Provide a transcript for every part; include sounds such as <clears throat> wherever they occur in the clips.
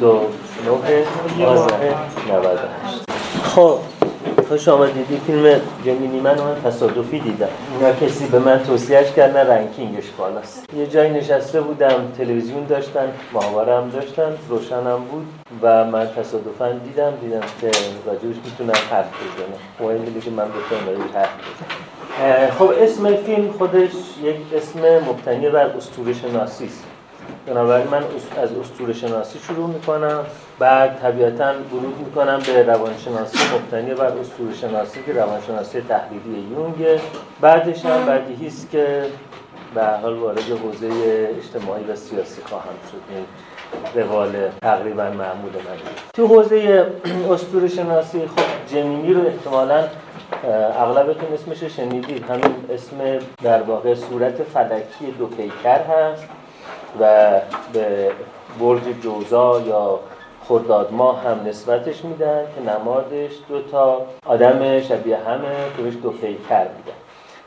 29 آذر 98 خب خوش آمدید. فیلم جمیلی من من تصادفی دیدم. نه کسی به من توصیهش کرد نه رنکینگش بالاست. یه جایی نشسته بودم تلویزیون داشتن ماهواره هم داشتن روشنم بود و من تصادفا دیدم دیدم که راجبش می‌تونم حرف بزنم. مهم اینه که من بتونم راجبش حرف بزنم. خب اسم فیلم خودش یک اسم مبتنی بر اسطوره شناسی است. بنابراین من از اسطوره شناسی شروع می‌کنم. بعد طبیعتا ورود می‌کنم به روانشناسی مبتنی بر اسطوره شناسی که روانشناسی تحلیلی یونگ بعدش هم بعدی است که به حال وارد حوزه اجتماعی و سیاسی خواهم شد. روال تقریبا معمول من. تو حوزه <clears throat> اسطوره شناسی خب جمینی رو احتمالا اغلبتون اسمش شنیدید. همین اسم در واقع صورت فلکی دو پیکر هست. و به برج جوزا یا خرداد ماه هم نسبتش میدن که نمادش دو تا آدم شبیه همه که بهش دو پیکر میدن.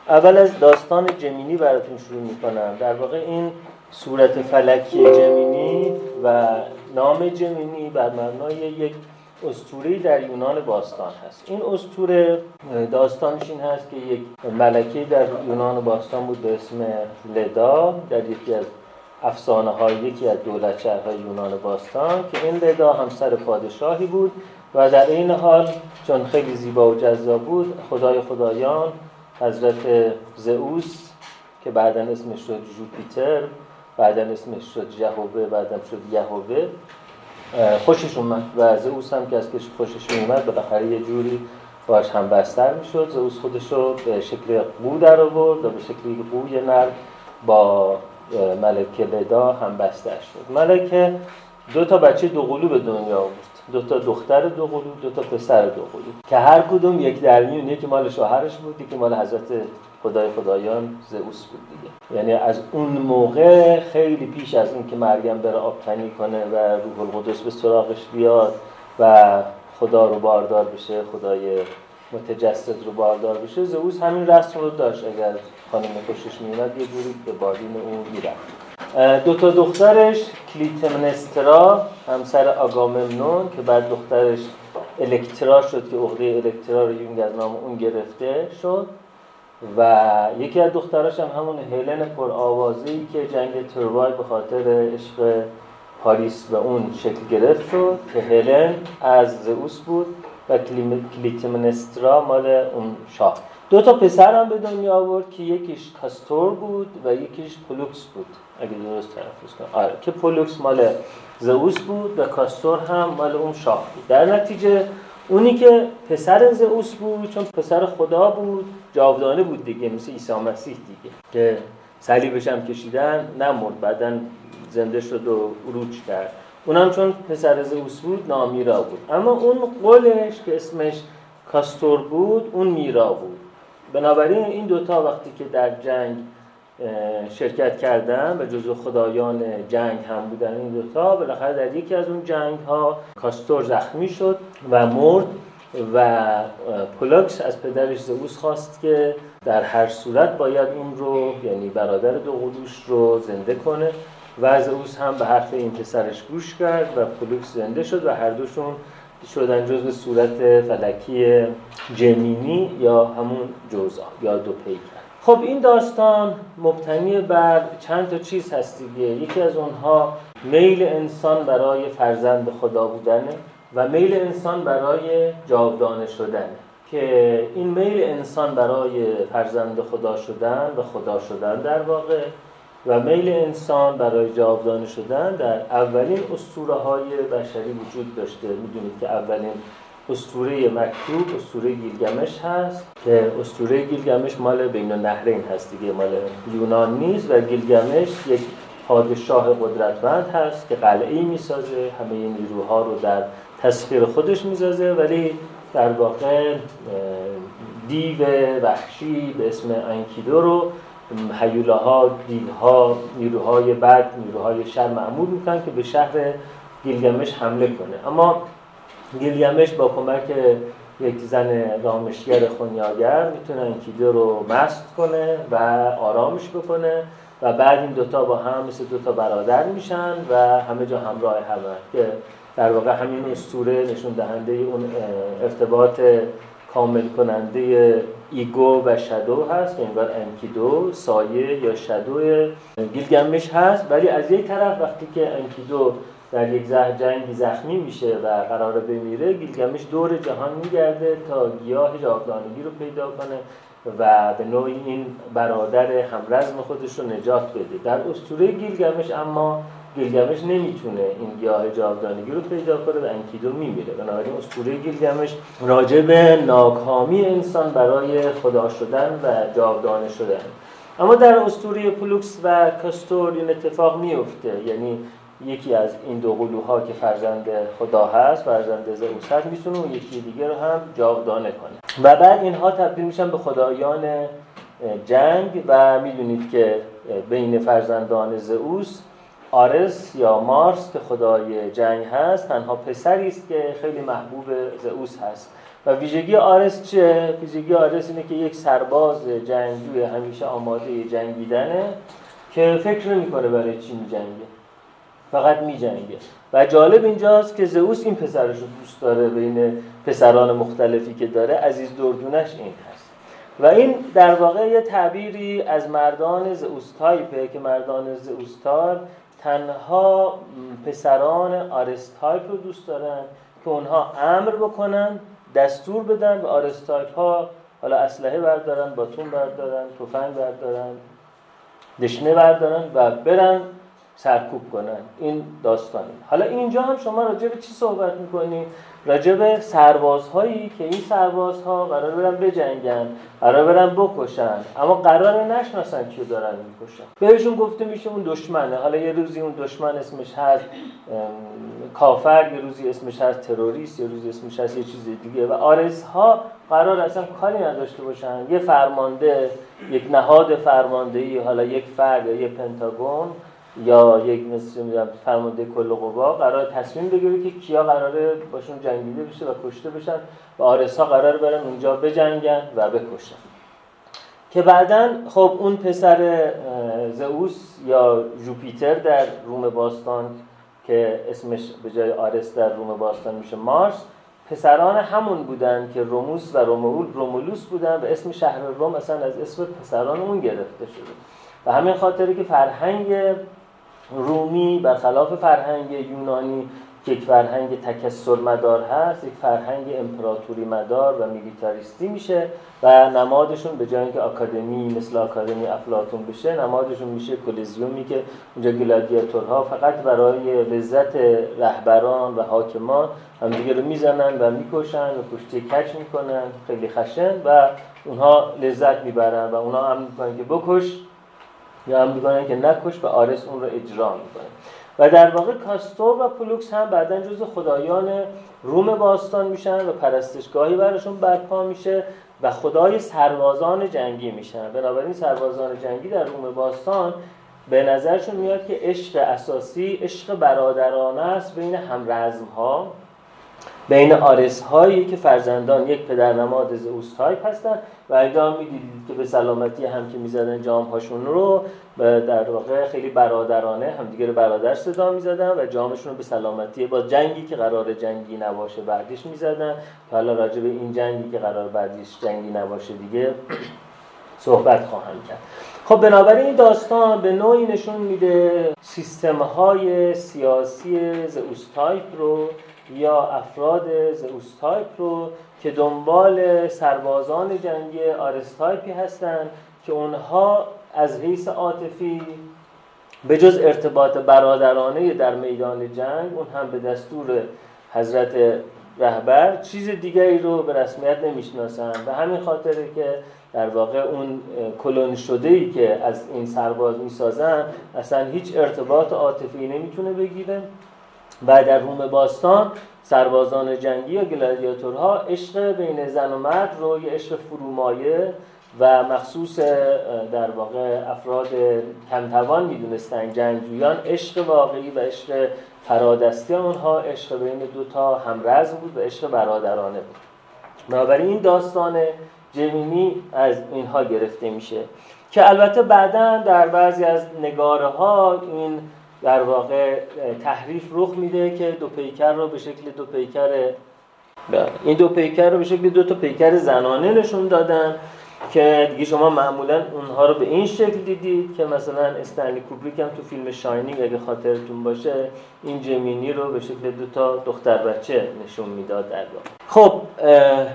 اول از داستان جمینی براتون شروع می‌کنم. در واقع این صورت فلکی جمینی و نام جمینی بر مبنای یک اسطوره در یونان باستان هست. این اسطوره داستانش این هست که یک ملکه در یونان باستان بود به اسم لدا در یکی از افسانه های یکی از دولت شهرهای یونان باستان که این لدا همسر پادشاهی بود و در این حال چون خیلی زیبا و جذاب بود خدای خدایان حضرت زئوس که بعدا اسمش شد جوپیتر بعدا اسمش شد جهوه بعدا شد یهوه خوشش اومد و زئوس هم که از کش خوشش اومد بالاخره یه جوری باش هم بستر می‌شد. زئوس خودش رو به شکل قو در آورد و به شکلی قوی نر با ملکه لدا هم بسته شد ملکه دو تا بچه دوقلو به دنیا آورد. دو تا دختر دوقلو دو تا پسر دوقلو که هر کدوم یک درمیون یکی مال شوهرش بود یکی مال حضرت خدای خدایان زئوس بود دیگه. یعنی از اون موقع خیلی پیش از این که مریم بره آبتنی کنه و روح القدس به سراغش بیاد و خدا رو باردار بشه خدای متجسد رو باردار بشه زئوس همین رسم رو داشت اگر خانم خوشش میومد یه جوری به بارین اون می‌رفت. دو تا دخترش کلیتمنسترا همسر آگاممنون که بعد دخترش الکترا شد که عقده الکترا رو یونگ از نام اون گرفته شد. و یکی از دختراش هم همون هلن پر آوازی که جنگ تروای به خاطر عشق پاریس به اون شکل گرفت شد که هلن از زئوس بود و کلیتمنسترا مال اون شاه. دو تا پسر هم به دنیا آورد که یکیش کاستور بود و یکیش پولوکس بود. اگه درست تلفظ کنم. آره که پولوکس مال زئوس بود و کاستور هم مال اون شاه بود. در نتیجه اونی که پسر زئوس بود چون پسر خدا بود جاودانه بود دیگه مثل عیسی مسیح دیگه که صلیبش هم کشیدن نمرد بعدا زنده شد و عروج کرد. اونم چون پسر زئوس بود نامیرا بود. اما اون قولش که اسمش کاستور بود اون میرا بود. بنابراین این دوتا وقتی که در جنگ شرکت کردن و جزو خدایان جنگ هم بودن این دوتا بالاخره در یکی از اون جنگ ها کاستور زخمی شد و مرد و پولاکس از پدرش زئوس خواست که در هر صورت باید اون رو یعنی برادر دو قدوش رو زنده کنه و زئوس هم به حرف این پسرش گوش کرد و پولوکس زنده شد و هر دوشون شدن جزء صورت فلکی جمینی یا همون جوزا یا دو پیکر خب این داستان مبتنی بر چند تا چیز هست دیگه. یکی از اونها میل انسان برای فرزند خدا بودنه و میل انسان برای جاودانه شدنه. که این میل انسان برای فرزند خدا شدن و خدا شدن در واقع و میل انسان برای جاودانه شدن در اولین اسطوره های بشری وجود داشته. می‌دونید که اولین اسطوره مکتوب اسطوره گیلگمش هست که اسطوره گیلگمش مال بین النهرین هست دیگه مال یونان نیست و گیلگمش یک پادشاه قدرتمند هست که قلعه می‌سازه. همه این نیروها رو در تسخیر خودش می‌سازه ولی در واقع دیو وحشی به اسم انکیدو رو هیولاها، دیوها، نیروهای بد، نیروهای شر معمول می‌کنن که به شهر گیلگمش حمله کنه. اما گیلگمش با کمک یک زن رامشگر خونیاگر می‌تونه انکیدو رو مست کنه و آرامش بکنه و بعد این دوتا با هم مثل دوتا برادر میشن و همه جا همراه همه که در واقع همین اسطوره نشون دهنده اون ارتباط کامل کننده ego و shadow هست انگار انکیدو سایه یا shadow گیلگمش هست. ولی از یک طرف وقتی که انکیدو در یک زه جنگی زخمی میشه و قرار بمیره گیلگمش دور جهان میگرده تا گیاه جاودانگی رو پیدا کنه و به نوعی این برادر همرزم خودش رو نجات بده. در اسطوره گیلگمش اما گیلگمش نمی‌تونه این گیاه جاودانگی رو پیدا کنه و انکیدو میمیره. بنابراین اسطوره گیلگمش راجع به ناکامی انسان برای خدا شدن و جاودانه شدن. اما در اسطوره پلوکس و کاستور این اتفاق میفته یعنی یکی از این دو قلوها که فرزند خدا هست فرزند زئوس هست می‌تونه اون یکی دیگه رو هم جاودانه کنه. و بعد اینها تبدیل میشن به خدایان جنگ و می‌دونید که بین فرزندان زئوس آرس یا مارس که خدای جنگ هست تنها پسری است که خیلی محبوب زئوس هست. و ویژگی آرس چه ویژگی آرس اینه که یک سرباز جنگجوی همیشه آماده جنگیدنه که فکر نمی‌کنه برای چی میجنگه. فقط میجنگه. و جالب اینجاست که زئوس این پسرش رو دوست داره بین پسران مختلفی که داره عزیز دردونش این هست. و این در واقع یه تعبیری از مردان Zeus type ه که مردان زئوس تنها پسران Ares type رو دوست دارن که اونها امر بکنن دستور بدن و Ares type ها حالا اسلحه بردارن باتون بردارن تفنگ بردارن دشنه بردارن و برن سرکوب کنن. این داستانی حالا اینجا هم شما راجع به چی صحبت می‌کنید راجع به سربازهایی که این سربازها قرار برن بجنگن قرار برن بکشن اما قرار نشناسن کیو دارن می‌کشن. بهشون گفته میشه اون دشمنه. حالا یه روزی اون دشمن اسمش هست کافر یه روزی اسمش هست تروریست یه روزی اسمش هست یه چیز دیگه. و آرس ها قرار اصلا کاری نداشته باشن. یه فرمانده یک نهاد فرماندهی حالا یک فرد یا یه پنتاگون یا یک مثل فرمانده کل قوا قرار تصمیم بگیره که کیا قراره باشون جنگیده بشه و کشته بشن و آرس ها قرار برن اونجا بجنگن و بکشن. که بعدا خب اون پسر زئوس یا جوپیتر در روم باستان که اسمش به جای آرس در روم باستان میشه مارس پسران همون بودن که روموس و رومول رومولوس بودن و اسم شهر روم اصلا از اسم پسران اون گرفته شده. و همین خاطره که فرهنگ رومی برخلاف فرهنگ یونانی که یک فرهنگ تکسر مدار هست یک فرهنگ امپراتوری مدار و میلیتاریستی میشه و نمادشون به جای اینکه آکادمی مثل آکادمی افلاتون بشه نمادشون میشه کلیزیومی که اونجا گلادیاتورها فقط برای لذت رهبران و حاکمان همدیگه رو می‌زنن و می‌کشن و کشتی کچ می‌کنن خیلی خشن و اونها لذت می‌برن و اونها هم می‌کنن که بکش. یا هم که نکش و آرس اون رو اجرا می‌کنه. و در واقع کاستور و پلوکس هم بعدا جز خدایان روم باستان میشن و پرستشگاهی براشون برپا میشه و خدای سربازان جنگی میشن. بنابراین سربازان جنگی در روم باستان به نظرشون میاد که عشق اساسی عشق برادرانه است بین همرزم ها بین آرس هایی که فرزندان یک پدر نماد Zeus type هستن و اینا می‌دیدید که به سلامتی هم که می‌زدن جام هاشون رو در واقع خیلی برادرانه همدیگه رو برادر صدا می‌زدن و جامشون رو به سلامتی با جنگی که قرار جنگی نباشه بعدش می‌زدن. که حالا راجع به این جنگی که قرار بعدش جنگی نباشه دیگه صحبت خواهم کرد. خب بنابراین این داستان به نوعی نشون میده سیستم های سیاسی Zeus type رو یا افراد Zeus type رو که دنبال سربازان جنگی Ares type ی هستند که اونها از حیث عاطفی به جز ارتباط برادرانه در میدان جنگ اون هم به دستور حضرت رهبر چیز دیگری رو به رسمیت نمی‌شناسن. و همین خاطره که در واقع اون کلون شده ای که از این سرباز می‌سازن اصلا هیچ ارتباط عاطفی نمی‌تونه بگیره. و در روم باستان سربازان جنگی یا گلادیاتورها عشق بین زن و مرد رو یه عشق فرومایه و مخصوص در واقع افراد کمتوان می‌دونستن جنگجویان عشق واقعی و عشق فرادستی اونها عشق بین دوتا همرز بود و عشق برادرانه بود. بنابراین این داستان جمینی از اینها گرفته میشه که البته بعدا در بعضی از نگاره ها این در واقع تحریف رخ میده که دو پیکر رو به شکل دو پیکر بله. این دو پیکر رو به شکل دو تا پیکر زنانه نشون دادن که دیگه شما معمولا اونها رو به این شکل دیدید که مثلا استنلی کوبریک هم تو فیلم شاینینگ اگه خاطرتون باشه این جمینی رو به شکل دو تا دختر بچه نشون می‌داد در خب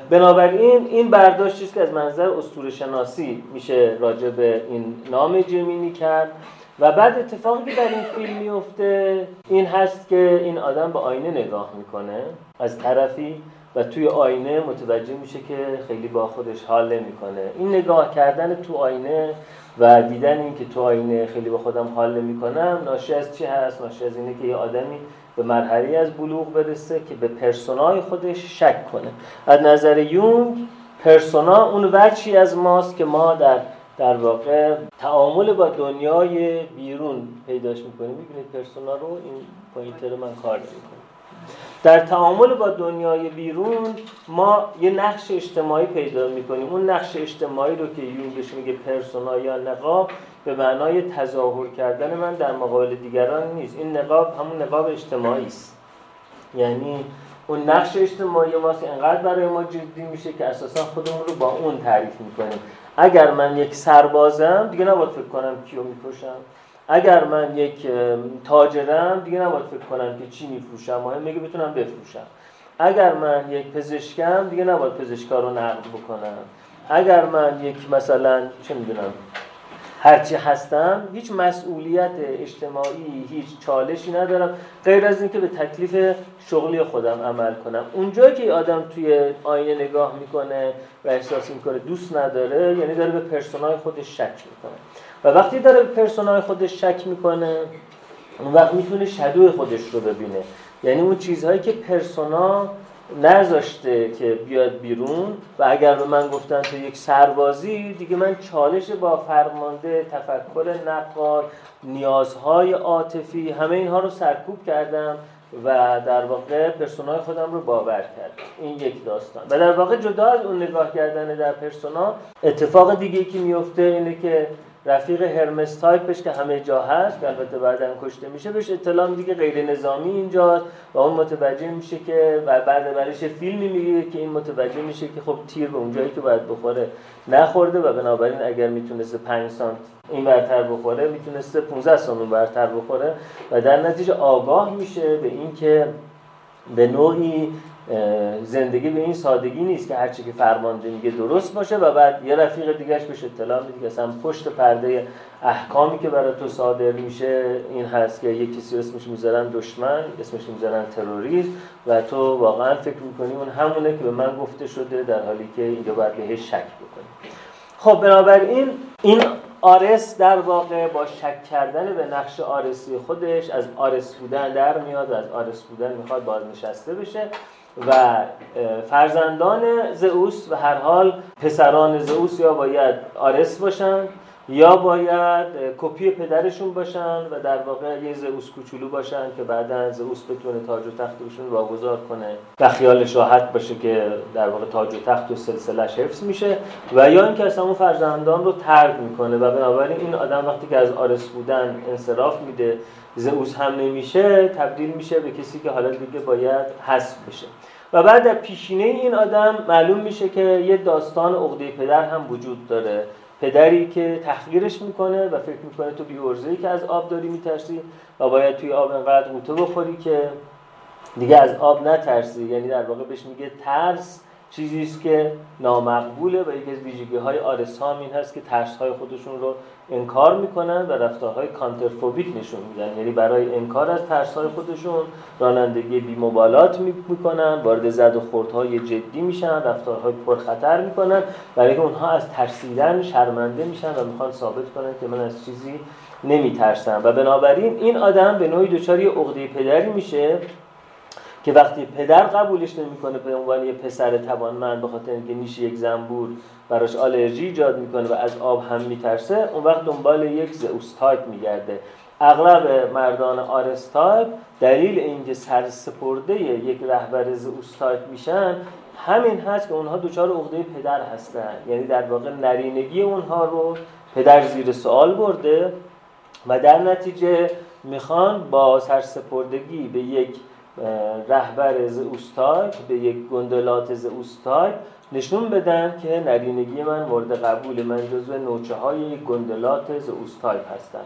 بنابراین این برداشت که از منظر اسطوره شناسی میشه راجع به این نام جمینی کرد و بعد اتفاقی که در این فیلم میفته این هست که این آدم به آینه نگاه می‌کنه از طرفی و توی آینه متوجه میشه که خیلی با خودش حال نمی‌کنه. این نگاه کردن تو آینه و دیدن این که تو آینه خیلی با خودم حال نمی‌کنم ناشی از چی هست؟ ناشی از اینه که یه آدمی به مرحله از بلوغ برسه که به پرسونای خودش شک کنه. از نظر یونگ پرسونا اون وچی از ماست که ما در در واقع تعامل با دنیای بیرون پیداش می‌کنیم می‌بینید پرسونا رو این پوینتر من کار می‌کنه در تعامل با دنیای بیرون ما یه نقش اجتماعی پیدا می‌کنیم. اون نقش اجتماعی رو که یونگش میگه persona یا نقاب به معنای تظاهر کردن من در مقابل دیگران نیست. این نقاب همون نقاب اجتماعی است. یعنی اون نقش اجتماعی ماست. انقدر برای ما جدی میشه که اساسا خودمون رو با اون تعریف می‌کنیم. اگر من یک سربازم دیگه نباید فکر کنم کیو می‌کشم اگر من یک تاجرم دیگه نباید فکر کنم که چی میفروشم. مهم که بتونم بفروشم. اگر من یک پزشکم دیگه نباید پزشکا رو نقد بکنم. اگر من یک مثلا چه می‌دونم هرچی هستم هیچ مسئولیت اجتماعی هیچ چالشی ندارم. غیر از اینکه به تکلیف شغلی خودم عمل کنم. اونجایی که آدم توی آینه نگاه می‌کنه و احساس می‌کنه دوست نداره یعنی داره به پرسونای خودش شک می‌کنه. و وقتی داره به پرسونای خودش شک می‌کنه اون وقت می‌تونه شدو خودش رو ببینه. یعنی اون چیزهایی که پرسونا نذاشته که بیاد بیرون و اگر به من گفتن تو یک سربازی دیگه من چالش با فرمانده تفکر نقال نیازهای عاطفی همه اینها رو سرکوب کردم و در واقع پرسونای خودم رو باور کردم. این یک داستان. و در واقع جدا از اون نگاه کردن در پرسونا اتفاق دیگه که میفته اینه که رفیق هرمس تایپش که همه جا هست که البته بعدا کشته میشه بهش اطلاع میده که غیر نظامی اینجاست و اون متوجه میشه که و بعد برش فیلمی میگه که این متوجه میشه که خب تیر به اونجایی که باید بخوره نخورده و بنابراین اگر می‌تونسته 5 سانت این برتر بخوره می‌تونسته 15 سانت اون برتر بخوره و در نتیجه آگاه میشه به اینکه به نوعی زندگی به این سادگی نیست که هرچی که فرمانده میگه درست باشه و بعد یه رفیق دیگهش بهش اطلاع میده که اصلا پشت پرده احکامی که برای تو صادر میشه این هست که یه کسی اسمش می‌ذارن دشمن اسمش می‌ذارن تروریست و تو واقعا فکر می‌کنی اون همونه که به من گفته شده در حالی که اینجا باید بهش شک بکنی. خب بنابراین این آرس در واقع با شک کردن به نقش آرسی خودش از آرس بودن در میاد و از آرس بودن می‌خواد بازنشسته بشه. و فرزندان زئوس و هر حال پسران زئوس یا باید آرس باشن یا باید کپی پدرشون باشن و در واقع یه زئوس کوچولو باشن که بعدا زئوس بتونه تاج و تختشون واگذار کنه و خیالش راحت باشه که در واقع تاج و تخت و سلسلش حفظ میشه و یا اینکه اصلا اون فرزندان رو ترک می‌کنه و بنابراین این آدم وقتی که از آرس بودن انصراف میده زئوس هم نمیشه تبدیل میشه به کسی که حالا دیگه باید حذف بشه. و بعد در پیشینه این آدم معلوم میشه که یه داستان عقده پدر هم وجود داره. پدری که تحقیرش می‌کنه و فکر می‌کنه تو بی که از آب داری میترسی و باید توی آب انقدر قوطه بخوری که دیگه از آب نترسی. یعنی در واقع بهش میگه ترس. چیزی است که نامقبوله و یکی از ویژگی های آرسام این هست که ترس های خودشون رو انکار می‌کنن و رفتارهای کانترفوبیک نشون میدن. یعنی برای انکار از ترس های خودشون رانندگی بیمبالات می‌کنن وارد زد و خوردهای جدی میشن رفتارهای پرخطر می‌کنن برای که اونها از ترسیدن شرمنده میشن و می‌خوان ثابت کنن که من از چیزی نمیترسم. و بنابراین این آدم به نوعی دچار یه عقده پدری میشه که وقتی پدر قبولش نمی‌کنه به عنوان یه پسر توانمند به خاطر اینکه نیش یک زنبور براش آلرژی ایجاد می‌کنه و از آب هم میترسه اون وقت دنبال یک Zeus type میگرده. اغلب مردان Ares type دلیل اینکه سرسپرده یک رهبر Zeus type میشن همین هست که اونها دچار عقده پدر هستن. یعنی در واقع نرینگی اونها رو پدر زیر سوال برده و در نتیجه می‌خوان با سرسپردگی به یک رهبر Zeus type به یک گنده‌لات Zeus type نشون بدن که نرینگی من مورد قبول من جزو نوچه های گندلات زئوستای هستن.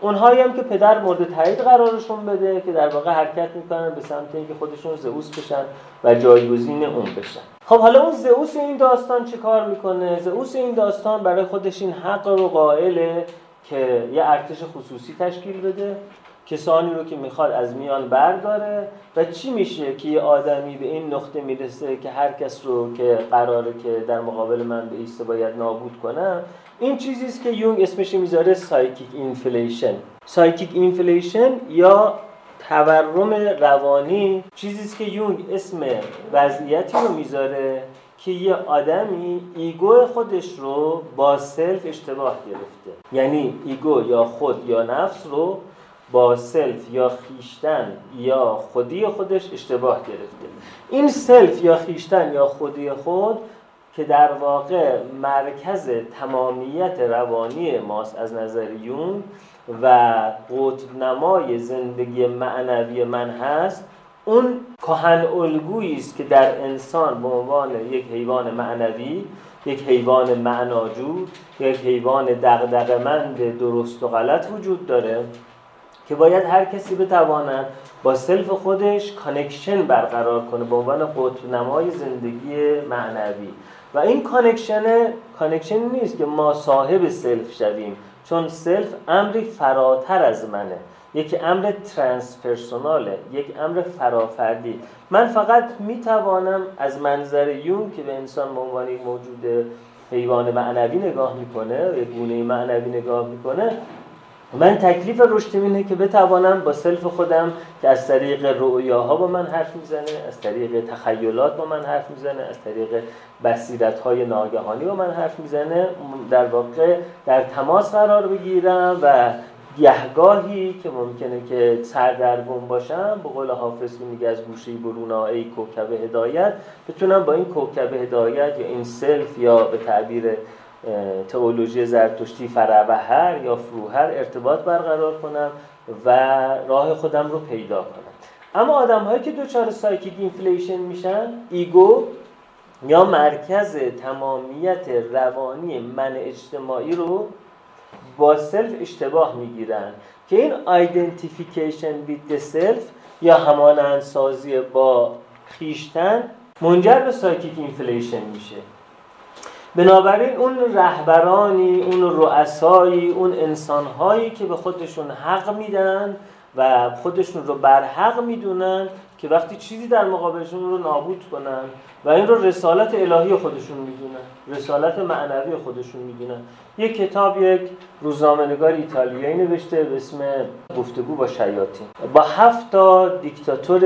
اونهایی هم که پدر مورد تایید قرارشون بده که در واقع حرکت می‌کنن به سمت اینکه خودشون زئوس بشن و جایگزین اون بشن. خب حالا اون زئوس این داستان چه کار می‌کنه؟ زئوس این داستان برای خودش این حق رو قائله که یه ارتش خصوصی تشکیل بده کسانی رو که می‌خواد از میان برداره و چی میشه که یه آدمی به این نقطه می‌رسه که هر کس رو که قراره که در مقابل من به ایسته باید نابود کنم این چیزی است که یونگ اسمش می‌ذاره psychic inflation. psychic inflation یا تورم روانی چیزی است که یونگ اسم وضعیتی رو می‌ذاره که یه آدمی ego خودش رو با self اشتباه گرفته. یعنی ego یا خود یا نفس رو با self یا خویشتن یا خودی خودش اشتباه گرفته. این self یا خویشتن یا خودی خود که در واقع مرکز تمامیت روانی ماست از نظر یونگ و قطب نمای زندگی معنوی من هست اون کهن الگویی است که در انسان به عنوان یک حیوان معنوی یک حیوان معناجو یک حیوان دغدغه‌مند درست و غلط وجود داره. که باید هر کسی بتواند با self خودش connection برقرار کنه به عنوان قطب نمای زندگی معنوی. و این connection connection نیست که ما صاحب self شویم چون self امری فراتر از منه. یک امر transpersonal ه یک امر فرافردی. من فقط می‌توانم از منظر یونگ که به انسان به عنوان موجود حیوان معنوی نگاه می‌کنه یک گونه معنوی نگاه می‌کنه من تکلیف رشد اینه که بتوانم با سلف خودم که از طریق رؤیاها با من حرف می‌زنه از طریق تخیلات با من حرف می‌زنه از طریق بصیرت های ناگهانی با من حرف می‌زنه در واقع در تماس قرار بگیرم و گهگاهی که ممکنه که سردرگم باشم به قول حافظ میگه از گوشه برونا ای کوکب هدایت بتونم با این کوکب هدایت یا این self یا به تعبیر theology زرتشتی فروهر یا فروهر ارتباط برقرار کنم و راه خودم رو پیدا کنم. اما آدم هایی که دچار psychic inflation میشن ego یا مرکز تمامیت روانی من اجتماعی رو با self اشتباه می‌گیرن که این identification with self یا همانندسازی با خویشتن منجر به psychic inflation میشه. بنابراین اون رهبرانی اون رؤسایی اون انسانهایی که به خودشون حق میدن و خودشون رو برحق می‌دونن که وقتی چیزی در مقابلشون رو نابود کنن و این رو رسالت الهی خودشون می‌دونن رسالت معنوی خودشون می‌دونن. یک کتاب یک روزنامه‌نگار ایتالیایی نوشته به اسم گفتگو با شیاطین. با هفت تا دیکتاتور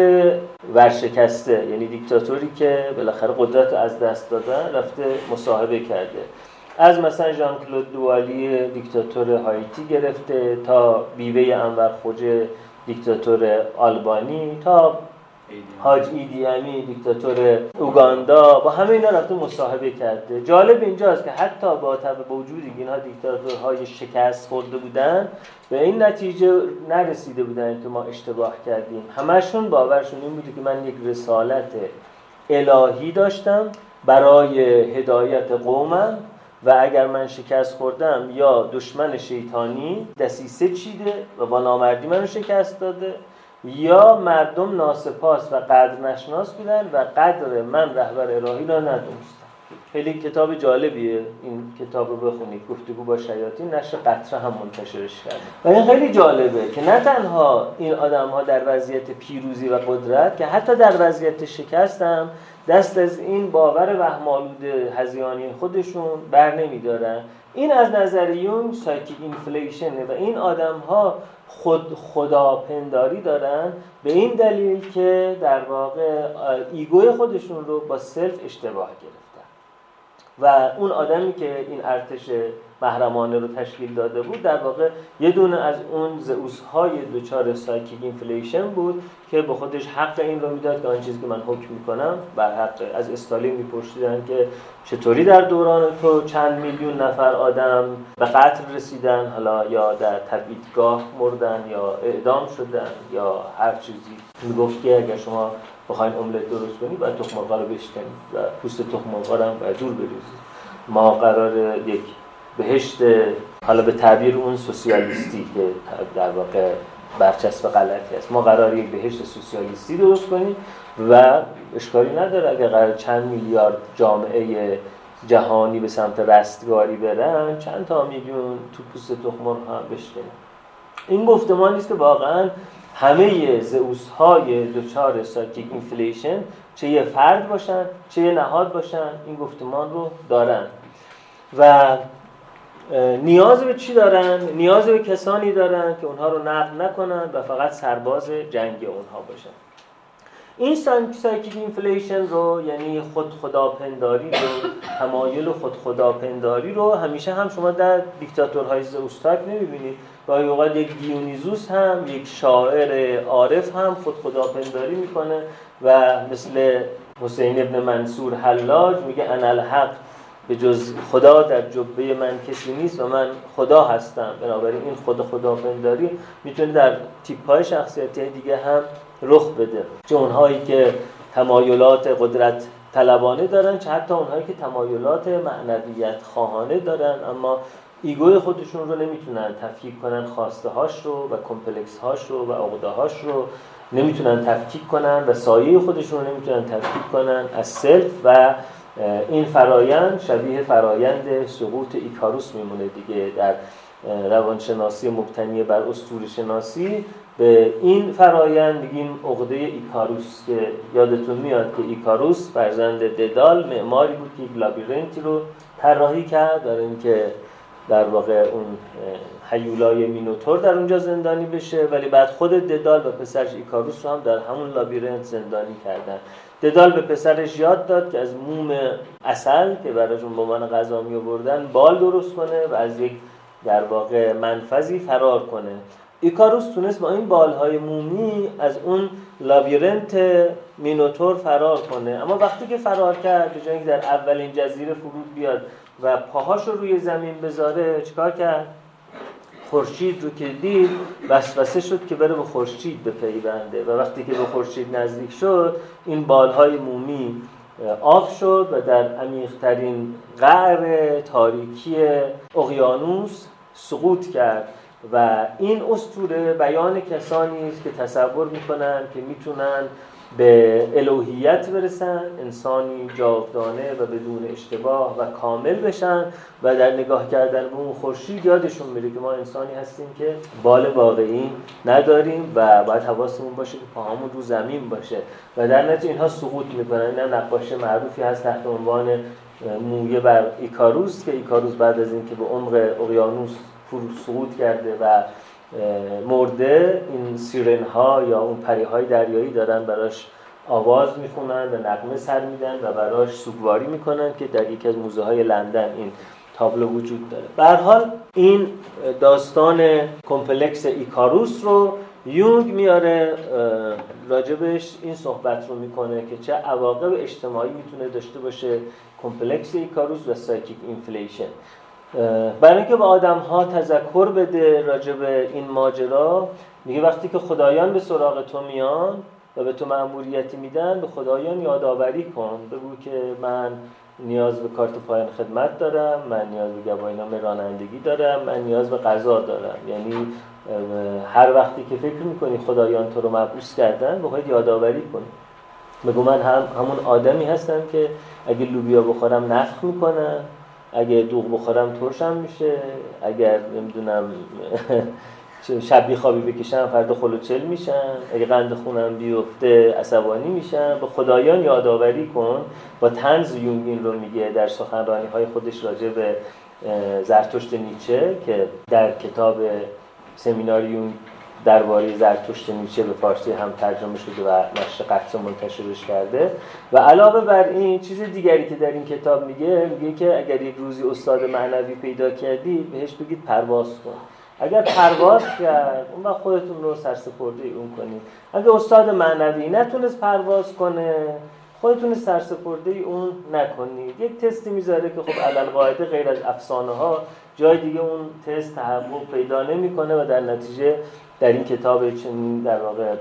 ورشکسته یعنی دیکتاتوری که بالاخره قدرت از دست دادن رفته مصاحبه کرده. از مثلا ژان کلود دوالی دیکتاتور هایتی گرفته تا بیوه انور خوجه دیکتاتور آلبانی تا حاج ایدی امی دیکتاتور اوگاندا با همه اینا رفته مصاحبه کرده. جالب اینجاست که حتی با با وجود اینها دیکتاتورهای شکست خورده بودن به این نتیجه نرسیده بودن که ما اشتباه کردیم. همشون باورشون این بوده که من یک رسالت الهی داشتم برای هدایت قومم و اگر من شکست خوردم یا دشمن شیطانی دسیسه چیده و با نامردی منو شکست داده. یا مردم ناسپاس و قدر نشناس بودن و قدر من رهبر الهی را ندونستن. خیلی کتاب جالبیه. این کتاب رو بخونید گفتگو با شیاطین نشر قطره هم منتشرش کرده و این خیلی جالبه که نه تنها این آدم ها در وضعیت پیروزی و قدرت که حتی در وضعیت شکست هم دست از این باور وهمالود هزیانی خودشون بر نمیدارن این از نظر یونگ سایکیک اینفلیشنه و این آدم ها خود خداپنداری دارن به این دلیل که در واقع ego ی خودشون رو با self اشتباه گرفتن. و اون آدمی که این ارتش محرمانه رو تشکیل داده بود. در واقع یه دونه از اون زئوس های دچار psychic inflation بود که به خودش حق این رو می‌داد که آن چیزی که من حکم می‌کنم بر حق از استالین میپرسیدن که چطوری در دوران تو چند میلیون نفر آدم به قتل رسیدن حالا یا در تبعیدگاه مردن یا اعدام شدن یا هر چیزی. می‌گفت که اگر شما بخواین املت درست کنید باید تخم رو بشکنید و پوست تخم هم باید دور بریزید ما قرار یک بهشت حالا به تعبیر اون سوسیالیستی که در واقع برچسب غلطی است. ما قرار یک بهشت سوسیالیستی درست کنیم و اشکالی نداره اگر قرار چند میلیارد جامعه جهانی به سمت رستگاری برن چند تا میلیون تو پوست تخم هم بشکنیم این گفتمان نیست که واقعا همه زئوس های دچار psychic inflation چه یه فرد باشن چه یه نهاد باشن. این گفتمان رو دارن. و نیاز به چی دارن؟ نیاز به کسانی دارن که اونها رو نقد نکنن و فقط سرباز جنگ اونها باشن این psychic inflation رو یعنی خود خداپنداری رو تمایل خود خداپنداری رو همیشه هم شما در دیکتاتورهای زئوس‌تایپ نمی‌بینید گاهی اوقات یک دیونیزوس هم یک شاعر عارف هم خود خداپنداری می‌کنه و مثل حسین ابن منصور حلاج میگه انا الحق به جز خدا در جبه من کسی نیست و من خدا هستم. بنابراین این خود خداپنداری می‌تونه در تیپ های شخصیتی دیگه هم رخ بده. چه اونهایی که تمایلات قدرت طلبانه دارن چه حتی اونهایی که تمایلات معنویت خواهانه دارن. اما ego ی خودشون رو نمی‌تونن تفکیک کنن خواسته هاش رو و complex هاش رو و عقده هاش رو. نمی‌تونن تفکیک کنن و سایه خودشون رو نمی‌تونن تفکیک کنن از self و این فرایند شبیه فرایند سقوط ایکاروس میمونه دیگه در روانشناسی مبتنی بر اسطوره شناسی. به این فرایند میگیم عقده ایکاروس که یادتون میاد که ایکاروس فرزند ددالوس معماری بود که یک labyrinth ی رو طراحی کرد برای اینکه در واقع اون حیولای مینوتور در اونجا زندانی بشه. ولی بعد خود ددال و پسرش ایکاروس رو هم در همون لابیرنت زندانی کردن. ددال به پسرش یاد داد که از موم اصل که براشون به عنوان غذا می آوردن بال درست کنه و از یک در واقع منفذی فرار کنه. ایکاروس تونست با این بالهای مومی از اون لابیرنت مینوتور فرار کنه. اما وقتی که فرار کرد به جایی که در اولین جزیره فرود بیاد و پاهاش رو روی زمین بذاره چیکار کرد؟ خورشید رو که دید وسوسه شد که بره به خورشید بپیونده. و وقتی که به خورشید نزدیک شد این بالهای مومی آف شد و در عمیقترین قعر تاریکی اقیانوس سقوط کرد. و این استوره بیان کسانی است که تصور می‌کنن که می‌تونن به الوهیت برسن انسانی جاودانه و بدون اشتباه و کامل بشن و در نگاه کردن به اون خورشید یادشون میره که ما انسانی هستیم که بال واقعی نداریم و باید حواسمون باشه که پاهامون رو زمین باشه. و در نتیجه اینها سقوط می‌کنن. این نقاش معروفی هست تحت عنوان مویه بر ایکاروس که ایکاروس بعد از اینکه به عمق اقیانوس فرو سقوط کرده و مرده این سیرن ها یا اون پری های دریایی دارن براش آواز می‌خونن و نغمه سر میدن و براش سوگواری می‌کنن که در یکی از موزه های لندن این تابلو وجود داره. به حال این داستان complex ایکاروس رو یونگ میاره راجبش این صحبت رو می‌کنه که چه عواقب اجتماعی می‌تونه داشته باشه complex ایکاروس و psychic inflation. برای اینکه به آدم ها تذکر بده راجع به این ماجرا میگه وقتی که خدایان به سراغ تو میان و به تو مأموریتی میدن به خدایان یادآوری کن. بگو که من نیاز به کارت پایان خدمت دارم من نیاز به گواهینامه رانندگی دارم من نیاز به غذا دارم. یعنی هر وقتی که فکر می‌کنی خدایان تو رو مبعوث کردن باید یادآوری کنی بگو من هم همون آدمی هستم که اگه لوبیا بخورم نفخ می‌کنم. اگه دوغ بخورم ترشم میشه. اگر نمی‌دونم شبی خوابی بکشم فردا خلوچل میشن اگه قند خونم بیفته عصبانی میشن به خدایان یادآوری کن. با تنز یونگ رو میگه در سخنرانی های خودش راجع به زرتشت نیچه که در کتاب سمینار یونگ درباره زرتشت نیچه به فارسی هم ترجمه شده و نشر قطع منتشرش کرده. و علاوه بر این چیز دیگری که در این کتاب میگه میگه که اگر یک روزی استاد معنوی پیدا کردی بهش بگید پرواز کن. اگر پرواز کرد اون وقت خودتون رو سرسپرده اون کنید. اگر استاد معنوی نتونست پرواز کنه خودتون سرسپرده اون نکنید. یک تستی می‌ذاره که خب علل قاعده غیر از افسانه ها جای دیگه اون تست تحقق پیدا نمی‌کنه و در نتیجه در این کتاب چنین در واقع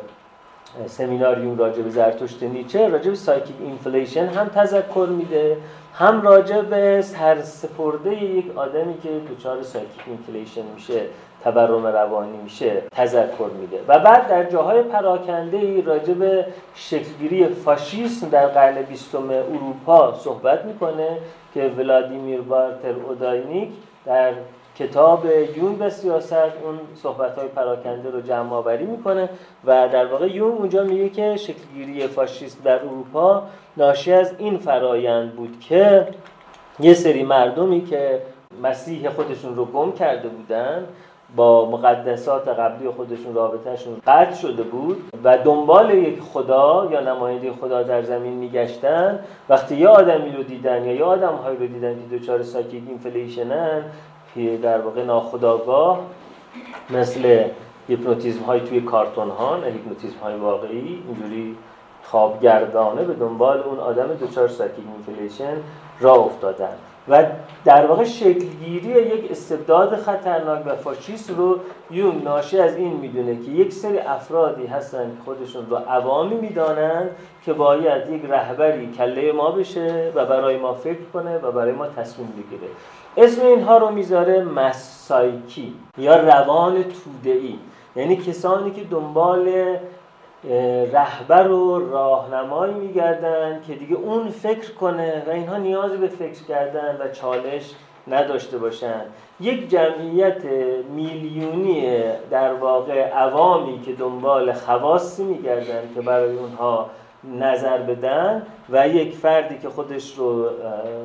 سمیناریوم راجع به زرتشت نیچه راجع به psychic inflation هم تذکر میده هم راجع به سرسپرده یک آدمی که دچار psychic inflation میشه تورم روانی میشه تذکر میده. و بعد در جاهای پراکنده ای راجع به شکلگیری فاشیسم در قرن بیستم اروپا صحبت می‌کنه که ولادیمیر والتر اوداینیک در کتاب یونگ و سیاست اون صحبت های پراکنده رو جمع آوری می‌کنه و در واقع یون اونجا میگه که شکلگیری فاشیسم در اروپا ناشی از این فرایند بود که یه سری مردمی که مسیح خودشون رو گم کرده بودن با مقدسات قبلی خودشون رابطهشون قطع شده بود و دنبال یک خدا یا نماینده خدا در زمین میگشتن. وقتی یه آدمی رو دیدن یا یه آدم رو دیدن که دوچار ساکیک اینفلیشنن که در واقع ناخداگاه مثل هیپنوتیزم های توی کارتون ها نه هیپنوتیزم های واقعی اینجوری خوابگردانه به دنبال اون آدم دچار psychic inflation راه افتادن. و در واقع شکلگیری یک استبداد خطرناک و فاشیست رو یونگ ناشی از این می‌دونه که یک سری افرادی هستن که خودشون رو عوامی می‌دانند که باید یک رهبری کله ما بشه و برای ما فکر کنه و برای ما تصمیم بگیره. اسم اینها رو می‌ذاره مسایکی یا روان توده‌ای. یعنی کسانی که دنبال رهبر و راهنمایی میگردن که دیگه اون فکر کنه و اینها نیازی به فکر کردن و چالش نداشته باشن. یک جمعیت میلیونی در واقع عوامی که دنبال خواصی میگردن که برای اونها نظر بدن و یک فردی که خودش رو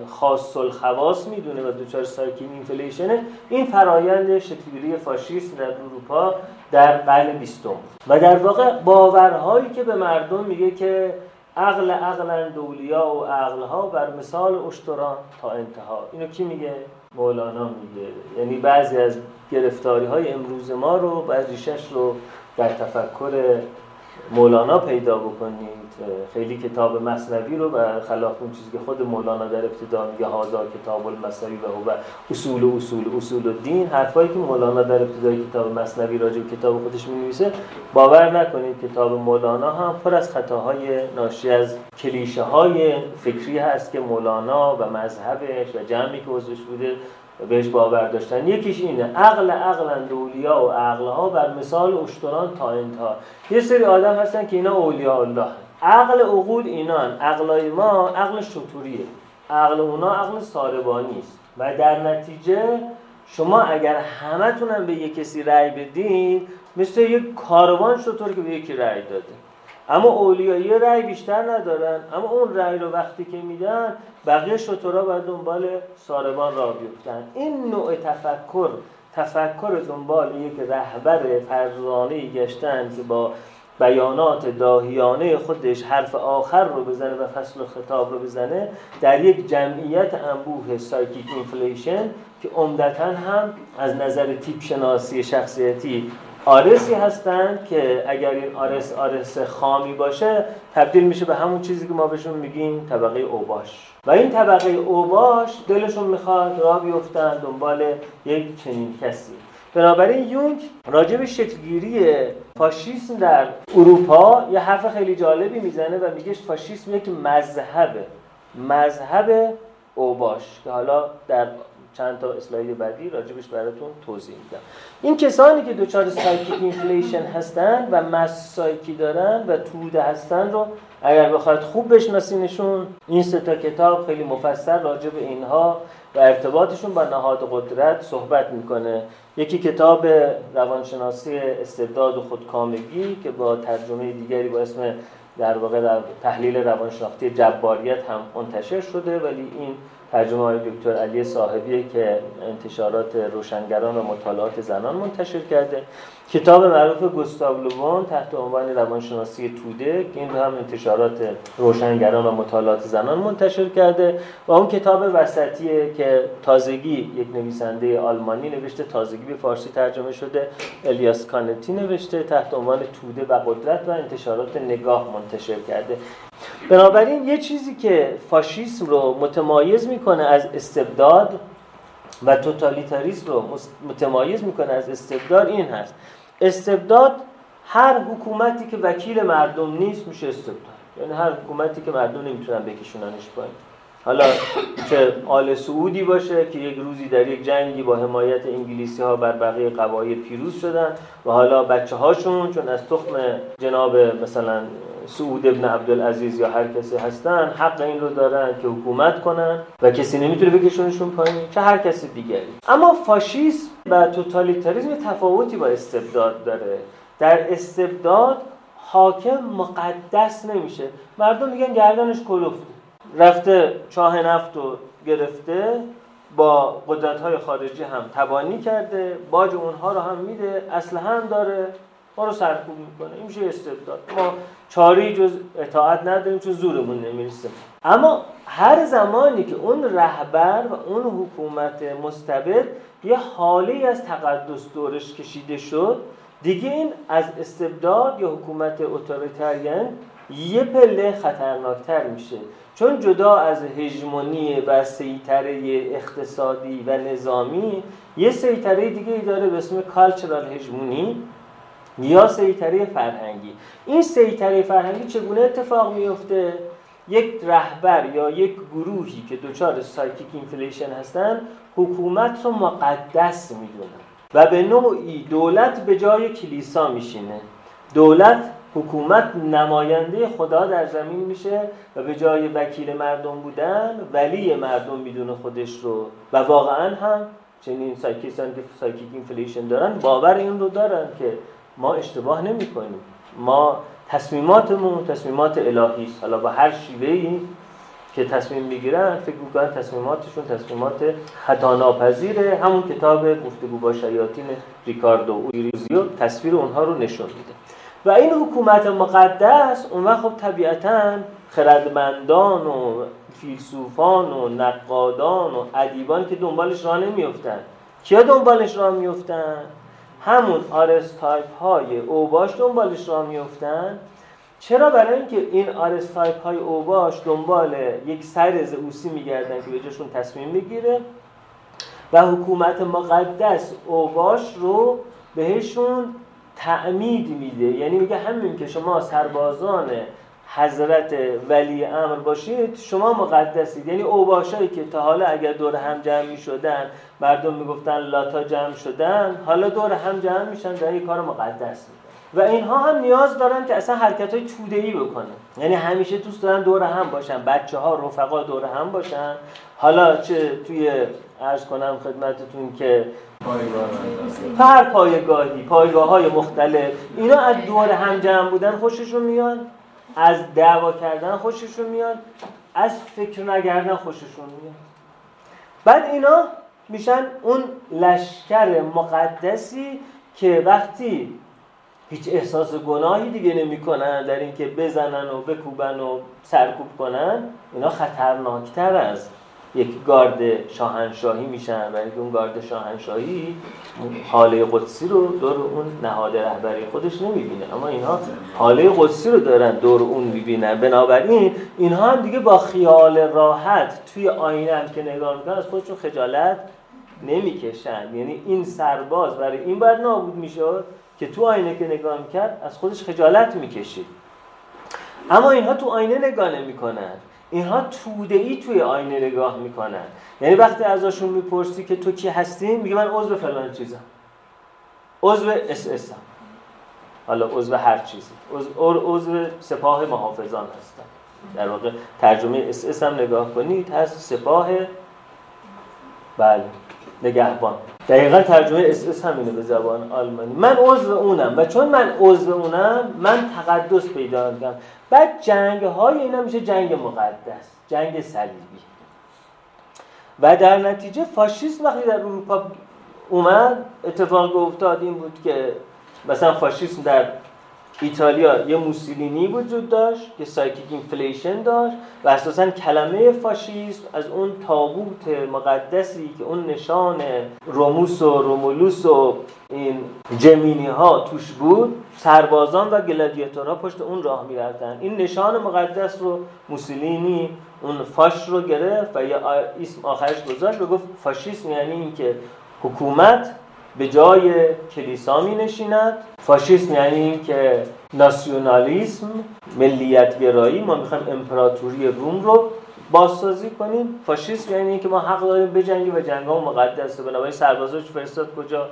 خاص الخواص می‌دونه و دوچار سایکین اینفلیشنه این فرایند شکلگیری فاشیست در اروپا در قرن بیستم. و در واقع باورهایی که به مردم میگه که عقل عقلا دولیا و عقلها بر مثال اشتران تا انتها. اینو کی میگه؟ مولانا میگه. یعنی بعضی از گرفتاری های امروز ما رو بعضیشش رو در تفکر مولانا پیدا بکنید خیلی کتاب مصنوی رو و خلاف اون چیزی که خود مولانا در ابتدا میگه هازا کتاب المصنوی و اصول و اصول اصول الدین حرفایی که مولانا در ابتدای کتاب مصنوی راجع به کتاب خودش می باور نکنید کتاب مولانا هم پر از خطاهای ناشی از کلیشه های فکری هست که مولانا و مذهبش و جمعی که عضوش بوده بهش باور داشتن. یکیش اینه عقل عقلا اولیا و عقلها بر مثال اشتران تا انتها. یه سری آدم هستن که اینا اولیاء الله عقل عقول اینان عقلای ما عقل شطوریه. عقل اونا عقل ساربانی است. و در نتیجه شما اگر همتونم به یک کسی رأی بدین مثل یک کاروان شطور که به یکی رأی داده. اما اولیایی یه رأی بیشتر ندارن. اما اون رأی رو وقتی که میدن بقیه شطورا بر دنبال ساربان را بیفتن. این نوع تفکر تفکر دنبال یک رهبر فرزانه گشتن که با بیانات داهیانه خودش حرف آخر رو بزنه و فصل‌الخطاب رو بزنه در یک جمعیت انبوه psychic inflation که عمدتا هم از نظر تیپ شناسی شخصیتی آرسی هستند که اگر این آرس آرس خامی باشه تبدیل میشه به همون چیزی که ما بهشون میگیم طبقه اوباش. و این طبقه اوباش دلشون می‌خواد راه بیفتن دنبال یک چنین کسی. بنابراین یونگ راجع به شکلگیری فاشیسم در اروپا یه حرف خیلی جالبی می‌زنه و میگه فاشیسم یک مذهبه. مذهب اوباش که حالا در چند تا اسلاید بعدی راجع بهش براتون توضیح میدم. این کسانی که دچار psychic inflation هستن و mass psyche دارن و توده هستن رو اگر بخواید خوب بشناسینشون این سه تا کتاب خیلی مفصل راجع به اینها و ارتباطشون با نهاد قدرت صحبت می‌کنه. یکی کتاب روانشناسی استبداد و خودکامگی که با ترجمه دیگری با اسم در واقع در تحلیل روانشناختی جباریت هم منتشر شده ولی این ترجمه های دکتر علی صاحبیه که انتشارات روشنگران و مطالعات زنان منتشر کرده. کتاب معروف گوستاو لوون تحت عنوان روانشناسی توده که این هم انتشارات روشنگران و مطالعات زنان منتشر کرده و اون کتاب وسطیه که تازگی یک نویسنده آلمانی نوشته تازگی به فارسی ترجمه شده الیاس کانتی نوشته تحت عنوان توده و قدرت و انتشارات نگاه منتشر کرده. بنابراین یه چیزی که فاشیسم رو متمایز می‌کنه از استبداد و توتالیتاریسم رو متمایز می‌کنه از استبداد این هست. استبداد هر حکومتی که وکیل مردم نیست میشه استبداد. یعنی هر حکومتی که مردم نمی‌تونن بکشوننش پایین. حالا چه آل سعودی باشه که یک روزی در یک جنگی با حمایت انگلیسی ها بر بقیه قبایل پیروز شدن و حالا بچه هاشون چون از تخم جناب مثلا سعود ابن عبدالعزیز یا هر کسی هستن حق این رو دارن که حکومت کنن و کسی نمی‌تونه بکشونشون پایین چه هر کسی دیگری. اما فاشیسم و توتالیتاریسم تفاوتی با استبداد داره. در استبداد حاکم مقدس نمیشه. مردم میگن گردنش کلفته. رفته چاه نفت رو گرفته با قدرت های خارجی هم تبانی کرده باج اونها رو هم میده اصلا هم داره ما رو سرکوب می‌کنه این میشه استبداد. ما چاری جز اطاعت نداریم چون زورمون نمی‌رسه. اما هر زمانی که اون رهبر و اون حکومت مستبد یه هاله‌ای از تقدس دورش کشیده شد دیگه این از استبداد یا حکومت authoritarian یه پله خطرناکتر میشه. چون جدا از هژمونی و سیطره اقتصادی و نظامی یه سیطره دیگه ای داره به اسم cultural hegemony یا سیطره فرهنگی. این سیطره فرهنگی چگونه اتفاق میفته یک رهبر یا یک گروهی که دچار psychic inflation هستن حکومت رو مقدس می‌دونن و به نوعی دولت به جای کلیسا میشینه. دولت حکومت نماینده خدا در زمین میشه و به جای وکیل مردم بودن ولی مردم می‌دونه خودش رو. و واقعا هم چنین سایکیستان که psychic inflation دارن باور این رو دارن که ما اشتباه نمی کنیم ما تصمیماتمون تصمیمات الهی است. حالا با هر ای که تصمیم می‌گیرن فکر می‌کنن تصمیماتشون تصمیمات خطا ناپذیره همون کتاب گفتگو با شیاطین ریکاردو اوریزیو تصویر اونها رو نشون میده. و این حکومت مقدس اون وقت خب طبیعتا خردمندان و فیلسوفان و نقادان و ادیبان که دنبالش راه نمیفتن کیا دنبالش راه میفتن همون RS type های اوباش دنبالش راه میفتن چرا برای اینکه این آرستایپ های اوباش دنبال یک سر زئوسی میگردن که به جاشون تصمیم می‌گیره و حکومت مقدس اوباش رو بهشون تعمید میده. یعنی میگه همین که شما سربازان حضرت ولی امر باشید شما مقدسید. یعنی اوباشایی که تا حالا اگر دور هم جمع می شدن مردم می‌گفتن لاتا جمع شدن حالا دور هم جمع میشن در یک کار مقدس و اینها هم نیاز دارن که اصلا حرکت های توده ای بکنن. یعنی همیشه دوست دارن دور هم باشن بچه ها رفقا دور هم باشن. حالا چه توی عرض کنم خدمتتون که هر پایگاهی پایگاه های مختلف اینا از دور هم جمع بودن خوششون میاد از دعوا کردن خوششون میاد از فکر نگردن خوششون میاد. بعد اینا میشن اون لشکر مقدسی که وقتی هیچ احساس گناهی دیگه نمی‌کنن در اینکه بزنن و بکوبن و سرکوب کنن اینا خطرناکتر از یک گارد شاهنشاهی میشن و اون گارد شاهنشاهی حاله قدسی رو دور اون نهاد رهبری خودش نمی‌بینه. اما اینها حاله قدسی رو دارن دور اون می‌بینن. بنابراین اینها هم دیگه با خیال راحت توی آینه که نگاه می‌کنن از خودشون خجالت نمی‌کشن. یعنی این سرباز برای این باید نابود می‌شد که تو آینه که نگاه می‌کرد از خودش خجالت می‌کشید اما اینها تو آینه نگاه نمی‌کنن. اینها توده ای توی آینه نگاه می‌کنن. یعنی وقتی ازشون می‌پرسی که تو کی هستی میگه من عضو فلان چیزم. عضو اس اس هم. حالا عضو هر چیزی. عضو سپاه محافظان هستم. در واقع ترجمه اس اس هم نگاه کنید هست سپاه بله نگهبان. دقیقا ترجمه اس اس همینه به زبان آلمانی. من عضو اونم و چون من عضو اونم من تقدس پیدا می‌کنم بعد جنگ های اینا میشه جنگ مقدس جنگ صلیبی. و در نتیجه فاشیسم وقتی در اروپا اومد اتفاق افتاد این بود که مثلا فاشیسم در ایتالیا یه موسولینی وجود داشت که psychic inflation داشت و اساسا کلمه فاشیسم از اون تابوت مقدسی که اون نشان روموس و رومولوس و این جمینی ها توش بود سربازان و گلادیاتورها پشت اون راه می‌رفتن. این نشان مقدس رو موسولینی اون فاش رو گرفت و یه اسم آخرش گذاشت و گفت فاشیسم یعنی اینکه حکومت به جای کلیسا می نشیند. فاشیسم یعنی که ناسیونالیسم ملیت گرایی. ما می‌خوایم امپراتوری روم رو بازسازی کنیم. فاشیسم یعنی که ما حق داریم بجنگیم و جنگ ها مقدسه بنابراین سربازاش فرستاد کجا؟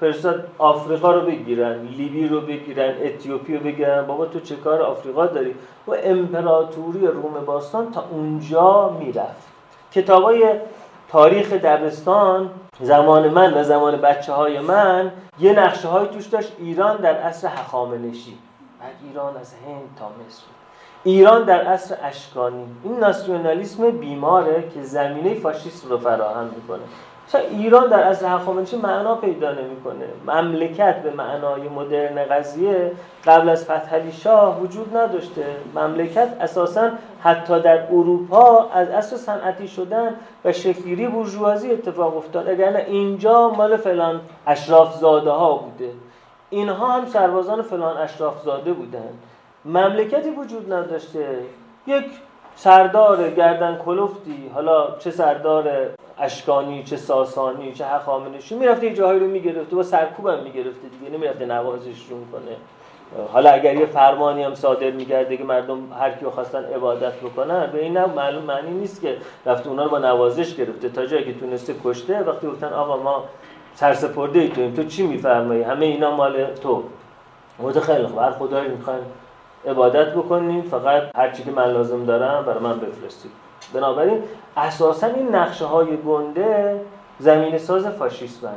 فرستاد آفریقا رو بگیرن لیبی رو بگیرن اتیوپی رو بگیرن. بابا تو چه کار آفریقا داری؟ و امپراتوری روم باستان تا اونجا می‌رفت. کتابای تاریخ دبستان زمان من و زمان بچه های من یه نقشه های توش داشت. ایران در عصر حخامنشی. بعد ایران از هند تا مصر. ایران در عصر اشکانی. این ناسیونالیسم بیماره که زمینه فاشیسم رو فراهم می‌کنه. مثلا ایران در از هخامنشی معنا پیدا نمی‌کنه. مملکت به معنای مدرن قضیه قبل از فتح شاه وجود نداشته. مملکت اساسا حتی در اروپا از اصل صنعتی شدن و شکلگیری بورژوازی اتفاق افتاد. اگر اینجا مال فلان اشراف زاده ها بوده. اینها هم سربازان فلان اشراف زاده بودن. مملکتی وجود نداشته. یک سردار گردن کلفتی حالا چه سردار اشکانی چه ساسانی چه هخامنشی می‌رفته یه جاهایی رو می‌گرفته با سرکوبم می‌گرفته دیگه نمی‌رفته نوازش رو کنه. حالا اگر یه فرمانی هم صادر میگرده که مردم هر کیو خواستن عبادت بکنن به این معلوم معنی نیست که رفته اونا رو با نوازش گرفته. تا جایی که تونسته کشته وقتی گفتن آقا ما سرسپرده ای تویم تو چی میفرمایی؟ همه اینا مال تو. خیلی خوب هر خدایی می‌خواین عبادت بکنین فقط هر چی که من لازم دارم برای من بفرستید. بنابراین اساسا این نقشه های گنده زمین ساز فاشیستن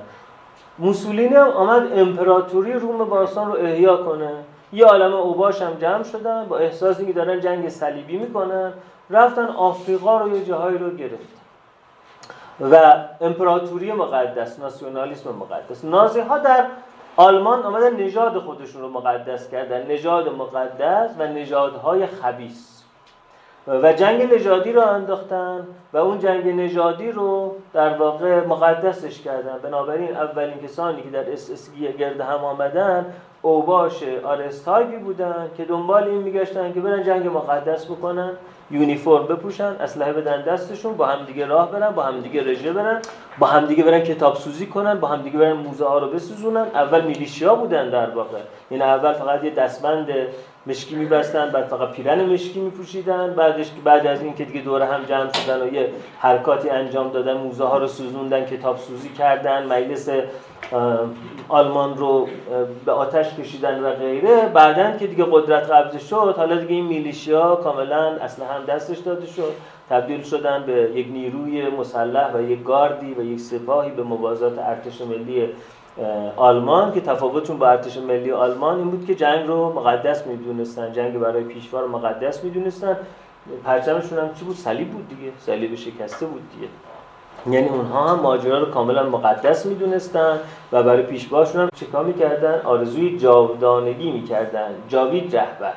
موسولینی هم آمد امپراتوری روم باستان رو احیا کنه. یه عالم اوباش هم جمع شدن با احساسی که دارن جنگ صلیبی می‌کنن رفتن آفریقا رو یه جاهایی رو گرفت و امپراتوری مقدس ناسیونالیسم مقدس. نازی ها در آلمان آمدن نژاد خودشون رو مقدس کردن. نژاد مقدس و نژادهای خبیث و جنگ نژادی رو انداختن و اون جنگ نژادی رو در واقع مقدسش کردن. بنابراین اولین کسانی که در اس اس گرد هم آمدن اوباش RS type ی بودن که دنبال این میگشتن که برن جنگ مقدس بکنن. یونیفرم بپوشن اسلحه بدن دستشون با همدیگه راه برن با همدیگه رژه برن با همدیگه برن کتاب سوزی کنن با همدیگه برن موزه ها رو بسوزونن. اول میلیشیا بودن در واقع. یعنی اول فقط یه دستبند مشکی میبستن بعد فقط پیرن مشکی میپوشیدن. بعدش بعد از این که دیگه دوره هم جمع شدن و یه حرکاتی انجام دادن موزه ها رو سوزوندن کتاب سوزی کردن مجلس آلمان رو به آتش کشیدن و غیره. بعدا که دیگه قدرت قبض شد حالا دیگه این میلیشیا کاملا اصلا هم دستش داده شد. تبدیل شدن به یک نیروی مسلح و یک گاردی و یک سپاهی به موازات ارتش ملی آلمان که تفاوتشون با ارتش ملی آلمان این بود که جنگ رو مقدس می‌دونستن جنگ برای پیشوا رو مقدس می‌دونستن. پرچمشون هم چی بود؟ صلیب بود دیگه صلیب شکسته بود دیگه. یعنی اونها هم ماجرا رو کاملا مقدس می‌دونستن و برای پیشواشون هم چیکار می‌کردن؟ آرزوی جاودانگی می‌کردن. جاوید رهبر.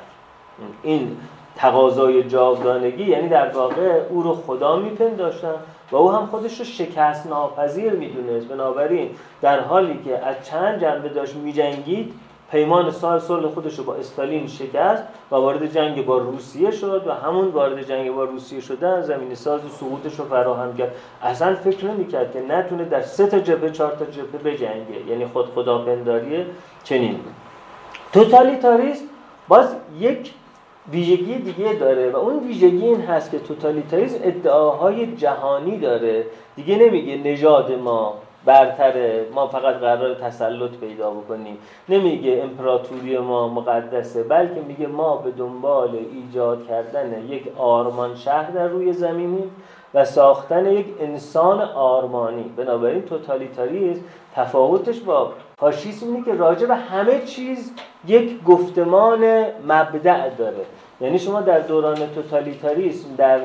این تقاضای جاودانگی یعنی در واقع او رو خدا میپنداشتن. و او هم خودش رو شکست ناپذیر می‌دونست. بنابراین در حالی که از چند جنبه داشت میجنگید پیمان سال صلح خودش رو با استالین شکست و وارد جنگ با روسیه شد و همون وارد جنگ با روسیه شدن زمین ساز سقوطش رو فراهم کرد. اصلا فکر نمی‌کرد که نتونه در سه تا جبهه چهار تا جبهه بجنگه. یعنی خود خداپنداری چنین توتالیتاریسم باز یک ویژگی دیگه داره و اون ویژگی این هست که توتالیتاریسم ادعاهای جهانی داره. دیگه نمیگه نژاد ما برتره ما فقط قرار تسلط پیدا بکنیم. نمیگه امپراتوری ما مقدسه بلکه میگه ما به دنبال ایجاد کردن یک آرمان شهر در روی زمینیم و ساختن یک انسان آرمانی. بنابراین توتالیتاریسم تفاوتش با فاشیسم اینه که راجع به همه چیز یک گفتمان مبدع داره. یعنی شما در دوران توتالیتاریسم در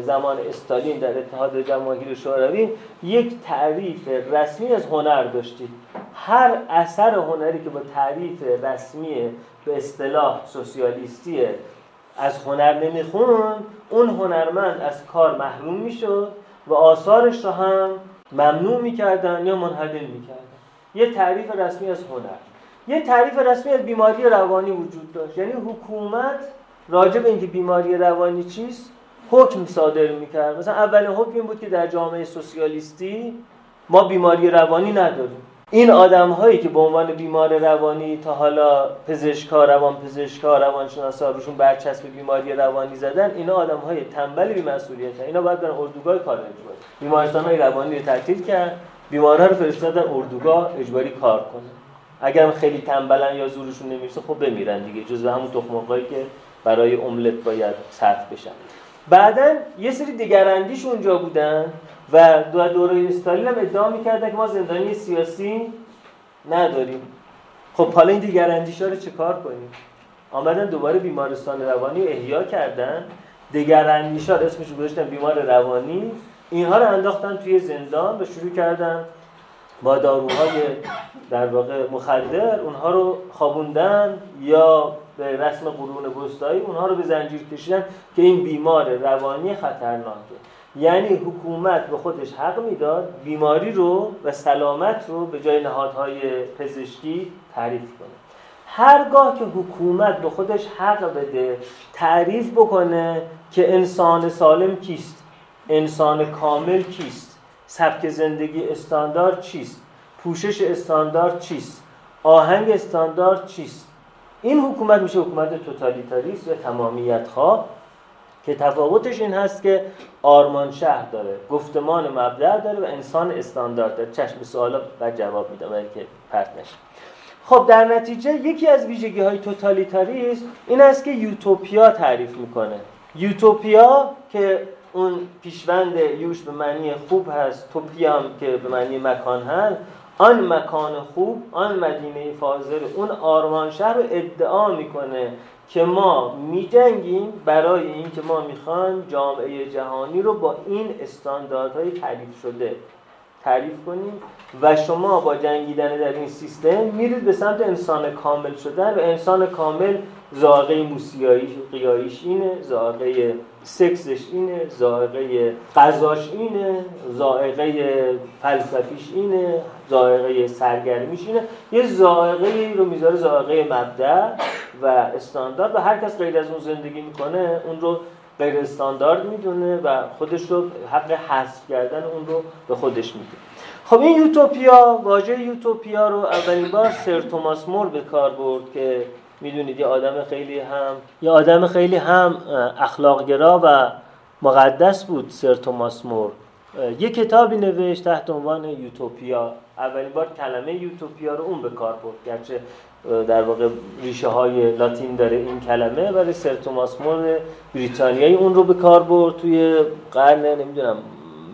زمان استالین در اتحاد جماهیر شوروی یک تعریف رسمی از هنر داشتید. هر اثر هنری که با تعریف رسمی به اصطلاح سوسیالیستی از هنر نمیخون اون هنرمند از کار محروم می‌شد و آثارش را هم ممنوع می‌کردن یا منحدر می‌کردن. یه تعریف رسمی از هنر. یه تعریف رسمی از بیماری روانی وجود داشت. یعنی حکومت راجع به اینکه بیماری روانی چیست حکم صادر می‌کرد. مثلا اولین حکم این بود که در جامعه سوسیالیستی ما بیماری روانی نداریم. این آدم هایی که به عنوان بیمار روانی تا حالا پزشکا روان پزشکا روانشناسا روشون برچسب بیماری روانی زدن اینا آدم های تنبل بی مسئولیت اینا باید برن اردوگاه کار اجباری بیمارستان های روانی رو تعطیل کرد. بیمارا رو فرستادن اردوگاه اجباری کار کنه. اگر خیلی تنبلن یا زورشون نمی‌رسه خب بمیرن دیگه جزو همون تخمقایی که برای املت باید صرف بشن. بعدا یه سری دیگراندیش اونجا بودن و دو دوره استالین هم ادعا می‌کردن که ما زندانی سیاسی نداریم. خب حالا این دیگراندیش ها رو چه کار کنیم؟ آمدن دوباره بیمارستان روانی احیا کردن. دیگراندیش ها اسمش گذاشتن بیمار روانی. اینها رو انداختن توی زندان و شروع کردن با داروهای در واقع مخدر اونها رو خوابوندن یا به رسم قرون وسطایی اونها رو به زنجیر کشیدن که این بیمار روانی خطرناکه یعنی حکومت به خودش حق می‌داد بیماری رو و سلامت رو به جای نهادهای پزشکی تعریف کنه. هرگاه که حکومت به خودش حق بده تعریف بکنه که انسان سالم کیست. انسان کامل کیست سبک زندگی استاندارد چیست؟ پوشش استاندارد چیست؟ آهنگ استاندارد چیست؟ این حکومت میشه حکومت توتالیتاریست و تمامیت خواه؟ که تفاوتش این هست که آرمان شهر داره گفتمان مبدع داره و انسان استاندارد داره. چشم سوالا و جواب میده برای که پرت نشه. خب در نتیجه یکی از ویژگی های توتالیتاریسم این است که یوتوپیا تعریف می‌کنه. یوتوپیا که اون پیشوند یوش به معنی خوب هست توپیام که به معنی مکان هست. آن مکان خوب آن مدینه فاضل اون آرمان شهر رو ادعا می‌کنه که ما میجنگیم برای اینکه ما می‌خوایم جامعه جهانی رو با این استانداردهای تعریف شده. تعریف کنیم و شما با جنگیدن در این سیستم میرید به سمت انسان کامل شدن و انسان کامل زاغه موسیقیاییش اینه زاغه سکسش اینه زائقه غذاش اینه زائقه فلسفیش اینه زائقه سرگرمیش اینه. یه زائقه رو می‌ذاره زائقه مبدع و استاندارد و هر کس غیر از اون زندگی می‌کنه اون رو غیر استاندارد می‌دونه و خودش رو حق حذف کردن اون رو به خودش میده. خب این یوتوپیا واژه یوتوپیا رو اولین بار سر توماس مور به کار برد که می‌دونید یه آدم خیلی هم یه آدم خیلی هم اخلاقگرا و مقدس بود سر توماس مور. یه کتابی نوشت تحت عنوان یوتوپیا. اولین بار کلمه یوتوپیا رو اون به کار برد. گرچه در واقع ریشه های لاتین داره این کلمه ولی سر توماس مور بریتانیایی اون رو به کار برد توی قرن نمی‌دونم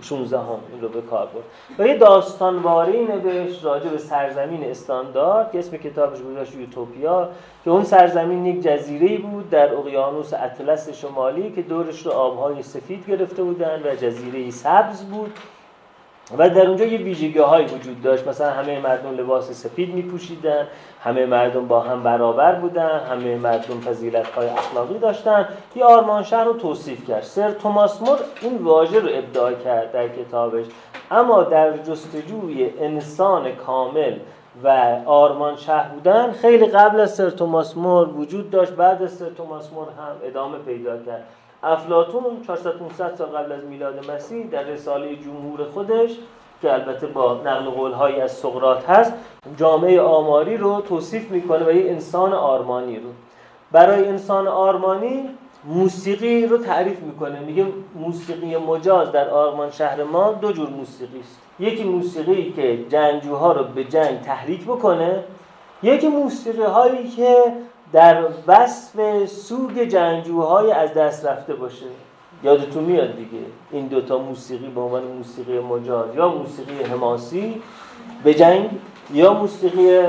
16 هم این رو به کار برد. و یه داستانواری نوشت راجع به سرزمین استاندارد که اسم کتابش گذاشت یوتوپیا که اون سرزمین یک جزیره بود در اقیانوس اطلس شمالی که دورش رو آبهای سفید گرفته بودن و جزیره سبز بود. و در اونجا یه ویژگی وجود داشت. مثلا همه مردم لباس سفید می پوشیدن همه مردم با هم برابر بودن همه مردم فضیلت های اخلاقی داشتن. یه آرمان شهر رو توصیف کرد. سر توماس مور این واژه رو ابداع کرد در کتابش. اما در جستجوی انسان کامل و آرمان شهر بودن خیلی قبل از سر توماس مور وجود داشت. بعد از سر توماس مور هم ادامه پیدا کرد. افلاتون 400 500 سال قبل از میلاد مسیح در رساله جمهور خودش که البته با نقل قولهایی از سقراط هست جامعه آماری رو توصیف می‌کنه و یه انسان آرمانی رو. برای انسان آرمانی موسیقی رو تعریف می‌کنه. میگه موسیقی مجاز در آرمان شهر ما دو جور موسیقی است. یکی موسیقی که جنگجوها رو به جنگ تحریک بکنه یکی موسیقی هایی که در وصف سوگ جنگجوهای از دست رفته باشه. یادتون میاد دیگه. این دوتا موسیقی به عنوان موسیقی مجاز یا موسیقی حماسی به جنگ یا موسیقی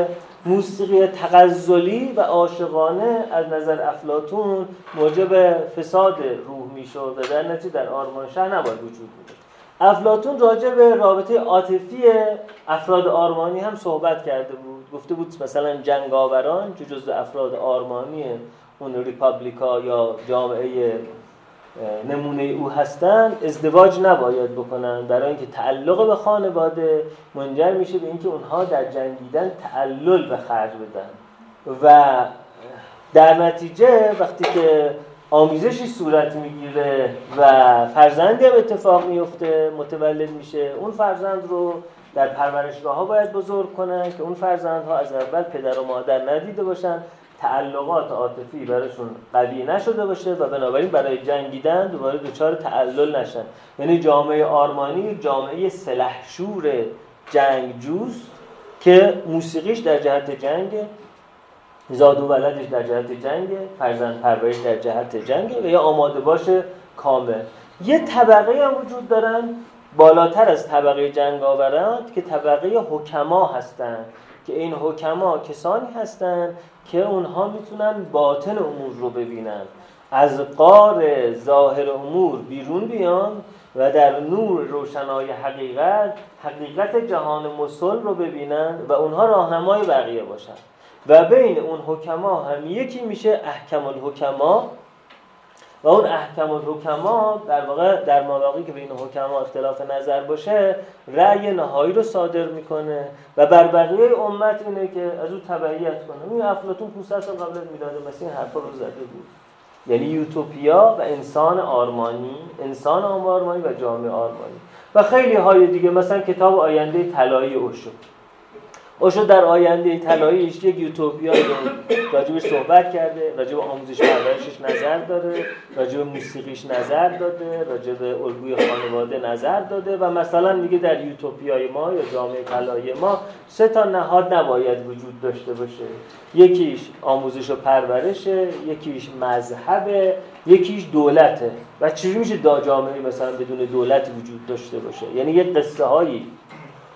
موسیقی تغزلی و عاشقانه از نظر افلاتون موجب فساد روح می‌شد و در نتیجه در آرمان شهر نباید وجود بوده. افلاتون راجع به رابطه عاطفی افراد آرمانی هم صحبت کرده بود. گفته بود مثلا جنگاوران که جزء افراد آرمانی اون ریپابلیکا یا جامعه نمونه او هستند ازدواج نباید بکنن. برای اینکه تعلق به خانواده منجر میشه به اینکه اونها در جنگیدن تعلل به خرج بدن. و در نتیجه وقتی که آمیزشی صورت می‌گیره و فرزندی هم اتفاق میفته متولد میشه اون فرزند رو در پرورشگاه ها باید بزرگ کنن که اون فرزند ها از اول پدر و مادر ندیده باشن. تعلقات عاطفی براشون قوی نشده باشه و بنابراین برای جنگیدن دوباره دچار تعلل نشن. یعنی جامعه آرمانی جامعه سلحشور جنگجوست که موسیقیش در جهت جنگ زاد و ولدش در جهت جنگ فرزند پرورش در جهت جنگ و یا آماده باشه کامل. یه طبقه هم وجود دارن بالاتر از طبقه جنگاوران که طبقه حکما هستند که این حکما کسانی هستند که اونها می‌تونن باطن امور رو ببینن. از قار ظاهر امور بیرون بیان و در نور روشنای حقیقت حقیقت جهان مسل رو ببینن و اونها راهنمای بقیه باشن. و بین اون حکما هم یکی میشه احکم الحکما. و اون احکم الحکما در واقع در مواقعی که بین حکما اختلاف نظر باشه رأی نهایی رو صادر می‌کنه و بر بقیه امت اینه که از او تبعیت کنه. این افلاطون 500 سال قبل از میلاد مسیح این رو زده بود. یعنی یوتوپیا و انسان آرمانی انسان آرمانی و جامعه آرمانی. و خیلی های دیگه مثلا کتاب آینده طلایی اوشو. اوشو در آینده طلاییش یک یوتوپیا راجبش صحبت کرده راجب آموزش پرورشش نظر داره راجب موسیقیش نظر داده راجب الگوی خانواده نظر داده و مثلا میگه در یوتوپیای ما یا جامعه طلایی ما سه تا نهاد نباید وجود داشته باشه. یکیش آموزش و پرورشه یکیش مذهبه یکیش دولته. و چجوری میشه یه جامعه مثلا بدون دولت وجود داشته باشه؟ یعنی یه قصه هایی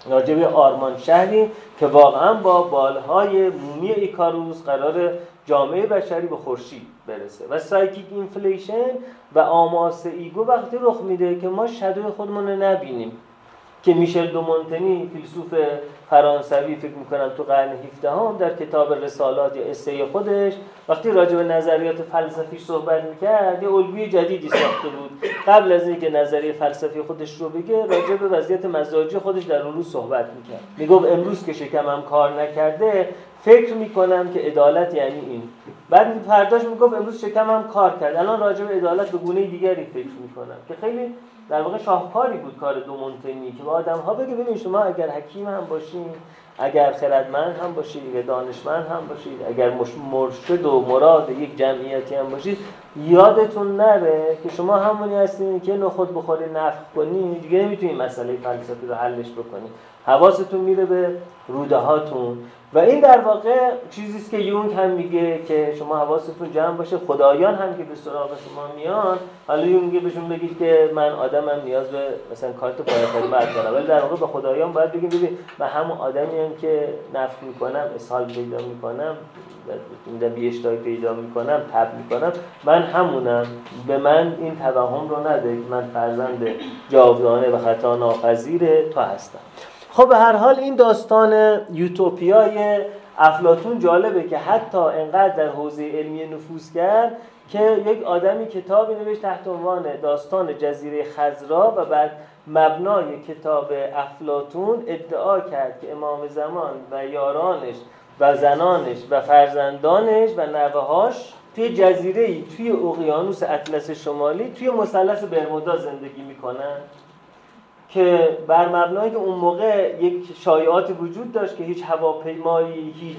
راجع به آرمان شهری که واقعا با بالهای مومی ایکاروس قرار جامعه بشری به خورشید برسه. و psychic inflation و آماس ego وقتی رخ میده که ما shadow ی خودمون رو نبینیم. که میشل دو مونتنی فیلسوف فرانسوی فکر می‌کنم تو قرن 17 هم در کتاب رسالات یا اسه خودش وقتی راجع به نظریات فلسفی صحبت می‌کرد یه الگوی جدیدی ساخته بود. قبل از اینکه نظریه فلسفی خودش رو بگه راجع به وضعیت مزاجی خودش در اون روز صحبت می‌کرد. می‌گفت امروز که شکمم کار نکرده فکر می‌کنم که عدالت یعنی این. بعد فرداش می‌گفت امروز شکمم کار کرد. الان راجع به عدالت به گونه دیگری فکر می‌کنم. که خیلی در واقع شاهکاری بود کار دو مونتنی که با آدم ها بگه ببینید شما اگر حکیم هم باشین اگر خردمند هم باشید اگر دانشمند هم باشید اگر مرشد و مراد یک جمعیتی هم باشید یادتون نره که شما همونی هستین که نخود بخوری نفخ کنی دیگه نمی‌تونید مسئله فلسفی رو حلش بکنید. حواستون میره به روده هاتون. و این در واقع چیزی است که یونگ هم میگه که شما حواستون جمع باشه. خدایان هم که به سراغ شما میان. حالا یونگ بهشون بگید که من آدمم نیاز به مثلا کارت پای خدمت دارم. ولی در واقع به خدایان باید بگیم ببین من همون آدمی هم که نفت می‌کنم اسهال پیدا می‌کنم و بیشتای پیدا می‌کنم تب می‌کنم. من همونم. به من این توهم رو نده. من فرزند جاودانه و خطا ناپذیر تو هستم. خب به هر حال این داستان یوتوپیای افلاتون جالبه که حتی انقدر در حوزه علمی نفوذ کرد که یک آدمی کتابی نوشت تحت عنوان داستان جزیره خزرا و بعد مبنای کتاب افلاتون ادعا کرد که امام زمان و یارانش و زنانش و فرزندانش و نوهاش توی جزیره ای توی اقیانوس اطلس شمالی توی مثلث برمودا زندگی می‌کنن. که بر مبنای اون موقع یک شایعات وجود داشت که هیچ هواپیمایی هیچ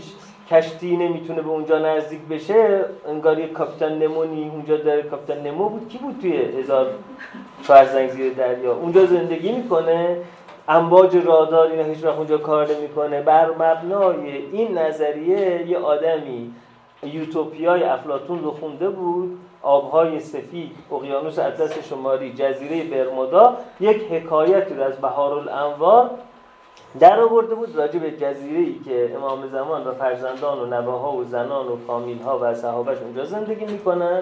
کشتی نمی‌تونه به اونجا نزدیک بشه انگار یک کاپیتان نمونی اونجا داره کاپیتان نمو بود. کی بود توی هزار فرزنگ زیر دریا؟ اونجا زندگی می‌کنه امواج رادار اینا هیچ وقت اونجا کار نمی‌کنه. بر مبنای این نظریه یه آدمی یوتوپیای افلاتون رو خونده بود. آبهای سفید اقیانوس اطلس شماری جزیره برمودا یک حکایتی رو از بهار الانوار در آورده بود راجع به جزیره ای که امام زمان و فرزندان و نواها و زنان و فامیل ها و صحابش اونجا زندگی می‌کنن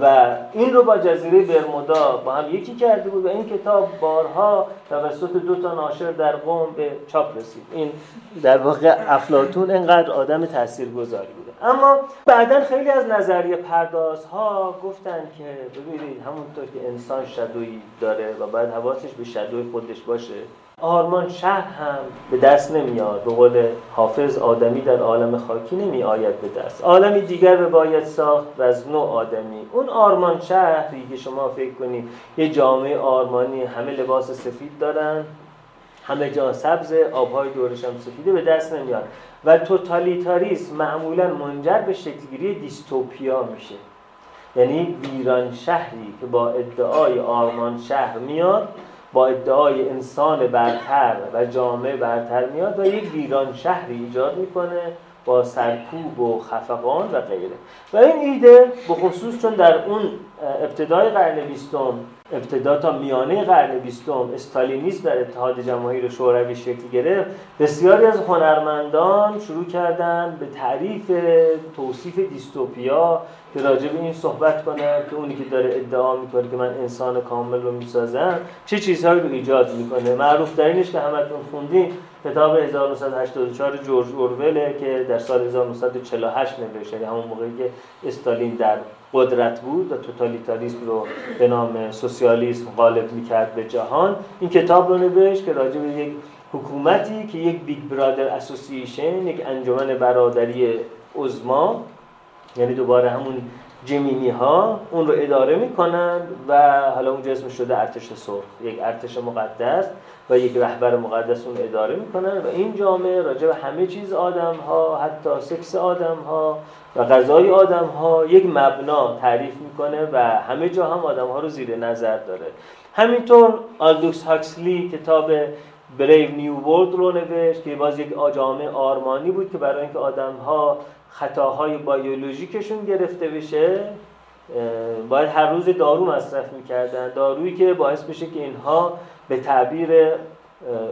و این رو با جزیره برمودا با هم یکی کرده بود و این کتاب بارها توسط دو تا ناشر در قوم به چاپ رسید. این در واقع افلاتون انقدر آدم تاثیرگذاری بوده اما بعدا خیلی از نظریه پردازها گفتن که ببینید همونطور که انسان شدویی داره و باید حواسش به شدوی خودش باشه آرمان شهر هم به دست نمیاد. به قول حافظ آدمی در عالم خاکی نمی آید به دست. عالمی دیگر به باید ساخت و از نوع آدمی. اون آرمان شهری که شما فکر کنید یه جامعه آرمانی همه لباس سفید دارن. همه جا سبز آبهای دورش هم سفیده به دست نمیاد. و توتالیتاریسم معمولا منجر به شکلگیری دیستوپیا میشه. یعنی ویران شهری که با ادعای آرمان شهر میاد با ادعای انسان برتر و جامعه برتر میاد و یک ویران شهری ایجاد می‌کنه با سرکوب و خفقان و غیره. و این ایده به خصوص چون در اون ابتدای قرن بیستم ابتدا تا میانه قرن بیستم استالینیسم در اتحاد جماهیر شوروی شکل گرفت. بسیاری از هنرمندان شروع کردن به تعریف توصیف دیستوپیا که راجع به این صحبت کنن که اونی که داره ادعا می‌کنه که من انسان کامل رو می‌سازم چه چیزهایی رو ایجاد می‌کنه. معروف اینش که همتون خوندین کتاب 1984 جورج اوروله که در سال 1948 نوشته همون موقعی که استالین در قدرت بود و توتالیتاریسم رو به نام سوسیالیسم قالب می‌کرد به جهان. این کتاب رو نوشت که راجع به یک حکومتی که یک big brother association یک انجمن برادری عظمی یعنی دوباره همون جمینی ها اون رو اداره می‌کنن و حالا اونجا اسمش شده ارتش سرخ یک ارتش مقدس و یک رهبر مقدس اون اداره می‌کنن. و این جامعه راجع به همه چیز آدم ها حتی سکس آدم ها و غذای آدم ها یک مبنا تعریف می‌کنه و همه جا هم آدم ها رو زیر نظر داره. همینطور آلدوکس هاکسلی کتاب Brave New World رو نوشت که باز یک جامعه آرمانی بود که برای اینکه آدم ها خطاهای بیولوژیکشون گرفته بشه باید هر روز دارو مصرف می‌کردن. دارویی که باعث بشه که اینها به تعبیر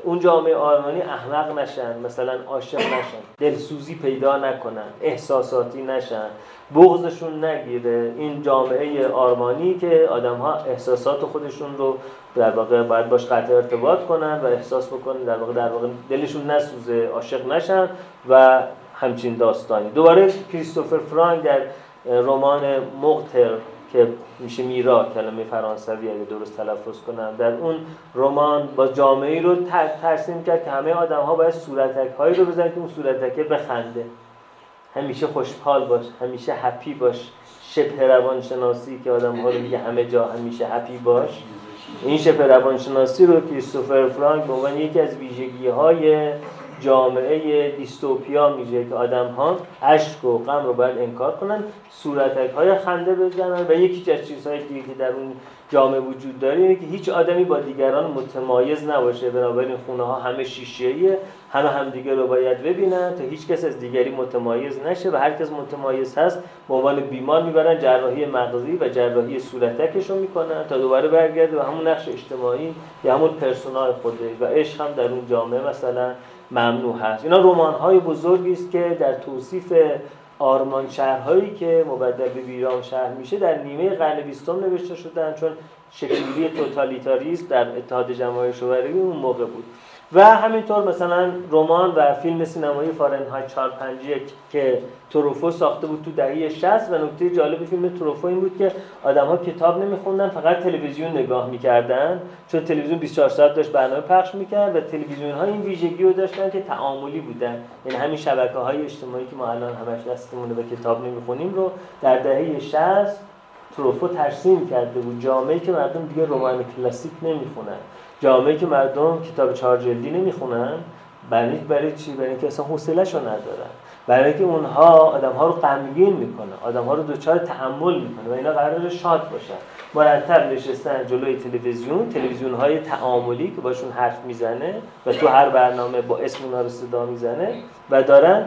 اون جامعه آرمانی احمق نشن مثلا عاشق نشن دلسوزی پیدا نکنن احساساتی نشن بغضشون نگیره. این جامعه آرمانی که آدم ها احساسات خودشون رو در واقع باید باش قطع ارتباط کنن و احساس بکنن در واقع در واقع دلشون نسوزه عاشق نشن و همچین داستانی. دوباره کریستوفر فرانک در رمان مقتر که میشه میرا کلمه فرانسوی اگه درست تلفظ کنم. در اون رمان با جامعه رو ترسیم کرد که همه آدم ها باید صورتک هایی رو بزنن که اون صورتکه بخنده. همیشه خوشحال باش همیشه هپی باش. شبه روانشناسی که آدم ها رو میگه همه جا همیشه هپی باش. این شبه روانشناسی رو کریستوفر فرانک به عنوان یکی از ویژگی های جامعه دیستوپیا میگه که آدم ها عشق و غم رو باید انکار کنن صورتک های خنده بزنن و یکی از چیزهای دیگه که در اون جامعه وجود داره اینه که هیچ آدمی با دیگران متمایز نباشه. بنابراین خونه ها همه شیشه‌ایه همه همدیگه رو باید ببینن تا هیچ کس از دیگری متمایز نشه و هر کس متمایز هست به عنوان بیمار می‌برن جراحی مغزی و جراحی صورتکش رو می‌کنن تا دوباره برگرده و همون نقش اجتماعی یا همون پرسونال خوده و عشق هم در اون جامعه مثلا ممنوع هست. اینا رمان های بزرگی است که در توصیف آرمان شهرهایی که مبدل به ویران شهر میشه در نیمه قرن بیستم نوشته شدن چون شکلگیری توتالیتاریسم در اتحاد جماهیر شوروی اون موقع بود. و همینطور مثلا رمان و فیلم سینمایی فارنهایت 451 که تروفو ساخته بود تو دهه 60 و نکته جالب فیلم تروفو این بود که آدم کتاب نمیخوندن فقط تلویزیون نگاه می‌کردن. چون تلویزیون 24 ساعت داشت برنامه پخش می‌کرد و تلویزیون ها این ویژگی رو داشتن که تعاملی بودن. یعنی همین شبکه های اجتماعی که ما الان همش دستمونه به کتاب نمی‌خونیم رو در دهه 60 تروفو ترسیم کرده بود. جامعه که مردم دیگه رمان کلاسیک نمی‌خونن. جامعه که مردم کتاب چهار جلدی نمی‌خونن برای برای چی؟ برای اینکه اصلا حوصله‌شو ندارن. برای اینکه اونها آدم ها رو غمگین می‌کنه. آدم ها رو دوچار تحمل می‌کنه و اینا قرار شاد باشن. مرتب نشستن جلوی تلویزیون تلویزیون های تعاملی که باشون حرف می‌زنه و تو هر برنامه با اسم اونها رو صدا می‌زنه و دارن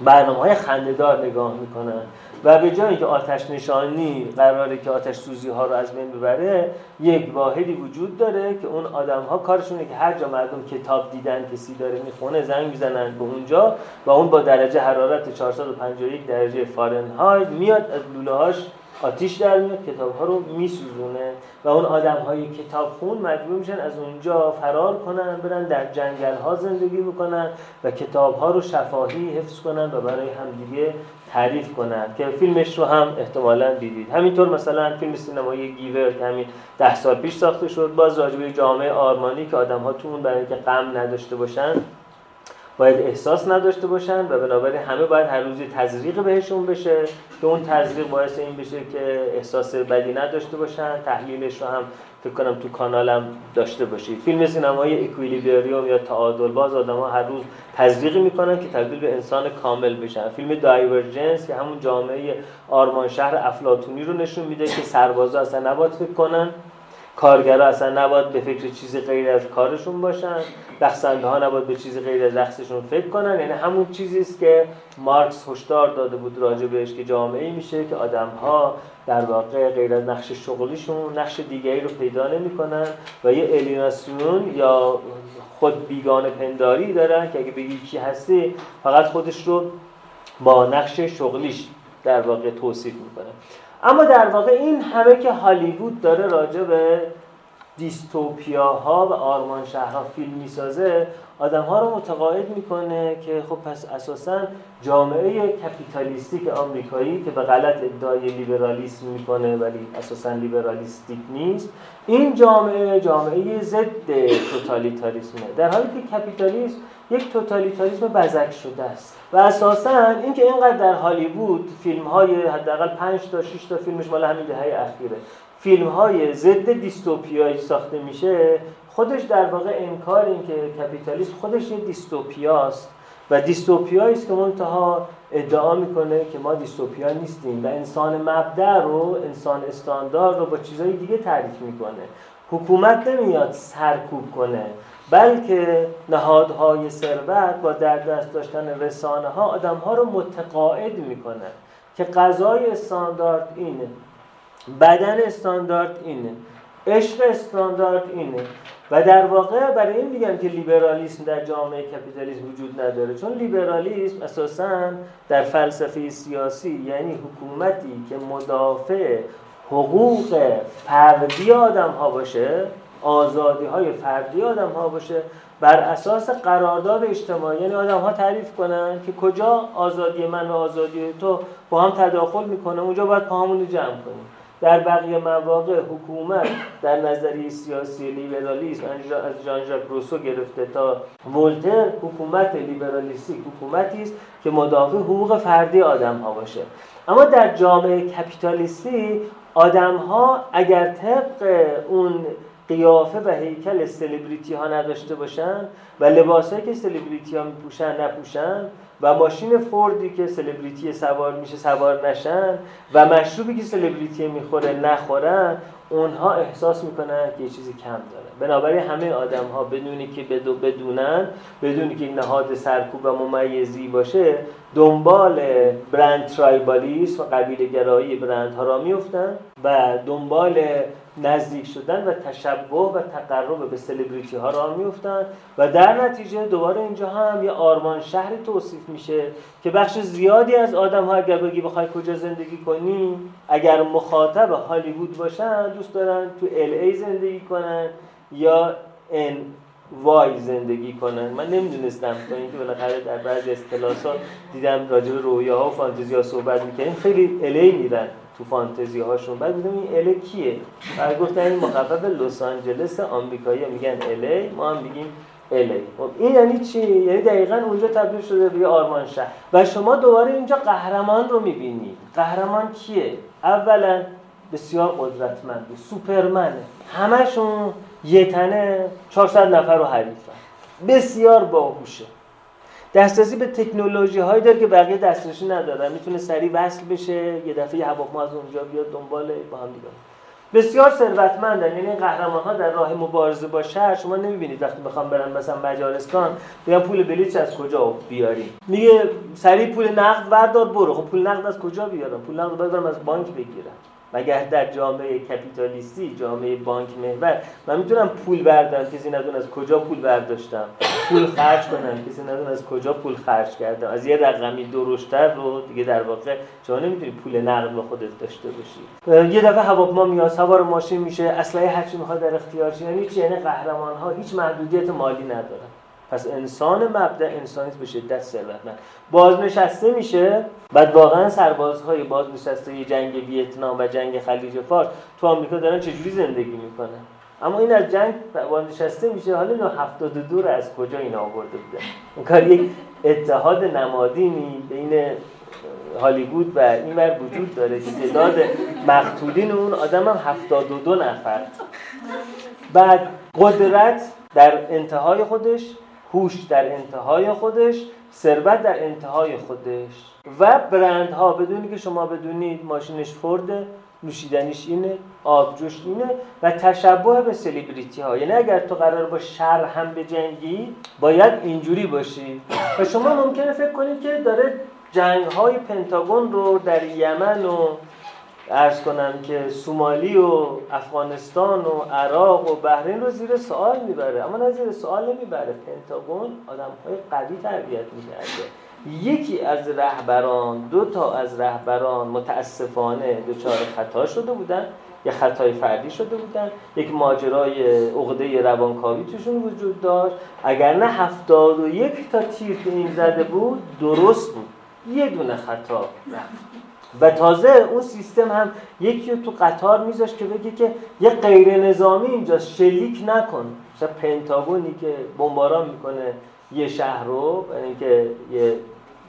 برنامه های خندهدار نگاه می‌کنن. و به جای که آتش نشانی قراره که آتش سوزی ها رو از بین ببره یک واحدی وجود داره که اون آدم ها کارشونه که هر جا مردم کتاب دیدن کسی داره می‌خونه زنگ می‌زنن به اونجا و اون با درجه حرارت 451 درجه فارنهایت میاد از لوله هاش آتیش در میاد کتاب ها رو میسوزونه و اون آدم های کتاب خون مجبور میشن از اونجا فرار کنن برن در جنگل ها زندگی بکنن و کتاب ها رو شفاهی حفظ کنن و برای همدیگه تعریف کنن که فیلمش رو هم احتمالا دیدید. همینطور مثلا فیلم سینمایی که همین ده سال پیش ساخته شد باز راجبه جامعه آرمانی که آدم ها تو اون برای که غم نداشته باشن باید احساس نداشته باشن و بنابراین همه باید هر روزی تزریق بهشون بشه که اون تزریق باعث این بشه که احساس بدی نداشته باشن. تحلیلش رو هم فکر کنم تو کانالم داشته باشید. فیلم سینمایی اکویلیبریوم یا تعادل باز آدم ها هر روز تزریقی می‌کنن که تبدیل به انسان کامل بشن. فیلم دایورجنس که همون جامعه آرمان شهر افلاتونی رو نشون میده که سربازا اصلا نباید فکر کنن. کارگرا اصلا نباید به فکر چیزی غیر از کارشون باشن. رقصنده ها نباید به چیزی غیر از رقصشون فکر کنن. یعنی همون چیزی است که مارکس هشدار داده بود راجع بهش که جامعه میشه که آدم ها در واقع غیر از نقش شغلیشون نقش دیگری رو پیدا نمی‌کنن و یه الیناسیون یا خود بیگانه پنداری دارن که اگه بگی کی هستی فقط خودش رو با نقش شغلیش در واقع توصیف می‌کنه. اما در واقع این همه که هالیوود داره راجع به دیستوپیاها و آرمان شهرها فیلم می‌سازه آدم ها رو متقاعد می‌کنه که خب پس اساسا جامعه کپیتالیستیک آمریکایی که به غلط ادعای لیبرالیسم می‌کنه ولی اساسا لیبرالیستیک نیست این جامعه جامعه ضد توتالیتاریسمه. در حالی که کپیتالیسم یک توتالیتاریسم بزک شده است. و اساسا اینکه اینقدر در هالیوود فیلم های حداقل 5 تا 6 تا فیلمش مال همین دهه اخیره فیلم های ضد دیستوپیایی ساخته میشه خودش در واقع انکار این که کپیتالیسم خودش یه دیستوپیاست و دیستوپیایی است که منتها ادعا می‌کنه که ما دیستوپیا نیستیم و انسان مبدع رو انسان استاندارد رو با چیزهای دیگه تعریف می‌کنه. حکومت نمیاد سرکوب کنه. بلکه نهادهای ثروت با در دست داشتن رسانه ها آدم ها رو متقاعد می‌کنه که غذای استاندارد اینه بدن استاندارد اینه عشق استاندارد اینه. و در واقع برای این میگم که لیبرالیسم در جامعه کپیتالیسم وجود نداره. چون لیبرالیسم اساسا در فلسفه سیاسی یعنی حکومتی که مدافع حقوق فردی آدم ها باشه آزادی های فردی آدم ها باشه. بر اساس قرارداد اجتماعی یعنی آدم ها تعریف کنن که کجا آزادی من و آزادی تو با هم تداخل می‌کنه اونجا باید پاهمون جمع کنیم. در بقیه مواقع حکومت در نظریه سیاسی لیبرالیسم از جان ژاک روسو گرفته تا ولتر حکومت لیبرالیستی حکومتی است که مدافع حقوق فردی آدم ها باشه. اما در جامعه کپیتالیستی آدم ها اگر طبق اون قیافه و هیکل سلبریتی ها نداشته باشن و لباسهایی که سلبریتی ها میپوشن نپوشن و ماشین فوردی که سلبریتی سوار میشه سوار نشن و مشروبی که سلبریتی می‌خوره نخورن اونها احساس می‌کنن که یه چیزی کم داره. بنابراین همه آدم ها بدونی که بدو بدونن بدونی که نهاد سرکوب و ممیزی باشه دنبال برند ترایبالیسم و قبیل گرایی برند ها را میفتن و دنبال نزدیک شدن و تشبه و تقرب به سلبریتی ها را میفتن و در نتیجه دوباره اینجا هم یه آرمان شهری توصیف میشه که بخش زیادی از آدم ها اگر بگی بخوای کجا زندگی کنی اگر مخاطب هالیوود باشن دوست دارن تو ال ای زندگی کنن یا ان وای زندگی کنن. من نمی‌دونستم تا اینکه بالاخره در بعضی از کلاس‌ها دیدم راجع به رویاها و فانتزی ها صحبت می‌کنیم خیلی الی میرن. تو فانتزی هاشون بعد بودم این اله کیه؟ بعد گفتن این مخفف لس آنجلس آمریکایی. میگن الی ما هم میگیم الی خب این یعنی چی؟ یعنی دقیقا اونجا تبدیل شده به آرمان شهر. و شما دوباره اینجا قهرمان رو می‌بینید قهرمان کیه؟ اولا بسیار قدرتمند سوپرمنه. همشون یه تنه 400 نفر رو حریفن. بسیار باهوشه. دسترسی به تکنولوژی هایی داره که بقیه دسترسی ندارن. می‌تونه سریع وصل بشه یه دفعه هواپیما از اونجا بیاد دنبال با هم دیگه. بسیار ثروتمندن. یعنی قهرمان ها در راه مبارزه با شهر شما نمی‌بینید وقتی می‌خوام برن مثلا مجارستان بیان پول بلیط از کجا بیاریم؟ میگه سریع پول نقد بردار برو. خب پول نقد از کجا بیارم پول نقد بردارم از بانک بگیرم مگر در جامعه کپیتالیستی جامعه بانک محور من می‌تونم پول بردارم کسی ندون از کجا پول برداشتم؟ پول خرج کنم کسی ندون از کجا پول خرج کردم؟ از یه رقمی درشتر رو دیگه در واقع شما نمی‌تونی پول نقد به خودت داشته باشی. یه دفعه هواپیما میاد سوار ماشین میشه اسلحه هرچی می‌خواد در اختیارش یعنی چی یعنی قهرمان ها هیچ محدودیت مالی ندارن. پس انسان مبدع انسانیست به شدت ثروتمند. بازنشسته میشه بعد واقعا سربازهای بازنشسته جنگ ویتنام و جنگ خلیج فارس تو آمریکا دارن چجوری زندگی می‌کنن؟ اما این از جنگ بازنشسته میشه. حالا 72 رو از کجا این آورده بوده این کار یک اتحاد نمادینی بین هالیوود و این بر وجود داره که تعداد مقتولین اون آدم هم 72 نفر. بعد قدرت در انتهای خودش هوش در انتهای خودش ثروت در انتهای خودش. و برندها بدونی که شما بدونید ماشینش فورده نوشیدنیش اینه آبجوش اینه و تشبه به سلیبریتی ها یعنی اگر تو قرار با شر هم به جنگی باید اینجوری باشی. و شما ممکنه فکر کنید که داره جنگ های پنتاگون رو در یمن و ارز کنم که سومالی و افغانستان و عراق و بحرین رو زیر سوال می‌بره. اما نه زیر سوال نمی‌بره. پنتاگون آدم های قوی تربیت می‌کرده. یکی از رهبران دو تا از رهبران متاسفانه دچار خطا شده بودن. یه خطای فردی شده بودن. یک ماجرای عقده روانکاوی توشون وجود داشت. اگر نه هفتاد و یک تا تیر که این زده بود درست بود. یه دونه خطا رفت. و تازه اون سیستم هم یکی رو تو قطار میذاشت که بگه که یه غیر نظامی اینجا شلیک نکن. مثلا پنتاگونی که بمباران می‌کنه یه شهر رو برای اینکه یه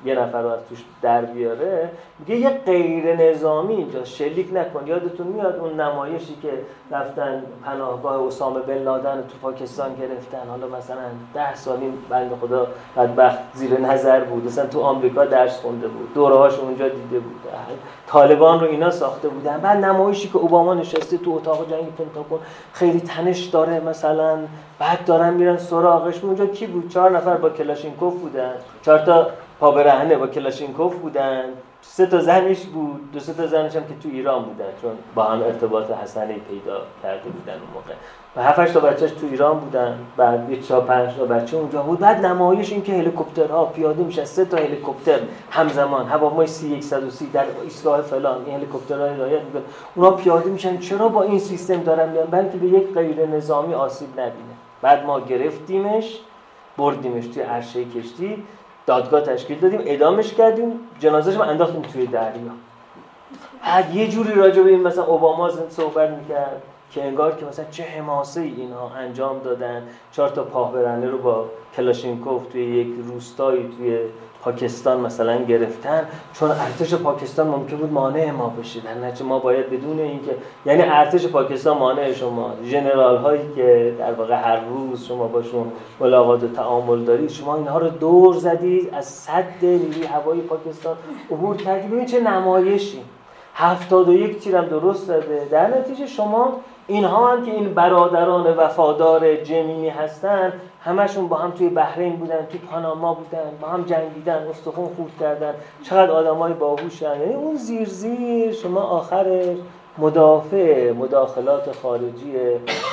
یه نفر رو از توش در بیاره میگه یه غیر نظامی اینجا شلیک نکن. یادتون میاد اون نمایشی که رفتن پناهگاه اسامه بن لادن تو پاکستان گرفتن؟ حالا مثلا ده سال این بند خدا بدبخت زیر نظر بود مثلا تو آمریکا درس خونده بود دوره هاش اونجا دیده بود. طالبان رو اینا ساخته بودن. بعد نمایشی که اوباما نشسته تو اتاق جنگ پنتاگون خیلی تنش داره مثلا بعد دارن میرن سراغش. اونجا کی بود؟ چهار نفر با کلاشینکوف بودن. چهار تا پا برهنه با کلاشینکوف بودن. سه تا زنش بود. دو سه تا زنش هم که تو ایران بودن. چون با هم ارتباط حسنه پیدا کرده بودن اون موقع. و هفتش تا بچهش تو ایران بودن. بعد یه چهار پنج تا بچه اونجا بود. بعد نمایش این که هلیکوپترها پیاده میشن. سه تا هلیکوپتر همزمان. هواپیمای سی 130 در ایستگاه فلان. این هلیکوپترها هدایت می‌کنن اونا پیاده میشن. چرا با این سیستم دارن میان؟ بلکه به یک غیر نظامی آسیب نبینه. بعد ما گرفتیمش بردیمش توی عرشه کشتی. دادگاه تشکیل دادیم ادامش کردیم جنازهش انداختیم توی دریا. بعد یه جوری راجع به این مثلا اوباما صحبت می‌کرد که انگار که مثلا چه حماسه ای اینها انجام دادن. چهار تا پاهبرنده رو با کلاشینکوف توی یک روستایی توی پاکستان مثلا گرفتن چون ارتش پاکستان ممکن بود مانع ما بشه. در نتیجه ما باید بدون اینکه یعنی ارتش پاکستان مانع شما. ژنرال هایی که در واقع هر روز شما باشون ملاقات و تعامل دارید شما اینها رو دور زدید از صد نیروی هوایی پاکستان عبور کردید. ببین چه نمایشی. هفتاد و یک تیرم درست داده در نتیجه شما اینها هم که این برادران وفادار جمینی هستن همشون با هم توی بحرین بودن توی پاناما بودن با هم جنگیدن استخون خورد کردن. چقدر آدمای باهوشن. یعنی اون زیر زیر شما آخرش مدافع مداخلات خارجی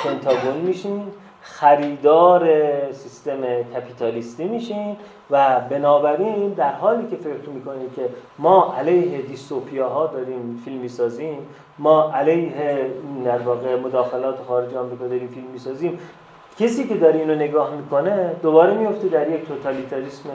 پنتاگون میشین خریدار سیستم کپیتالیستی میشین و بنابراین در حالی که فکر می‌کنید که ما علیه دیستوپیاها داریم فیلم می‌سازیم ما علیه در واقع مداخلات خارج آمریکا داریم فیلم می‌سازیم کسی که داره اینو نگاه می‌کنه دوباره میفته در یک توتالیتاریسم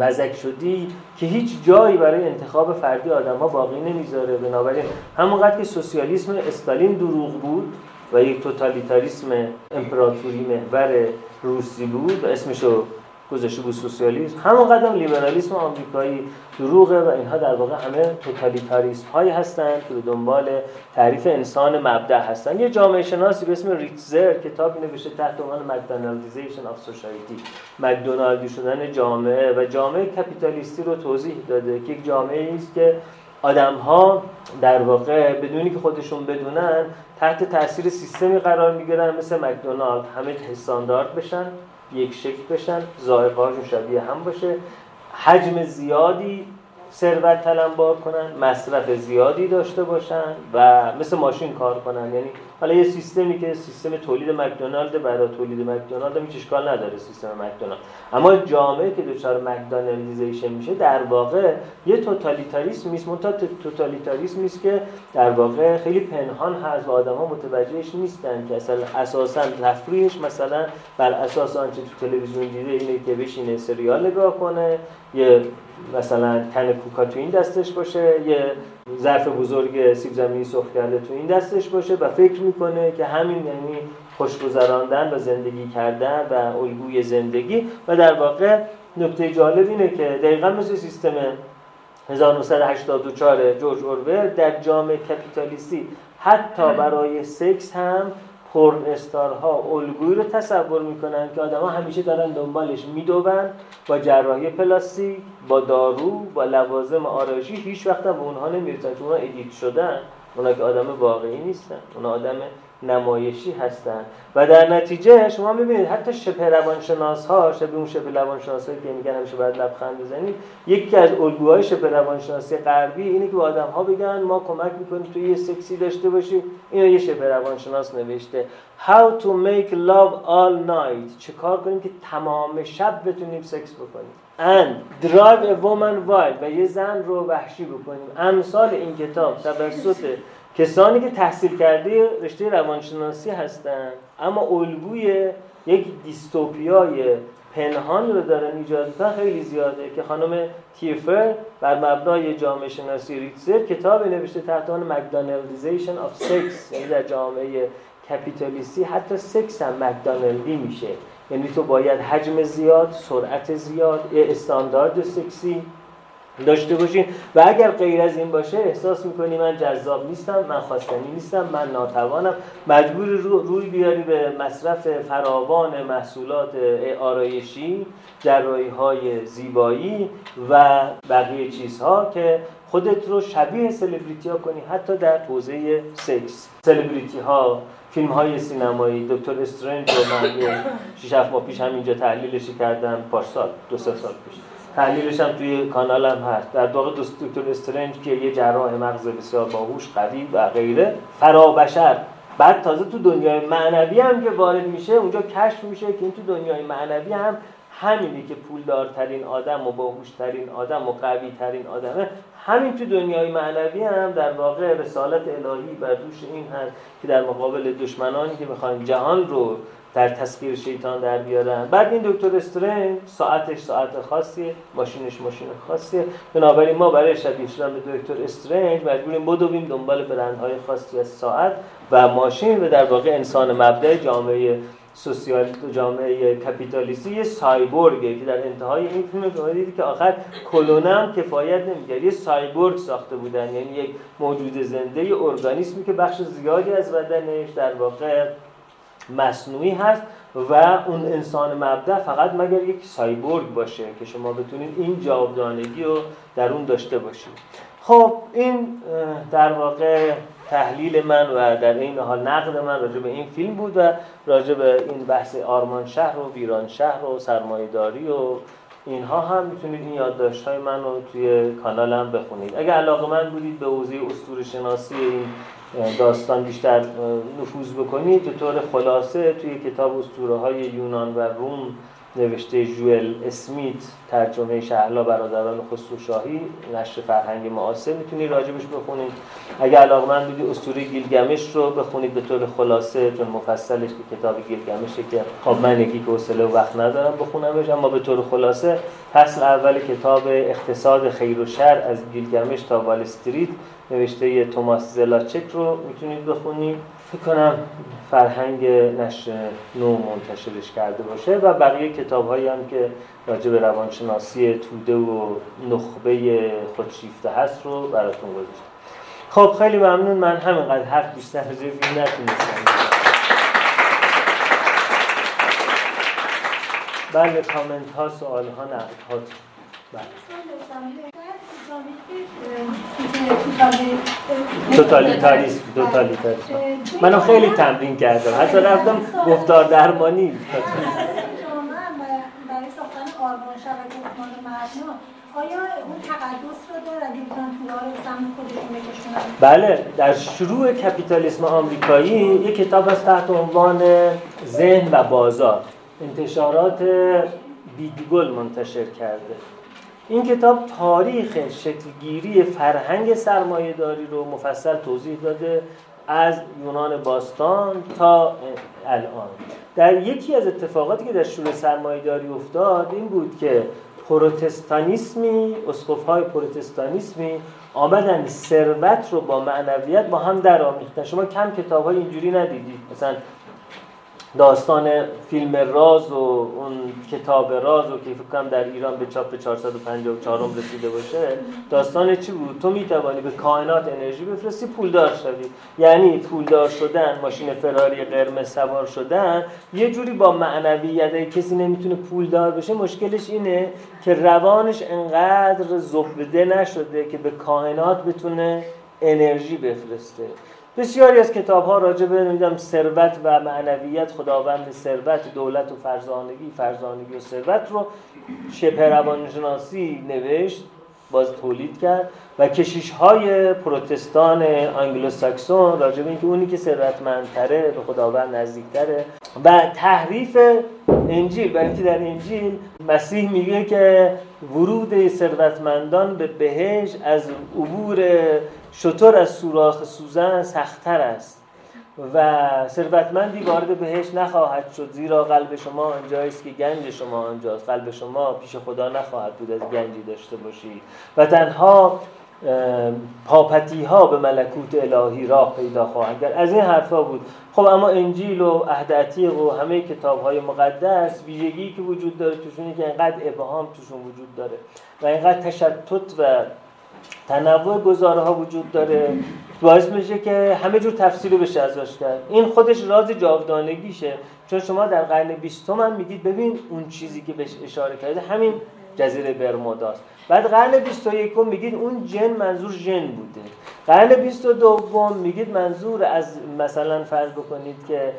بزک شدی که هیچ جایی برای انتخاب فردی آدم ها باقی نمی‌ذاره. بنابراین همونقدر که سوسیالیسم استالین دروغ بود و یک توتالیتاریسم امپراتوری محور روسی بود و اسمشو گذاشته بود سوسیالیسم. همون قدم لیبرالیسم آمریکایی دروغه و اینها در واقع همه توتالیتاریسم هایی هستند که به دنبال تعریف انسان مبدع هستند یه جامعه شناسی به اسم ریتزر کتابی نوشته تحت عنوان McDonaldization of Society مکدونالدی شدن جامعه و جامعه capitalist ی رو توضیح داده که یک جامعه است که آدم ها در واقع بدونی که خودشون بدونن تحت تاثیر سیستمی قرار می‌گیرن مثل مکدونالد. همه استاندارد بشن. یک شکل بشن ذائقه‌هاشون شبیه هم باشه. حجم زیادی ثروت تلمبار کنن مصرف زیادی داشته باشن و مثل ماشین کار کنن. یعنی حالا یه سیستمی که سیستم تولید مکدونالد برای تولید مکدونالد هیچ اشکال نداره سیستم مکدونالد. اما جامعه که دچار مکدونالدیزیشن میشه در واقع یه توتالیتاریسم نیست منتها توتالیتاریسم که در واقع خیلی پنهان هست و آدما متوجهش نیستن که اصلا اساسا تفریحش مثلا بر اساس آنچه تو تلویزیون دیده اینه که بشینه سریال نگاه کنه یه مثلا تن کوکا تو این دستش باشه یه ظرف بزرگ سیب زمینی سرخ کرده تو این دستش باشه و فکر می‌کنه که همین یعنی خوشگذراندن و زندگی کردن و الگوی زندگی. و در واقع نکته جالب اینه که دقیقا مثل سیستم 1984 جورج اورول در جامعه capitalist ی حتی برای سکس هم porn star ها الگویی رو تصور می‌کنن که آدما همیشه دارن دنبالش میدون با جراحی پلاستیک با دارو با لوازم آرایشی هیچ وقت به اونها نمی‌رسن چون اونها edit شدن. اونا که آدم واقعی نیستن. اونا آدم نمایشی هستن. و در نتیجه شما می‌بینید حتی شبه روانشناس ها شبه اون شبه روانشناس که میگن همیشه باید لبخند بزنید یکی از الگوهای شبه روانشناسی غربی اینه که به آدم ها بگن ما کمک می‌کنیم تو یه سکسی داشته باشی اینو یه شبه روانشناس نوشته. How to make love all night. چه کار کنیم که تمام شب بتونیم سکس بکنیم. And drive a woman wild. و یه زن رو وحشی بکنیم. امثال این کتاب توسط کسانی که تحصیل کرده رشته روانشناسی هستند اما الگوی یک dystopia ی پنهان رو دارن ایجاد می‌کنن خیلی زیاده که خانم Tiefer بر مبنای جامعه شناسی ریتزر کتاب نوشته تحت عنوان McDonaldization of Sex یعنی در جامعه capitalist ی حتی سکس هم McDonald ی میشه. یعنی تو باید حجم زیاد سرعت زیاد استاندارد سکسی داشته باشین. و اگر غیر از این باشه احساس می‌کنی من جذاب نیستم من خواستنی نیستم من ناتوانم. مجبور رو روی بیاری به مصرف فراوان محصولات آرایشی جرایی های زیبایی و بقیه چیزها که خودت رو شبیه سلبریتی ها کنی حتی در حوزه سکس سلبریتی ها فیلم های سینمایی دکتر استرنج رو من 6 ماه پیش همینجا تحلیلش کردم پارسال دو سه سال پیش. تحلیلش هم توی کانالم هست. در واقع دکتر استرنج که یه جراح مغز بسیار باهوش قوی و غیره فرابشر. بعد تازه تو دنیای معنوی هم که وارد میشه اونجا کشف میشه که این تو دنیای معنوی هم همینی که پولدارترین آدم و باهوشترین آدم و قوی ترین آدمه همین تو دنیای معنوی هم در واقع رسالت الهی بر دوش این هست که در مقابل دشمنانی که می‌خوان جهان رو در تسخیر شیطان در بیارن. بعد این دکتر استرنج ساعتش ساعت خاصیه ماشینش ماشین خاصیه. بنابراین ما برای شبیه شدن به دکتر استرنج مجبوریم بدویم دنبال برندهای خاصی از ساعت و ماشین و در واقع انسان مبدع جامعه سوسیال جامعه کپیتالیستی یه سایبورگه که در انتهای این فیلم شما که آخر کلونم کفایت نمی‌کرد. یه سایبورگ ساخته بودن. یعنی یک موجود زنده ارگانیسمی که بخش زیادی از بدنش در واقع مصنوعی هست و اون انسان مبدع فقط مگر یک سایبورگ باشه که شما بتونید این جاودانگی رو در اون داشته باشید. خب این در واقع تحلیل من و در این حال نقد من راجع به این فیلم بود و راجع به این بحث آرمان شهر و ویران شهر و سرمایهداری و اینها هم می‌تونید این یادداشت های من رو توی کانالم بخونید. اگر علاقه من بودید به حوزه اسطوره شناسی این داستان بیشتر نفوذ بکنید به طور خلاصه توی کتاب اسطوره های یونان و روم نوشته جوئل اسمیت ترجمه شهلا برادران خسرو شاهی نشر فرهنگ معاصر. می‌تونید راجبش بخونید اگر علاقه من بودی اسطوره گیلگمش رو بخونید به طور خلاصه چون مفصلش که کتاب گیلگمشه که خب من یکی که حوصله و وقت ندارم بخونمش اما به طور خلاصه فصل اول کتاب اقتصاد خیر و شر از گیلگمش تا وال استریت. نوشته توماس زلاچک رو می‌تونید بخونید. فکر کنم فرهنگ نشر نو منتشرش کرده باشه و بقیه کتاب هایی هم که راجع به روانشناسی توده و نخبه خودشیفته هست رو براتون گذاشتم. خب خیلی ممنون. من همینقدر حرف بیشتر از نتونستم. بله کامنت ها سوال ها نقد توتالیتاریسم توتالیتاریسم. منو خیلی تمرین کردم. حتی رفتم گفتار درمانی. بله در شروع کپیتالیسم آمریکایی یک کتاب از تحت عنوان ذهن و بازار. انتشارات بیدگل منتشر کرده. این کتاب تاریخ شکلگیری فرهنگ سرمایه داری رو مفصل توضیح داده از یونان باستان تا الان. در یکی از اتفاقاتی که در شروع سرمایه داری افتاد این بود که پروتستانیسمی های پروتستانیسمی آمدن ثروت رو با معنویت با هم در آمیختن. شما کم کتاب های اینجوری ندیدید. مثلا داستان فیلم راز و اون کتاب راز و که فکر در ایران به چاپ 454 رسیده باشه داستان چی بود؟ تو می‌توانی به کائنات انرژی بفرستی پولدار شوی. یعنی پولدار شدن ماشین فراری قرمز سوار شدن یه جوری با معنویت کسی نمی‌تونه پولدار بشه مشکلش اینه که روانش انقدر زبده نشده که به کائنات بتونه انرژی بفرسته. بسیاری از کتاب ها راجع به نمی‌دونم ثروت و معنویت خداوند ثروت دولت و فرزانگی فرزانگی و ثروت رو شبه روانشناسی نوشت باز تولید کرد و کشیش های پروتستان آنگلو ساکسون راجع به اینکه اونی که ثروتمندتره به خداوند نزدیکتره و تحریف انجیل برای اینکه در انجیل مسیح میگه که ورود ثروتمندان به بهش از عبور شطور از سوراخ سوزن سختتر است و ثروتمندی وارد بهش نخواهد شد زیرا قلب شما آنجاییست که گنج شما آنجاست. قلب شما پیش خدا نخواهد بود از گنجی داشته باشید و تنها پاپتی ها به ملکوت الهی راه پیدا خواهند کرد. از این حرفا بود. خب اما انجیل و عهد عتیق و همه کتاب های مقدس ویژگی که وجود داره توشونه که اینقدر ابهام توشون وجود داره و اینقدر تشتت و تنوع گزاره ها وجود داره. باعث میشه که همه جور تفسیر رو بشه ازش کرد. این خودش راز جاودانگیشه. چون شما در قرن بیستم هم میگید ببین اون چیزی که بهش اشاره کرده همین جزیره برموداست. بعد قرن 21 میگید اون جن منظور جن بوده. قرن 22 میگید منظور از مثلا فرض بکنید که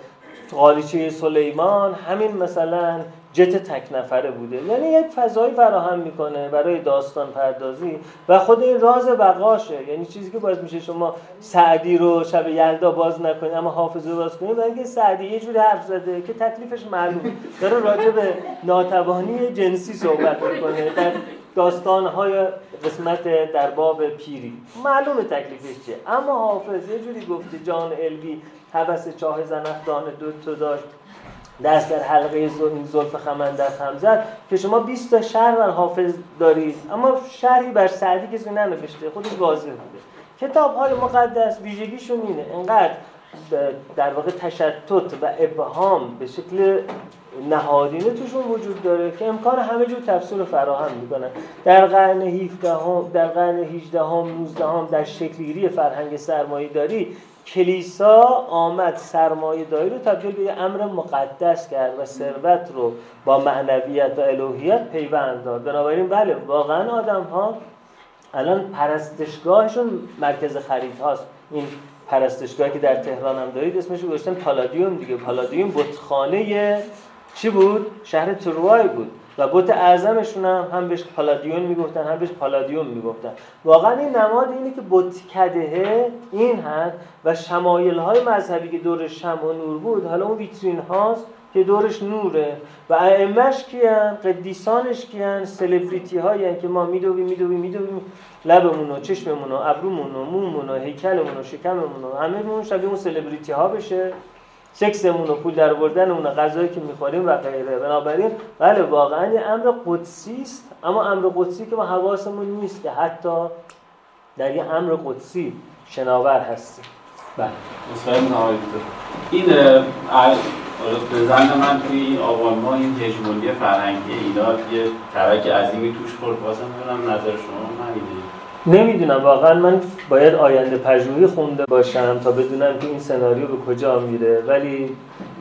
قالیچه سلیمان همین مثلا جت تک نفره بوده. یعنی یک فضایی فراهم می‌کنه برای داستان پردازی و خود این راز بقاشه. یعنی چیزی که باعث میشه شما سعدی رو شب یلدا باز نکنید اما حافظه باز کنید و اینکه سعدی یه جوری حرف زده که تکلیفش معلوم داره راجع به ناتوانی جنسی صحبت می‌کنه. در داستانهای قسمت در باب پیری. معلوم تکلیفش چیه. اما حافظ یه جوری گفته جان الوی حبس چاه زنخدان دو تو داشت. دست در حلقه این زلف خمن در خمزد که شما 20 تا شهر بر حافظ دارید. اما شهری بر سعدی کسی ننوشته خودش واضح بوده. کتاب های مقدس ویژگیشون اینه انقدر در واقع تشتت و ابهام به شکل نهادینه توشون وجود داره که امکان همه جور تفسیر رو فراهم می‌کنن. در قرن 17 هم، در قرن 18 هم، 19 هم در شکلگیری فرهنگ سرمایه داری کلیسا آمد سرمایه داری رو تبدیل به امر مقدس کرد و ثروت رو با معنویت و الوهیت پیوند داد. بنابراین بله واقعا آدم ها الان پرستشگاهشون مرکز خرید هاست. این پرستشگاهی که در تهران هم دارید اسمش گذاشتن پالادیوم دیگه. پالادیوم بتخانه چی بود؟ شهر تروای بود. و بت اعظمشون هم هم بهش پالادیون می‌گفتن هم بهش پالادیوم می‌گفتن. واقعا این نماد اینه که بتکده این هست و شمایل های مذهبی که دورش شم و نور بود حالا اون ویترین هاست که دورش نوره. و ائمهش کیان؟ قدیسانش کیان؟ سلبریتی هایی که ما میدویم میدویم میدویم لبمون و چشممون و ابرومون و مومون و هیکلمون و شکممون و همه شبیه اون سلبریتی ها بشه. سکسمون و پول در آوردنمون و غذایی که می‌خوریم و غیره. بنابراین بله واقعا یه امر قدسی است اما امر قدسی که ما حواسمون نیست که حتی در یه امر قدسی شناور هستیم. بله. این زن من توی آبان ما این هژمونی فرهنگی ایران یه ترک عظیمی توش خورد. واسه می‌دونم نظر شما نمی‌دونم واقعا من باید آینده پژوهی خونده باشم تا بدونم که این سناریو به کجا میره. ولی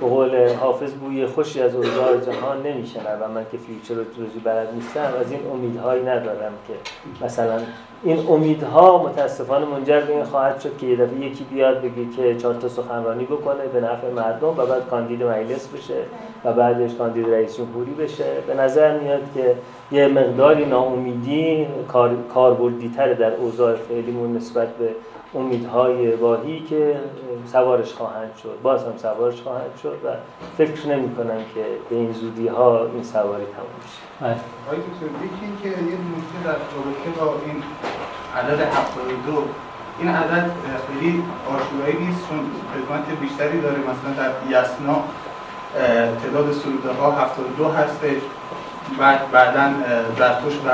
به قول حافظ بوی خوشی از اوضاع جهان نمیشنوم. من که فیوچرولوژی بلد نیستم از این امیدهایی ندارم که مثلا این امیدها متاسفانه منجر به این خواهد شد که یه دفعه یکی بیاد بگه که چهار تا سخنرانی بکنه به نفع مردم و بعد کاندید مجلس بشه و بعدش کاندید رئیس جمهوری بشه. به نظر میاد که یه مقداری ناامیدی کاربردیتر در اوضاع فعلیمون نسبت به امیدهای واهی که سوارش خواهند شد. باز هم سوارش خواهند شد و فکر نمی کنم که به این زودی ها این سواری تموم بشه. بله. آقای این که یه نکته در رابطه با این عدد 72 این عدد خیلی آشورایی نیست چون خدمت بیشتری داره مثلا در یسنا تعداد سروده ها 72 هستش. بعد بعدا زرتوش و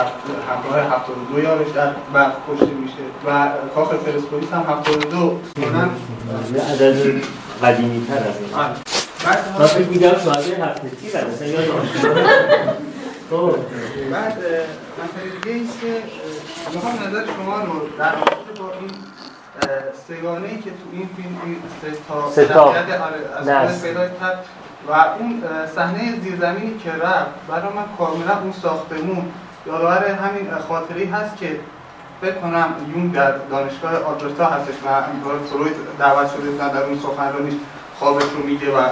همراه 72 یارش در بعد کشته میشه. و کاخ پرسپولیس هم 72 کنن عدد قدیمی تر از این. آره. من فکر میگم شاید هفته تی مثلا یاد. بعد مثلا دیگه ایست که می‌خوام نظر شما رو در رابطه با این سگانه ای که تو این فیلم این سه تا آره، از پیدا کرد و اون صحنه زیرزمینی که رفت برای من کاملا اون ساختمون یادآور همین خاطری هست که فکر کنم یون در دانشگاه آلبرتا هستش و فروید دعوت شده بودن در اون سخنرانیش خوابش رو میگه و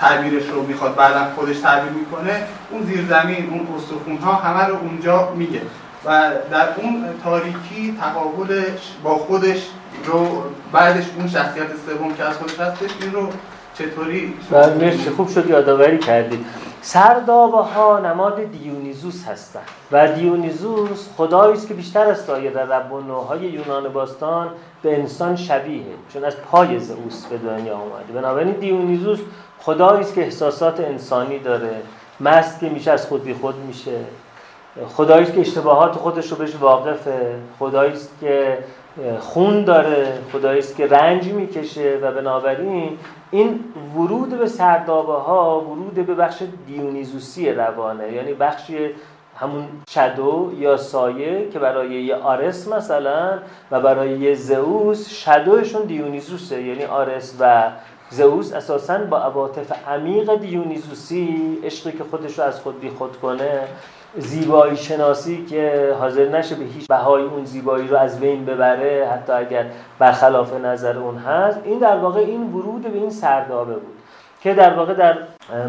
تعبیرش رو می‌خواد. بعدا خودش تعبیر می‌کنه. اون زیرزمین اون استخون ها همه رو اونجا میگه. و در اون تاریکی تقابلش با خودش رو بعدش اون شخصیت سوم که از خودش هستش این رو چطوری؟ مرسی خوب شد یادآوری کردید. سردابه ها نماد دیونیزوس هستند و دیونیزوس خدایی است که بیشتر از سایر رب و نوهای یونان باستان به انسان شبیه چون از پای زئوس به دنیا آمده. بنابراین دیونیزوس خدایی است که احساسات انسانی داره مست که میشه از خود بی خود میشه. خدایی است که اشتباهات خودش رو بهش واقفه. خدایی است که خون داره خدایی است که رنج می‌کشه و بنابراین این ورود به سردابه ها ورود به بخش دیونیزوسی روانه. یعنی بخشی همون شدو یا سایه که برای یه آرس مثلا و برای یه زئوس شدوشون دیونیزوسه. یعنی آرس و زئوس اساسا با عواطف عمیق دیونیزوسی عشقی که خودش رو از خود بی خود کنه زیبایی شناسی که حاضر نشه به هیچ بهای اون زیبایی رو از بین ببره حتی اگر برخلاف نظر اون هست. این در واقع این ورود به این سردابه بود که در واقع در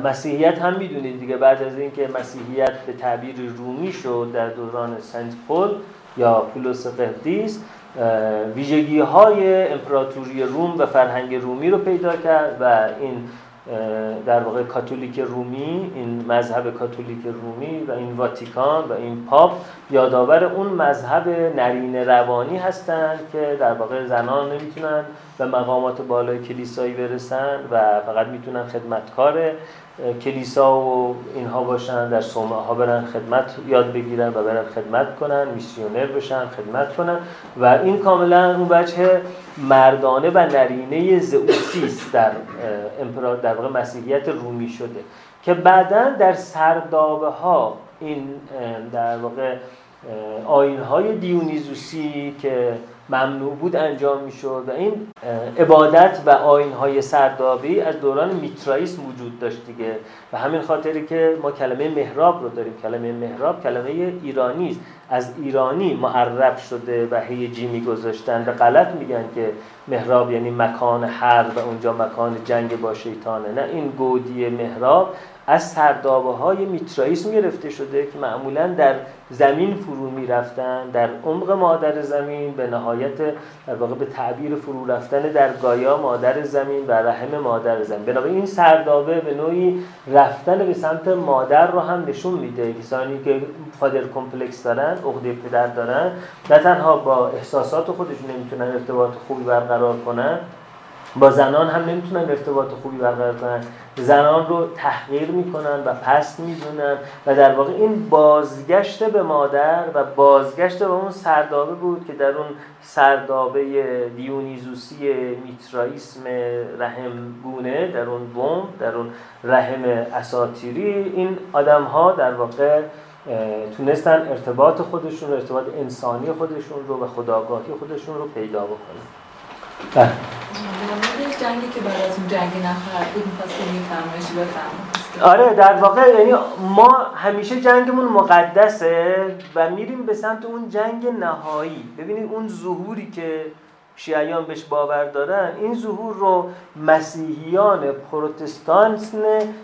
مسیحیت هم می‌دونید دیگه بعد از اینکه مسیحیت به تعبیر رومی شد در دوران سنت پول یا پولس قدیس ویژگی های امپراتوری روم و فرهنگ رومی رو پیدا کرد و این در واقع کاتولیک رومی این مذهب کاتولیک رومی و این واتیکان و این پاپ یادآور اون مذهب نرین روانی هستند که در واقع زنان نمی‌تونن به مقامات بالای کلیسایی برسن و فقط می‌تونن خدمتکار کلیسا و اینها باشن در صومعه ها برن خدمت یاد بگیرن و برن خدمت کنن میسیونر بشن خدمت کنن. و این کاملا اون بچه مردانه و نرینه زئوسی است در در واقع مسیحیت رومی شده. که بعدا در سردابه ها این در واقع آین های دیونیزوسی که ممنوع بود انجام می‌شد و این عبادت و آین های سردابی از دوران میترائیسم وجود داشت دیگه. و همین خاطری که ما کلمه محراب رو داریم. کلمه محراب کلمه ایرانی است. از ایرانی معرب شده و هیجی میگذاشتن و غلط میگن که محراب یعنی مکان حرب و اونجا مکان جنگ با شیطانه. نه این گودی محراب از سردابه های میترائیسم گرفته شده که معمولا در زمین فرو می رفتن در عمق مادر زمین به نهایت در واقع به تعبیر فرو رفتن در گایا مادر زمین و رحم مادر زمین. بنابراین این سردابه به نوعی رفتن به سمت مادر رو هم نشون میده. کسانی که فادر کمپلکس دارن عقده پدر دارن نه تنها با احساسات خودشون نمی‌تونن ارتباط خوبی برقرار کنن با زنان هم نمی‌تونن ارتباط خوبی برقرار کنن. زنان رو تحقیر می‌کنن و پست می‌دونن و در واقع این بازگشت به مادر و بازگشت به اون سردابه بود که در اون سردابه دیونیزوسی رحم گونه در اون بوم در اون رحم اساتیری این آدم ها در واقع تونستن ارتباط خودشون ارتباط انسانی خودشون رو و خداگاهی خودشون رو پیدا بکنن. بله. جنگی که بعد از اون جنگی نخواهد بود آره در واقع یعنی ما همیشه جنگمون مقدسه و میریم به سمت اون جنگ نهایی. ببینید اون ظهوری که شیعیان بهش باور دارن این ظهور رو مسیحیان پروتستانت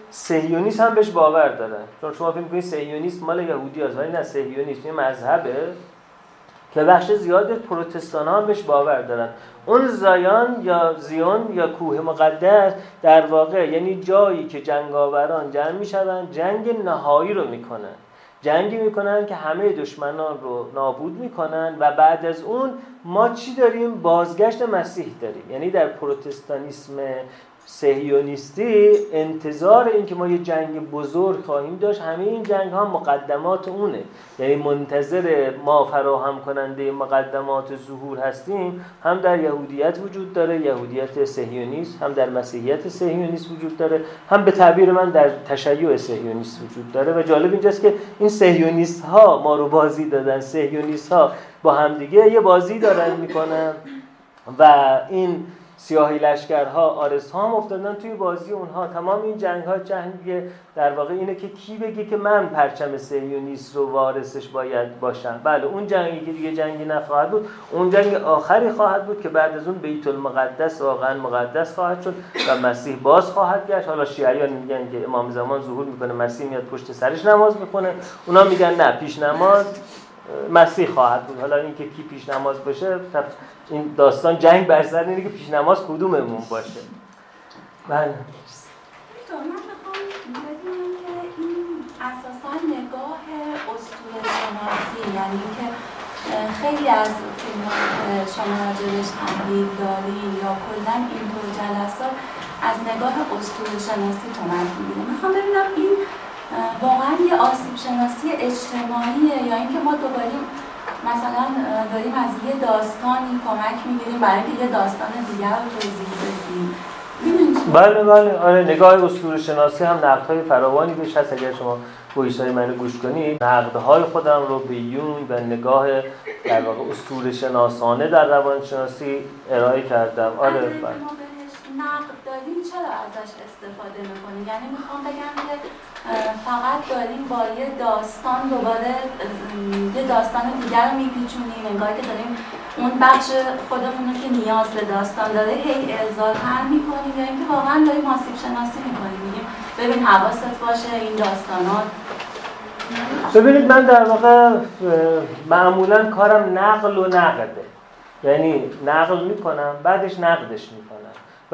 سهیونیست هم بهش باور دارن. چون شما فکر می‌کنید سهیونیست مال یهودی هست ولی نه سهیونیست این مذهبه که بخش زیاد پروتستان هم بهش باور دارن. اون زایان یا زیون یا کوه مقدس در واقع یعنی جایی که جنگاوران جمع میشون جنگ نهایی رو می‌کنن جنگی می‌کنن که همه دشمنان رو نابود می‌کنن و بعد از اون ما چی داریم؟ بازگشت مسیح داریم. یعنی در پروتستانیسم سهیونیستی انتظار این که ما یه جنگ بزرگ خواهیم داشت همه این جنگ ها مقدمات اونه. یعنی منتظر ما فراهم کننده مقدمات ظهور هستیم هم در یهودیت وجود داره یهودیت سهیونیست هم در مسیحیت سهیونیست وجود داره هم به تعبیر من در تشیع سهیونیست وجود داره. و جالب اینجاست که این سهیونیست ها ما رو بازی دادن سهیونیست ها با همدیگه یه بازی دارن می‌کنن و این سیاهی لشکرها آرس ها هم افتادن توی بازی اونها. تمام این جنگ ها جنگ در واقع اینه که کی بگه که من پرچم سیونیست رو وارثش باید باشم. بله اون جنگی که دیگه جنگی نخواهد بود اون جنگ آخری خواهد بود که بعد از اون بیت المقدس واقعا مقدس خواهد شد و مسیح باز خواهد گشت. حالا شیعیان میگن که امام زمان ظهور می‌کنه مسیح میاد پشت سرش نماز می‌کنه اونا میگن نه پیش نماز. مسیح خواهد بود. حالا اینکه کی پیش نماز باشه این داستان جنگ بر سر اینه که پیش نماز کدوممون باشه؟ بله. اساسا نگاه اسطوره شناسی یعنی که خیلی از فیلم شما راجبش تحلیل دارین یا کلا اینطور جلسات از نگاه اسطوره شناسی کمک می‌گیره. می‌خوام ببینم این واقعا یه آسیب شناسی اجتماعیه یا اینکه ما دوباره مثلا داریم از یه داستانی کمک می‌گیریم برای اینکه یه داستان دیگر رو توضیح بدیم. بله بله. آره نگاه اسطوره شناسی هم های فراوانی بهش هست. اگر شما های منو گوش کنید های خودم رو به یون و نگاه در واقع اسطوره شناسانه در روانشناسی ارائه کردم. آره بله. نقد داریم چرا ازش استفاده می‌کنیم یعنی می‌خوام بگم که فقط داریم با یه داستان دوباره یه داستان دیگر رو میپیچونیم انگار که داریم اون بخش خودمون که نیاز به داستان داره هی اظهار می‌کنیم یا اینکه واقعا داریم آسیب شناسی می‌کنیم. میگیم ببین حواست باشه این داستانات. ببینید من در واقع معمولا کارم نقل و نقده. یعنی نقل می‌کنم بعدش نقدش می‌کنم.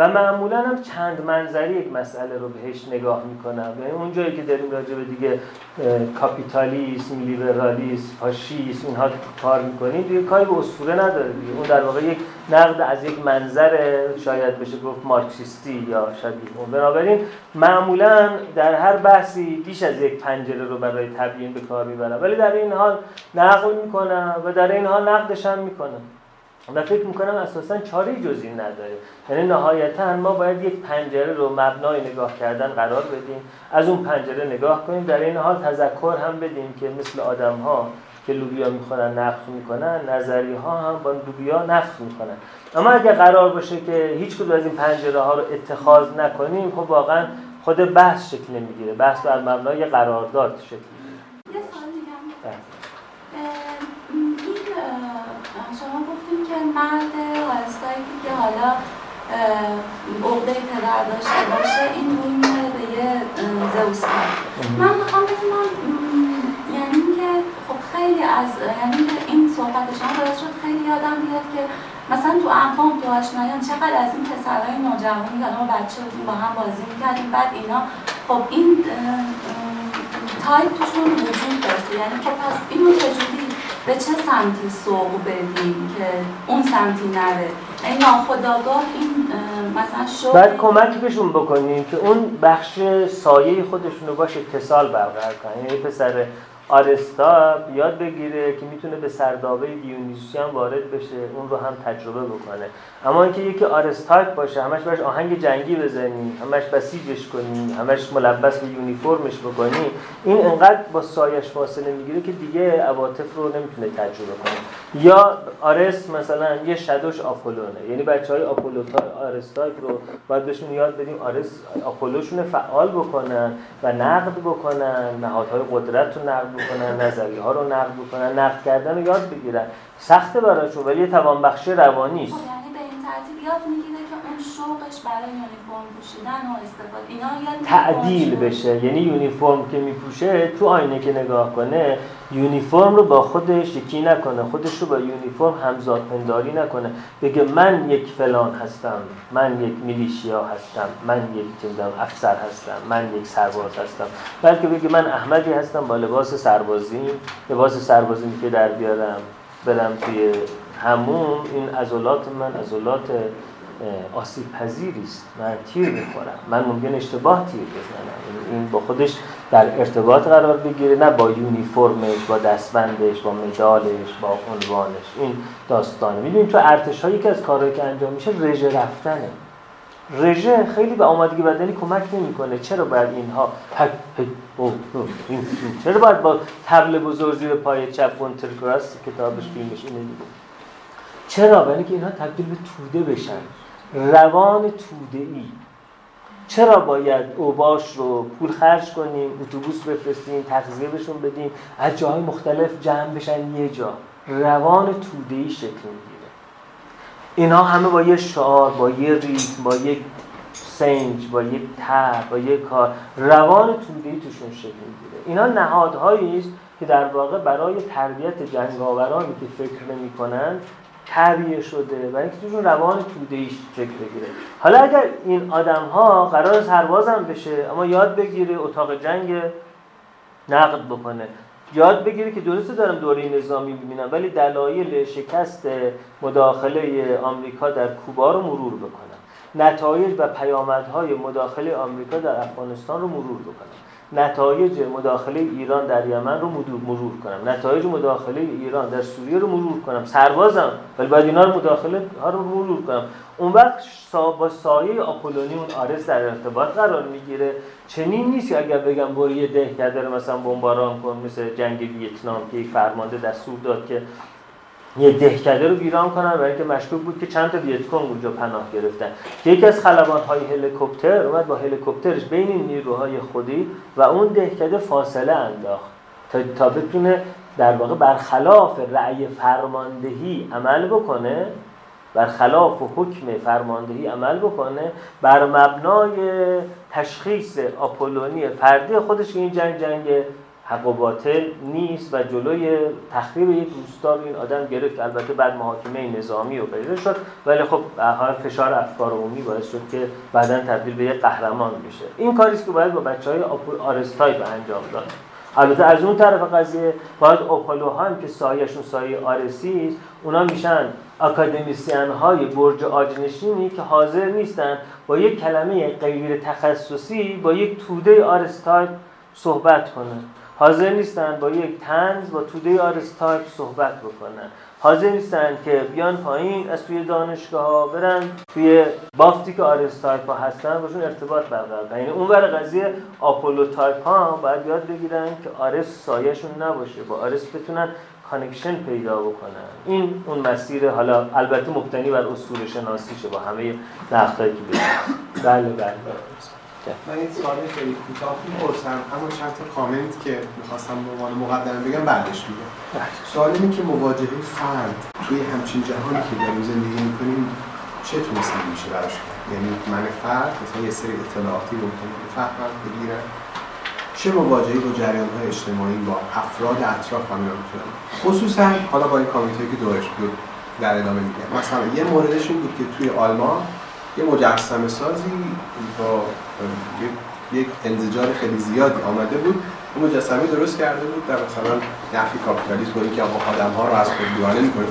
و معمولا هم چند منظری یک مسئله رو بهش نگاه می‌کنم. یعنی اون جایی که داریم راجع به دیگه کاپیتالیسم لیبرالیسم فاشیسم اینها کار می‌کنیم دیگه کاری به اسطوره نداره دیگه. اون در واقع یک نقد از یک منظر شاید بشه گفت مارکسیستی یا شبیه اون. بنابراین معمولا در هر بحثی بیش از یک پنجره رو برای تبیین به کار می‌برم. ولی در این حال نقل می‌کنم و در این حال نقدش هم می‌کنم. و فکر می‌کنم اساسا چاره جزی نداره یعنی نهایتا ما باید یک پنجره رو مبنای نگاه کردن قرار بدیم. از اون پنجره نگاه کنیم. در این حال تذکر هم بدیم که مثل آدم ها که لوبیا می‌خونن نفخ می‌کنن نظری ها هم با لوبیا نفخ می‌کنن. اما اگر قرار باشه که هیچ کدوم از این پنجره ها رو اتخاذ نکنیم خب واقعا خود بحث شکل نمی‌گیره. بحث بر مبنای قرارداد شکل مرد هالستایی که حالا عقده پدر داشته باشه این روی میاره به یه زوستا من می‌خوام بدونم یعنی که خب خیلی از یعنی که این صحبت شما باید شد خیلی یادم بیاد که مثلا تو انفام تو آشنایان چقدر از این پسرهای نوجوانی که ما بچه بودیم با هم بازی می‌کردیم بعد اینا خب این تایپ توشون وجود داشته یعنی که پس اینو چجوری به چه سمتی سوق بدیم که اون سمتی نره؟ این ناخداگاه این مثلا شغل باید کمک بهشون بکنیم که اون بخش سایه خودشون رو باش اتصال برقرار کنن. یعنی پسر آرستا یاد بگیره که می‌تونه به سردابه دیونیسیان وارد بشه اون رو هم تجربه بکنه. اما اینکه یکی آرستایپ باشه همش باش آهنگ جنگی بزنی همش بسیجش کنی همش ملبس به یونیفرمش بکنی این انقدر با سایش فاصله می‌گیره که دیگه عواطف رو نمی‌تونه تجربه کنه. یا آرست مثلا یه شدوش آپولونه یعنی بچه های آپولو آرستایپ رو باید بهشون یاد بدیم آرست آپولوشون فعال بکنن و نقد بکنن نهادهای قدرت رو نقد بکنن نظریه ها رو نقد بکنن نقد کردن رو یاد بگیرن. سخته براشون ولی یه توانبخشی روانی است. خب یعنی به این ترتیب یاد می‌گیره شوقش برای یونیفرم پوشیدن و استفاده اینا یاد تعدیل بشه. یعنی یونیفرم که میپوشه تو آینه که نگاه کنه یونیفرم رو با خودش یکی نکنه خودش رو با یونیفرم همزاد پنداری نکنه. بگه من یک فلان هستم من یک میلیشیا هستم من یک افسر هستم من یک سرباز هستم. بلکه بگه من احمدی هستم با لباس سربازی لباس سربازی که در بیارم برم توی همون این عضلات من عضلات آسیب پذیری است. من تیر می‌خورم. من ممکن اشتباه تیر بزنم. این با خودش در ارتباط قرار بگیره نه با یونیفرمش با دستبندش با مدالش با عنوانش. این داستانه. می‌دونید تو ارتش هایی که از کارهایی که انجام میشه رژه رفتنه. رژه خیلی به آمادگی بدنی کمک نمی‌کنه. چرا باید اینها چرا باید با تبل بزرگ زیر پای چپ کراس کتابش فیلمش اینه دیگه. چرا؟ برای که اینها تبدیل به توده بشن. روان توده ای چرا باید اوباش رو پول خرج کنیم اتوبوس بفرستیم تغذیه بهشون بدیم از جاهای مختلف جمع بشن یه جا؟ روان توده ای شکل می‌گیره. اینها همه با یه شعار با یه ریتم با یک سنج با یک تر با یک کار روان توده ای توشون شکل می‌گیره. اینا نهادهایی است که در واقع برای تربیت جنگاورانی که فکر نمی‌کنن تربیه شده و اینکه توشون روان توده فکر بگیره. حالا اگر این آدم ها قرار سربازم بشه اما یاد بگیره اتاق جنگ نقد بکنه. یاد بگیره که درسته دارم دوره نظامی ببینم ولی دلایل شکست مداخله آمریکا در کوبا رو مرور بکنم. نتایج و پیامدهای مداخله آمریکا در افغانستان رو مرور بکنم. نتایج مداخله ایران در یمن رو مرور کنم. نتایج مداخله ایران در سوریه رو مرور کنم. سربازم. ولی باید اینا رو مداخله ها رو مرور کنم. اون وقت با سایه آپولونی اون آرس در ارتباط قرار می‌گیره. چنین نیست اگر بگم برو یه دهکده رو مثلا بمباران کن مثل جنگ ویتنام که یک فرمانده دستور داد که یه دهکده رو ویران کنن برای اینکه مشکوک بود که چند تا ویتکونگ اونجا پناه گرفتن. که یکی از خلبان های هلیکوپتر اومد با هلیکوپترش بین این نیروهای خودی و اون دهکده فاصله انداخت تا, تا بتونه در واقع برخلاف رأی فرماندهی عمل بکنه برخلاف و حکم فرماندهی عمل بکنه بر مبنای تشخیص آپولونی فردی خودش این جنگ جنگ حق و باطل نیست و جلوی تخریب یک روستا رو این آدم گرفت. البته بعد محاکمه نظامی و غیره شد ولی خب حال فشار افکار عمومی باعث شد که بعدا تبدیل به یک قهرمان بشه. این کاری که باید با بچه های آرستای به انجام داد. البته از اون طرف قضیه باید اوپالوها هم که سایهشون سایه آرسی است اونا میشن اکادمیسیان های برج عاج‌نشینی که حاضر نیستن با یک کلمه غیر تخصصی با یک توده آرستای صحبت کنن. حاضر نیستن با یک طنز با توده آرستایپ صحبت بکنن. حاضر نیستن که بیان پایین از توی دانشگاه ها برن توی بافتی که آرستایپ ها هستن باشون ارتباط برقرار کنن یعنی اون ور قضیه آپولو تایپ ها باید یاد بگیرن که آرس سایهشون نباشه با آرس بتونن connection پیدا بکنن. این اون مسیر حالا البته مبتنی بر اصول شناسیشه با همه نقطه‌ای که بله بله. من این سوال خیلی کوتاه می‌پرسم. اما چند تا کامنت که می‌خواستم به عنوان مقدمه بگم بعدش میگم. سوال اینه که مواجهه فرد توی همچین جهانی که داریم زندگی می‌کنیم چه مثلا میشه براش؟ یعنی من فرد مثلا یه سری اطلاعاتی ممکنه بفهمم بگیرم. چه مواجهی با جریان های اجتماعی با افراد اطراف هم می‌تونم؟ خصوصا حالا با این کامیته که دورش بود در ادامه میگم. مثلا یه موردش این بود که توی آلمان یه مجسمه سازی با یک انزجار خیلی زیادی آمده بود. اون مجسمه درست کرده بود در مثلا نفی کاپیتالیسم بود که آقا آدم ها رو از خود دیوانه می‌کنه.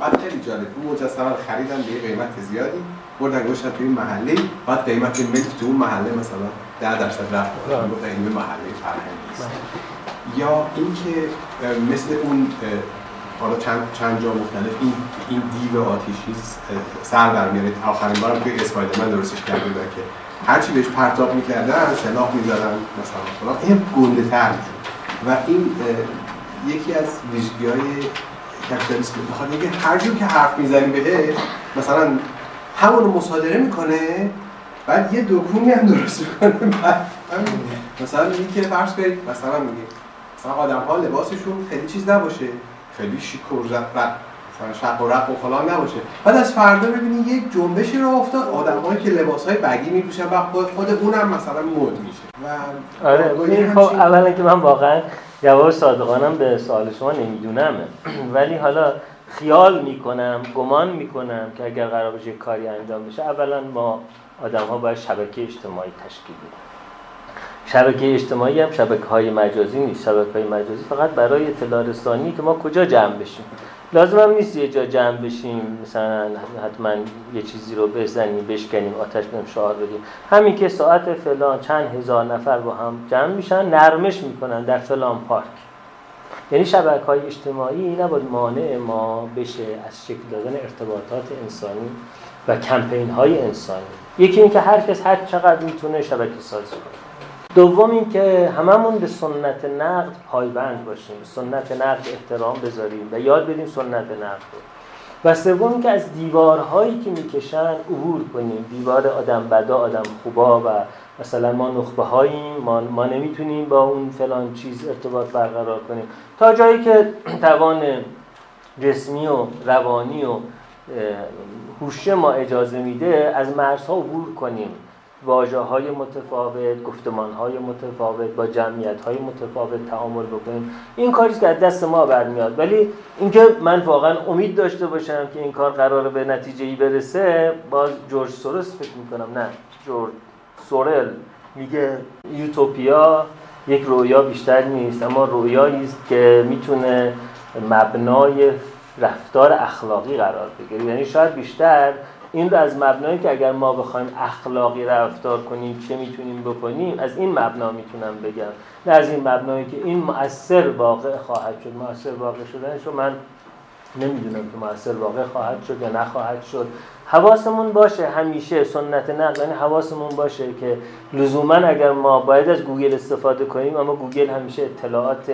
بعد خیلی جالب اون مجسمه رو خریدن به قیمت زیادی بردن گوشتن توی محله. بعد قیمت ملک تو اون محله مثلا 10 درصد رفت. بود این محله فرهنگی یا اینکه مثل اون حالا چند, چند جا مختلف این این دیو آتیشی سر در میاره. آخرین بارم توی اسپایدرمن درستش کرده بودن که هرچی بهش پرتاب می‌کردن سلاح می‌زدن مثلا فلان این گنده تر و این یکی از ویژگی های کپیتالیسم. بخواد اینکه هر جور که حرف می‌زنیم بهش مثلا همون رو مصادره می‌کنه بعد یه دکونی هم درست می‌کنه مثلا میگه که فرض کنید مثلا میگه مثلا آدم ها لباسشون خیلی چیز نباشه. خیلی شیک و مثلا شق و رق و فلان نباشه. بعد از فردا ببینی یک جنبشی رو افتاد. آدمایی که لباس های بگی میپوشن و خود خود اونم مثلا مد میشه. و آره این خب اولا که من واقعا جواب صادقانم به سوال شما نمی‌دونم <clears throat> ولی حالا خیال می‌کنم گمان می‌کنم که اگر قرار باشه کاری انجام بشه اولا ما آدم ها باید شبکه اجتماعی تشکیل بدیم. شبکه اجتماعی هم شبکه های مجازی نیست. شبکه های مجازی فقط برای اطلاع رسانی که ما کجا جمع بشیم. لازم هم نیست یه جا جمع بشیم مثلا حتما یه چیزی رو بزنیم بشکنیم آتش بهم شعار بدیم. همین که ساعت فلان چند هزار نفر با هم جمع میشن نرمش می‌کنن در فلان پارک. یعنی شبکه های اجتماعی نباید مانع ما بشه از شکل دادن ارتباطات انسانی و کمپین های انسانی. یکی اینکه هر کس هر چقدر می‌تونه شبکه سازی کنه. دوم اینکه هممون به سنت نقد پایبند باشیم به سنت نقد احترام بذاریم و یاد بدیم سنت نقد رو. و سوم که از دیوارهایی که می‌کشن عبور کنیم. دیوار آدم بدا آدم خوبا و مثلا ما نخبه هاییم ما, ما نمی‌تونیم با اون فلان چیز ارتباط برقرار کنیم. تا جایی که <clears throat> توان جسمی و روانی و هوش ما اجازه میده از مرزها عبور کنیم. واجه های متفاوت گفتمان های متفاوت با جمعیت های متفاوت تعامل بکنیم. این کاری که از دست ما برمیاد. ولی اینکه من واقعا امید داشته باشم که این کار قراره به نتیجه ای برسه باز جورج سورس فکر می‌کنم نه جورج سورل میگه یوتوپیا یک رویا بیشتر نیست اما رویایی است که می‌تونه مبنای رفتار اخلاقی قرار بگیره. یعنی شاید بیشتر این رو از مبنایی که اگر ما بخوایم اخلاقی رفتار کنیم چه می‌تونیم بکنیم؟ از این مبنا می‌تونم بگم. نه از این مبنایی که این مؤثر واقع خواهد شد. مؤثر واقع شدنش رو من نمی‌دونم که مؤثر واقع خواهد شد یا نخواهد شد. حواسمون باشه همیشه سنت نقل یعنی حواسمون باشه که لزوما اگر ما باید از گوگل استفاده کنیم اما گوگل همیشه اطلاعات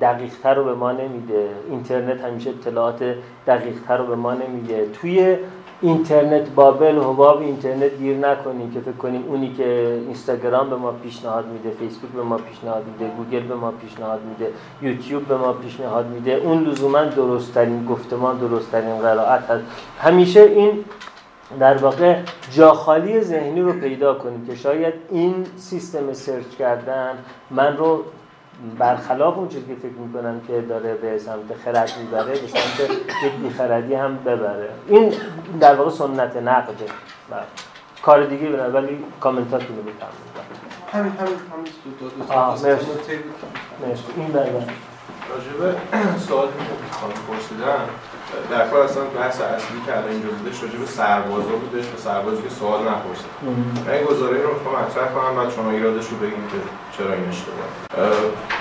دقیقتر رو به ما نمیده. اینترنت همیشه اطلاعات دقیقتر رو به ما نمیده. توی اینترنت bubble حباب اینترنت گیر نکنیم که فکر کنیم اونی که اینستاگرام به ما پیشنهاد میده فیسبوک به ما پیشنهاد میده گوگل به ما پیشنهاد میده یوتیوب به ما پیشنهاد میده اون لزوما درستترین گفتمان درستترین قرائت هست. همیشه این در واقع جاخالی ذهنی رو پیدا کنیم که شاید این سیستم سرچ کردن من رو برخلاف اون چیزی که فکر می‌کنم که داره به سمت خرد می‌بره به سمت یک بیخردی هم ببره. این در واقع سنت نقده. کار دیگه بنا ولی کامنتاتون رو بکنم همین همین همین دو دو مرسی. این بله. راجبه سوالی که می‌خوام پرسیدم در کار اصلا بحث اصلی که الان اینجا بودش راجب سربازا بودش و سربازی که سوال نپرسید. من این گزاره رو می‌خوام مطرح کنم بعد شما ایرادش رو بگیم که چرا این اشتباه.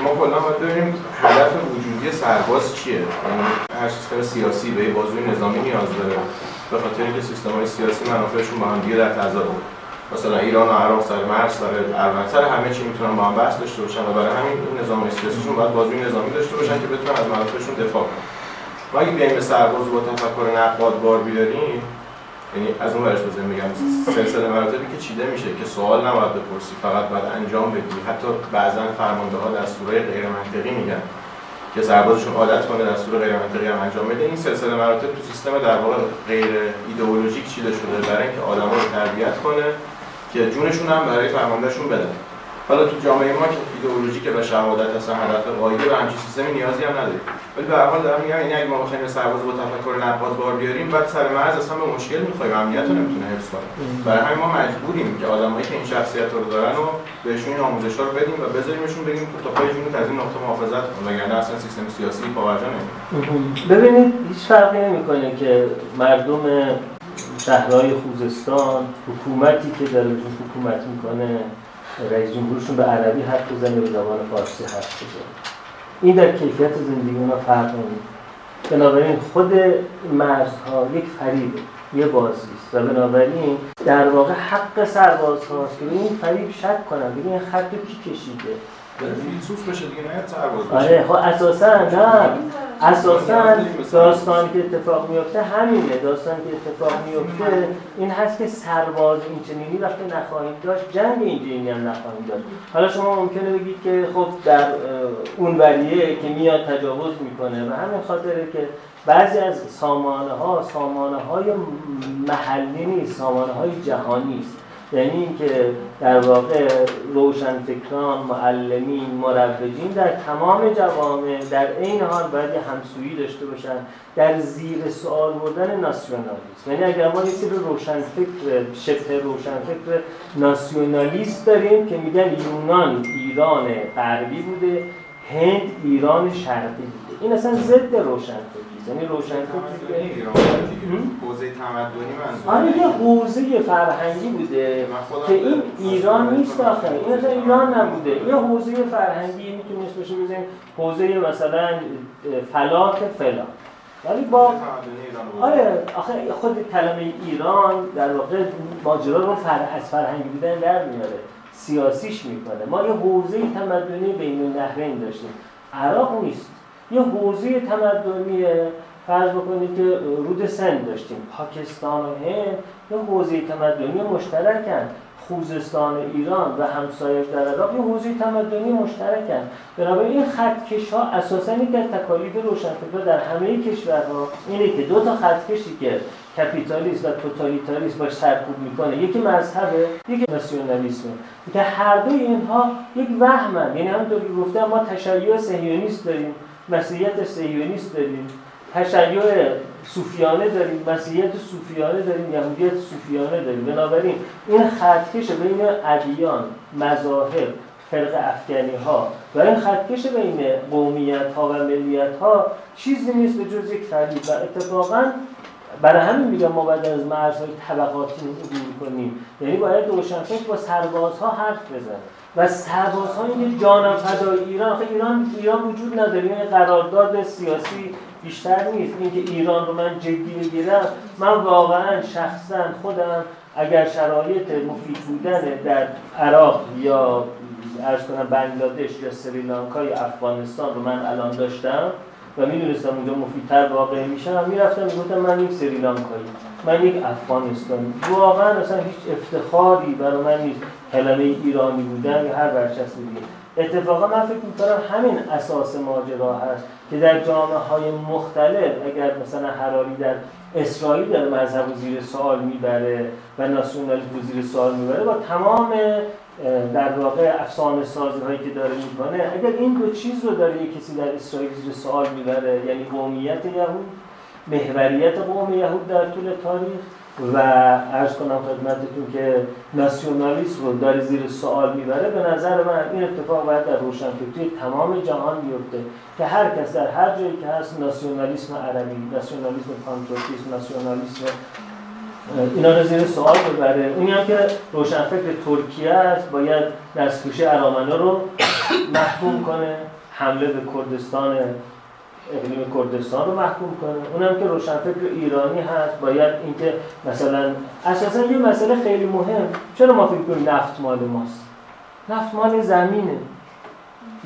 ما کلا باید ببینیم هدف وجودی سرباز چیه؟ یعنی هر سیستم سیاسی به بازوی نظامی نیاز داره. به خاطر اینکه سیستم های سیاسی منافعشون با هم دیگه در تضاد مثلا ایران و عراق سر مرز سر سر همه چی می‌تونن با هم بحث داشته باشن و برای همین نظام سیاسیشون باید بازوی نظامی داشته باشن که بتونن از منافعشون دفاع کنن. ما اگه بیایم به سرباز با تفکر نقاد بار بیاریم یعنی از اون بزنیم میگم سلسله مراتبی که چیده میشه که سوال نباید بپرسی فقط باید انجام بدی. حتی بعضا فرمانده ها دستورهای غیر منطقی میگن که سربازشون عادت کنه دستور غیر منطقی هم انجام بده. این سلسله مراتب تو سیستم در واقع غیر ایدئولوژیک چیده شده برای اینکه آدما رو تربیت کنه که جونشون هم برای فرماندهشون بدن. حالا تو جامعه ما که ایدئولوژی که به شهادت اصلا هدف قایده و همچین سیستمی نیازی هم نداریم. ولی به هر حال دارم میگم یعنی اگه ما بخوایم سرباز با تفکر نقاد بار بیاریم بعد سر مرز اصلا به مشکل می‌خوایم امنیت رو نمی‌تونه حفظ کنه. برای همین ما مجبوریم که آدمایی که این شخصیت رو دارن و بهشون این آموزش رو بدیم و بذاریمشون بگیم تو تا پای جون از این نقطه محافظت کن وگرنه اصلا سیستم سیاسی پاورجا ببینید هیچ فرقی نمی‌کنه که مردم شهرهای خوزستان حکومتی که داره حکومت می‌کنه رئیس جمهورشون به عربی حرف بزنه به زبان فارسی حرف بزنه. این در کیفیت زندگی اونا فرق بنابراین خود مرزها یک فریبه یه بازی است. و بنابراین در واقع حق سرباز هاست که این فریب شک کنن ببین خط کی کشیده. فیلسوف بشه دیگه نه سرباز بشه. آره خب اساسا نه. اساسا داستانی که اتفاق میفته همینه. داستانی که اتفاق میفته این هست که سرباز این چنینی وقتی نخواهیم داشت جنگ اینجوری هم نخواهیم داشت. حالا شما ممکنه بگید که خب در اون وریه که میاد تجاوز می‌کنه و همین خاطره که بعضی از سامانه ها سامانه های محلی نیست سامانه های جهانی است یعنی اینکه در واقع روشنفکران معلمین مروجین در تمام جوامع در عین حال باید همسویی داشته باشن در زیر سوال بردن ناسیونالیسم. یعنی اگر ما یه سری روشنفکر شبه روشنفکر ناسیونالیست داریم که میگن یونان ایران غربی بوده هند ایران شرقی بوده. این اصلا ضد روشنفکر یعنی روشن حوزه تمدنی منظور آره یه حوزه فرهنگی بوده که این ایران نیست آخه. این اصلا ایران نبوده. یه حوزه فرهنگی می‌تونست بشه بزنیم حوزه مثلا فلاک فلا ولی با آره آخه خود کلمه ایران در واقع ماجرا رو فر... از فرهنگی بودن در میاره. سیاسیش می‌کنه. ما یه حوزه تمدنی بین النهرین داشتیم. عراق نیست. یه حوزه تمدنی فرض بکنید که رود سند داشتیم. پاکستان و هند یه حوزه تمدنی مشترکن. خوزستان ایران و همسایش در عراق یه حوزه تمدنی مشترکن. بنابراین این خطکش ها اساسا یک از تکالیف روشنفکرها در همه کشورها اینه که دو تا خطکشی که کپیتالیسم و توتالیتاریسم باش سرکوب می‌کنه یکی مذهبه یکی ناسیونالیسمه. که هر دو اینها یک وهمن. یعنی همونطور که گفتم ما تشیع صهیونیست داریم. مسیحیت سیونیست داریم. تشیع صوفیانه داریم. مسیحیت صوفیانه داریم. یهودیت صوفیانه داریم. بنابراین این خطکش بین ادیان مذاهب فرق افغانی ها و این خطکش بین قومیت ها و ملیت ها چیزی نیست به جز یک فریب. و اتفاقا برای همین میگم ما باید از مرزهای طبقاتی عبور کنیم. یعنی باید روشنفکر با سربازها حرف بزنه. و سربازهای که جانم فدای ایران آخه ایران ایران وجود نداره. این قرارداد سیاسی بیشتر نیست. اینکه ایران رو من جدی بگیرم من واقعا شخصا خودم اگر شرایط مفید بودن در عراق یا ارز کنم بنگلادش یا سریلانکا یا افغانستان رو من الان داشتم و می‌دونستم اونجا مفیدتر واقع میشم می‌رفتم می‌گفتم من یک سریلانکایی من یک افغانستانی. واقعا اصلا هیچ افتخاری برای من نیست. کلمه ایرانی بودن یا هر برچسب دیگه. اتفاقا من فکر می‌کنم همین اساس ماجرا هست که در جامعه های مختلف اگر مثلا حرالی در اسرائیل در مذهب و زیر سوال می‌بره و ناسیونالیسم زیر سوال می‌بره با تمام در واقع افسانه سازی هایی که داره می‌کنه اگر این دو چیز رو داره کسی در اسرائیل زیر سوال می‌بره یعنی قومیت یهود محوریت قوم یهود در طول تاریخ و ارز کنم خدمتتون که ناسیونالیسم رو داره زیر سوال می‌بره به نظر من این اتفاق باید در روشنفکری تمام جهان بیفته که هر کس در هر جایی که هست ناسیونالیسم عربی ناسیونالیسم پانتروپیسم ناسیونالیسم اینا رو زیر سوال ببره اونی هم که روشنفکر ترکیه است باید دستکشی ارامنه رو محکوم کنه حمله به کردستان اقلیم کردستان رو محکوم کنه. اونم که روشنفکر ایرانی هست. باید اینکه مثلا اساسا یه مسئله خیلی مهم. چرا ما فکر کنیم نفت مال ماست؟ نفت مال زمینه.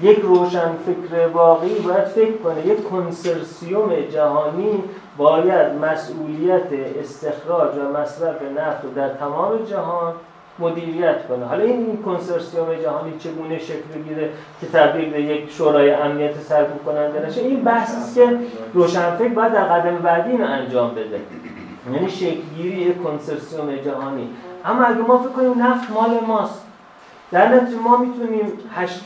یک روشنفکر واقعی باید فکر کنه. یک کنسرسیوم جهانی باید مسئولیت استخراج و مصرف نفت رو در تمام جهان مدیریت کنه. حالا این کنسرسیوم جهانی چگونه شکل بگیره که تبدیل به یک شورای امنیت سرکوب کننده نشه؟ این بحث است که روشنفکر باید در قدم بعدی اینو انجام بده. یعنی شکلگیری یک کنسرسیوم جهانی. اما اگه ما فکر کنیم نفت مال ماست در نتیجه ما می‌تونیم هشت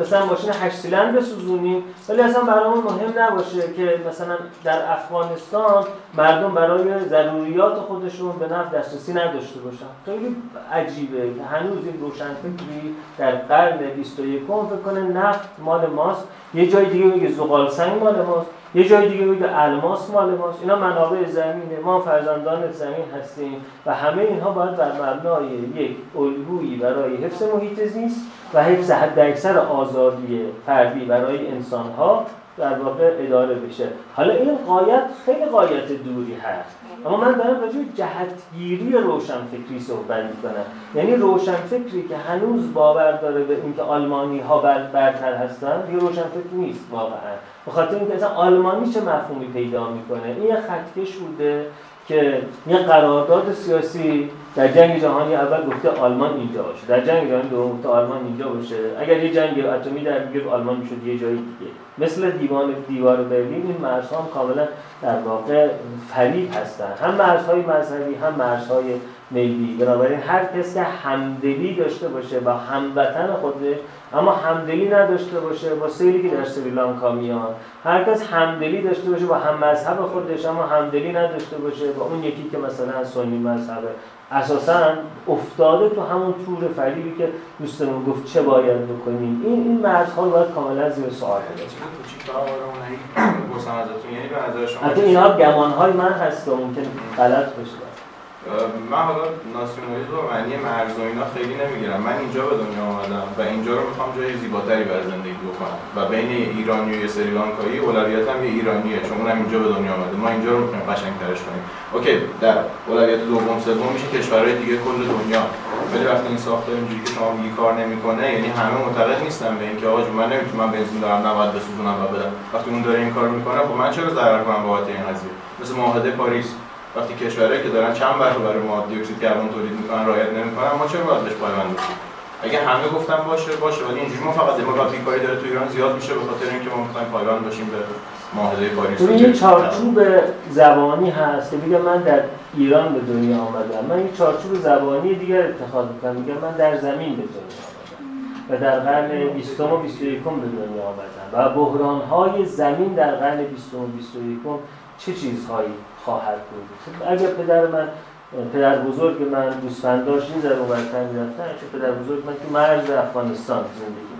مثلا ماشین هشت سیلندر بسوزونیم ولی اصلا برامون مهم نباشه که مثلا در افغانستان مردم برای ضروریات خودشون به نفت دسترسی نداشته باشن. خیلی عجیبه. که هنوز این روشنفکری در قرن 21 فکر کنه نفت مال ماست. یه جای دیگه بگه زغال سنگ مال ماست. یه جای دیگه بگه الماس مال ماست. اینا منابع زمینه. ما فرزندان زمین هستیم و همه اینها باید بر مبنای یک الگویی برای حفظ محیط زیست و حفظ حد اکثر آزادی فردی برای انسانها در واقع اداره بشه. حالا این قایت خیلی قایت دوری هست. اما من دارم راجع جهتگیری روشنفکری صحبت می‌کنم. یعنی روشنفکری که هنوز باور داره به اینکه آلمانی ها برتر هستن یه روشنفکر نیست واقعا. به خاطر اینکه اصلا آلمانی چه مفهومی پیدا می‌کنه؟ این یه خطکش بوده که یه قرارداد سیاسی در جنگ جهانی اول گفته آلمان اینجا باشه. در جنگ جهانی دوم گفته آلمان اینجا باشه. اگر یه جنگ اتمی در بیاد آلمان می‌شد یه جایی دیگه. مثل دیوان دیوار برلین این مرزها هم کاملا در واقع فریب هستن. هم مرزهای مذهبی هم مرزهای ملی. بنابراین هر کس که همدلی داشته باشه با هموطن خودش اما همدلی نداشته باشه با سیلی که در سریلانکا میان هر کس همدلی داشته باشه با هم مذهب خودش اما همدلی نداشته باشه با اون یکی که مثلا سنی مذهبه. اساسا افتاده تو همون تور فریبی که دوستمون گفت چه باید بکنیم. این این مرزها رو باید کاملا زیر سوال یعنی اینها گمان های من هست ممکن غلط باشه. من حالا ناسیونالیسم و معنی مرز و اینا خیلی نمی‌گیرم. من اینجا به دنیا آمدم و اینجا رو می‌خوام جای زیباتری برای زندگی بکنم و بین ایرانی و سریلانکایی اولویتم یه ایرانیه چون اونم اینجا به دنیا آمده. ما اینجا رو می‌خوایم قشنگترش کنیم. اوکی در اولویت دوم سوم میشه کشورهای دیگه کل دنیا. ولی وقتی این ساختار اینجوری که شما میگی کار نمی‌کنه یعنی همه معتقد نیستن به اینکه آقا من نمی‌تونم بنزین دارم نباید بسوزونم و بدم. وقتی اون داره این کار می‌کنه خب من چرا ضرر کنم بابت این قضیه؟ مثل معاهده پاریس. وقتی کشورهایی که دارن چند برابر ما دیوکسید کربن تولید می‌کنن رعایت نمی‌کنن ما چرا باید بهش پایبند باشیم؟ اگه همه گفتن باشه باشه ولی اینجوری ما فقط دموکراتیک کاری داره تو ایران زیاد میشه به خاطر اینکه ما می‌خوایم پایبند باشیم به معاهده پاریس. یه چارچوب زبانی هست که میگه من در ایران به دنیا آمدم. من این چارچوب زبانی دیگر اتخاذ می‌کنم. میگه من در زمین به دنیا آمدم و در قرن 20 و 21 به دنیا آمدم و بحران های زمین در قرن 20 و 21 چه چیزهایی خواهد بود. اگر پدر من پدر بزرگ من دوستان داشت این ذره برتر می‌رفتن چون پدر بزرگ من تو مرز افغانستان زندگی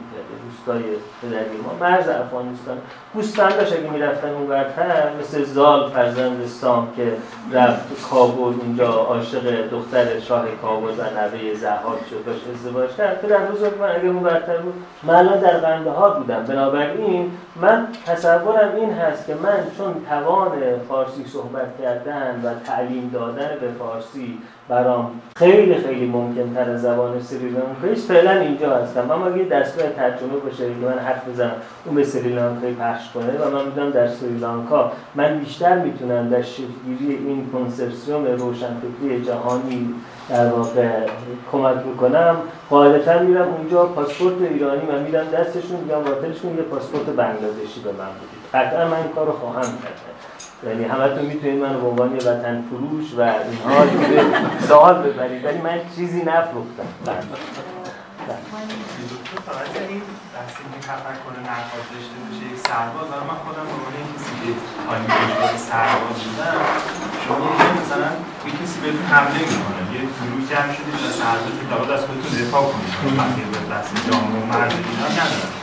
دوستای پدری ما مرز افغانستان گوسفند داشت اگه می‌رفتن اون برتر مثل زال فرزند سام که رفت کابل اونجا عاشق دختر شاه کابل و نوه زهاد شد داشت ازدواج کرد. پدر بزرگ من اگه اون برتر بود من در قنده ها بودم. بنابراین من تصورم این هست که من چون توان فارسی صحبت کردن و تعلیم دادن به فارسی برام خیلی خیلی ممکن تر از زبان سریلانکایی فعلا اینجا هستم. اما اگه دستگاه ترجمه باشه که من حرف بزنم اون به سریلانکایی پخش کنه و من می‌دونم در سریلانکا من بیشتر می‌تونم در شکلگیری این کنسرسیوم روشنفکری جهانی در واقع کمک می‌کنم قاعدتا میرم اونجا پاسپورت ایرانی من میدم دستشون میگم باطلشون یه پاسپورت بنگلادشی به من بدید. قطعا من این کارو خواهم کرد. یعنی همتون می‌تونید من به عنوان وطن فروش و اینها سوال ببرید ولی من چیزی نفروختم فقط این بحثی که تفکر نقاد داشته باشه یک سرباز من خودم به عنوان کسی که تایم که سرباز بودم شما مثلا یه کسی بهتون حمله می‌کنه یه گروه جمع شدید و سرباز که از خودتون دفاع کنید وقتی به بحث جامعه و مرد اینا ندارم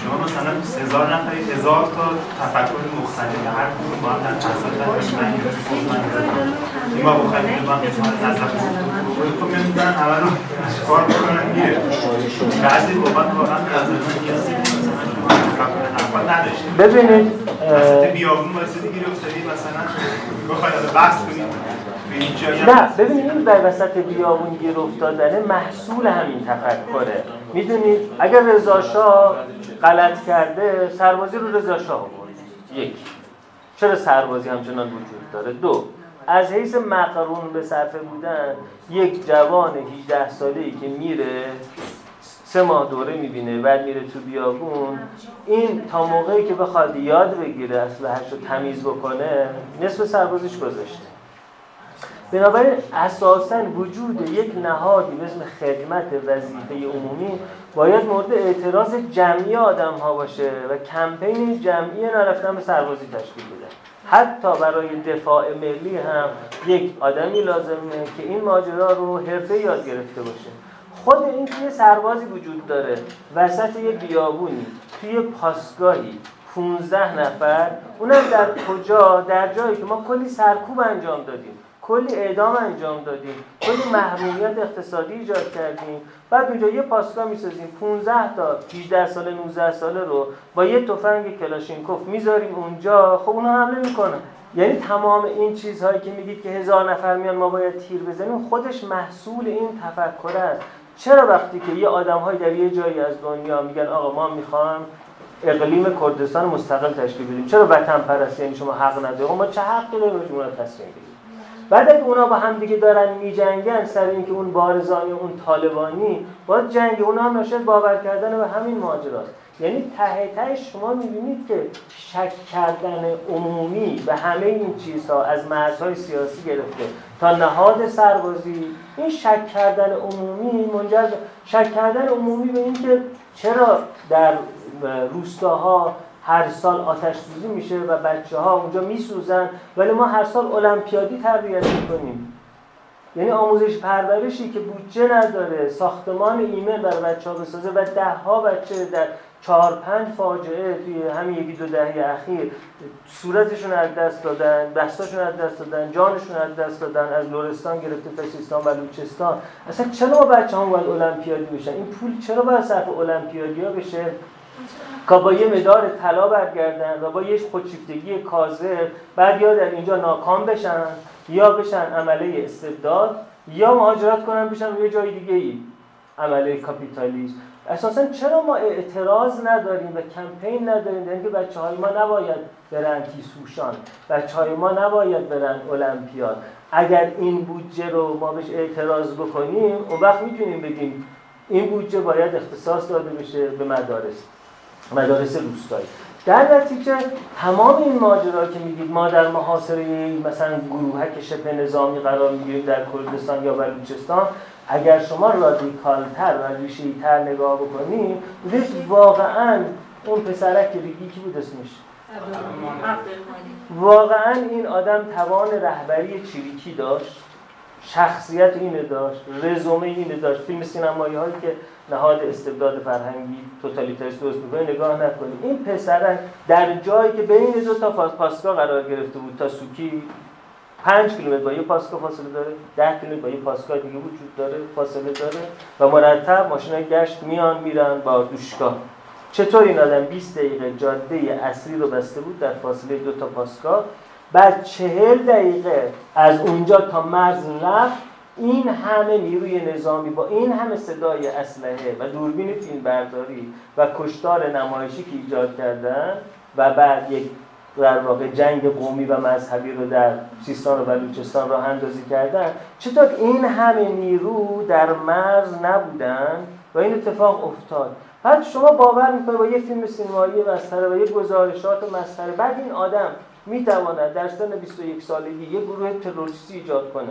شما مثلا هزار نفری هزار تا تفکر مختلف هر کدوم با هم در تصادف من این با بخاری من قسمت نظر خب می‌دونن همه رو کار بکنن میره بعضی اوقات واقعا نظر من نیازی ببینید بیابون واسه گیر افتادی مثلا بخواید بحث کنید نه ببینید این در وسط بیابون گیر افتادنه محصول همین تفکره می‌دونید؟ اگر رضا شاه غلط کرده سربازی رو رضا شاه آورد. یک. چرا سربازی همچنان وجود داره؟ دو. از حیث مقرون به صرفه بودن یک جوان 18 ساله ای که میره سه ماه دوره می‌بینه بعد میره تو بیابون. این تا موقعی که بخواد یاد بگیره اسلحه‌اش رو تمیز بکنه نصف سربازیش گذاشته. بنابراین اساسا وجود یک نهادی به اسم خدمت وظیفه عمومی باید مورد اعتراض جمعی آدم ها باشه و کمپین جمعی نرفتن به سربازی تشکیل بده. حتی برای دفاع ملی هم یک آدمی لازمه که این ماجرا رو حرفه یاد گرفته باشه. خود این که یه سربازی وجود داره. وسط یه بیابونی توی پاسگاهی 15 نفر اونم در کجا؟ در جایی که ما کلی سرکوب انجام دادیم. کلی اعدام انجام دادیم کلی محرومیت اقتصادی ایجاد کردیم. بعد اونجا یه پاسگاه می‌سازیم 15 تا 18 ساله 19 ساله رو با یه تفنگ کلاشینکوف می‌ذاریم اونجا. خب اونها حمله می‌کنن. یعنی تمام این چیزهایی که میگید که هزار نفر میان ما باید تیر بزنیم خودش محصول این تفکر است. چرا وقتی که یه آدمهایی در یه جایی از دنیا میگن آقا ما می‌خوام اقلیم کردستان مستقل تشکیل بدیم؟ چرا وطن پرستی یعنی شما حق ندارید؟ ما چه حقی داریم؟ تصمیم بگیریم بعد اگه اونا با هم دیگه دارن میجنگن سر اینکه اون بارزانی اون طالبانی با جنگ اونا هم ناشد باور کردن به همین ماجراست. یعنی ته ته شما می‌بینید که شک کردن عمومی به همه این چیزها از مرزهای سیاسی گرفته. تا نهاد سربازی این شک کردن عمومی منجر شک کردن عمومی به اینکه چرا در روستاها هر سال آتش سوزی میشه و بچه ها اونجا میسوزن. ولی ما هر سال المپیادی تربیت می‌کنیم. یعنی آموزش پرورشی که بودجه نداره ساختمان ایمن برای بچه ها بسازه و ده ها بچه در چهار پنج فاجعه توی همین یکی دو دهه اخیر صورتشون از دست دادن دستاشون از دست دادن جانشون از دست دادن از لورستان گرفته تا و بلوچستان اصلا چرا بچه هم باید المپیادی بشن؟ این پول چرا باید صرف المپیادی ها بشه؟ که با یه مدار طلا برگردن و با یه خودشیفتگی کاذب بعد یا در اینجا ناکام بشن یا بشن عمله استبداد یا مهاجرت کنن بشن یه جای دیگه ای عمله کاپیتالیسم. اساسا چرا ما اعتراض نداریم و کمپین نداریم؟ در اینکه بچه های ما نباید برن کیسوشان. بچه های ما نباید برن المپیاد. اگر این بودجه رو ما بهش اعتراض بکنیم اون وقت می‌تونیم بگیم این بودجه باید اختصاص داده بشه به مدارس. مدارس روستایی. در نتیجه تمام این ماجرا که میگید ما در محاصره مثلا گروهک شبه نظامی قرار می‌گیریم در کردستان یا بلوچستان اگر شما رادیکالتر و ریشیتر نگاه بکنید ببینید واقعا اون پسرک ریگی کی بود اسمش؟ واقعا این آدم توان رهبری چریکی داشت شخصیت اینو داشت رزومه اینو داشت. فیلم سینمایی هایی که نهاد استبداد فرهنگی توتالیتاریست درست می‌کنه؟ نگاه نکنید. این پسرک در جایی که بین دو تا پاسگاه قرار گرفته بود تا سوکی پنج کیلومتر با یه پاسگاه فاصله داره ده کیلومتر با یه پاسگاه دیگه وجود داره فاصله داره و مرتب ماشین گشت میان میرن با دوشگاه چطور این آدم 20 دقیقه جاده اصلی رو بسته بود در فاصله دو تا پاسگاه بعد چهل دقیقه از اونجا تا مرز رفت این همه نیروی نظامی با این همه صدای اسلحه و دوربین فیلم برداری و کشتار نمایشی که ایجاد کردن و بعد یک در واقع جنگ قومی و مذهبی رو در سیستان و بلوچستان راه اندازی کردن چطور این همه نیرو در مرز نبودن و این اتفاق افتاد. بعد شما باور می‌کنید با یه فیلم سینمایی مسخره و یه گزارشات مسخره بعد این آدم می‌تواند در سن 21 سالگی یه گروه تروریستی ایجاد کنه.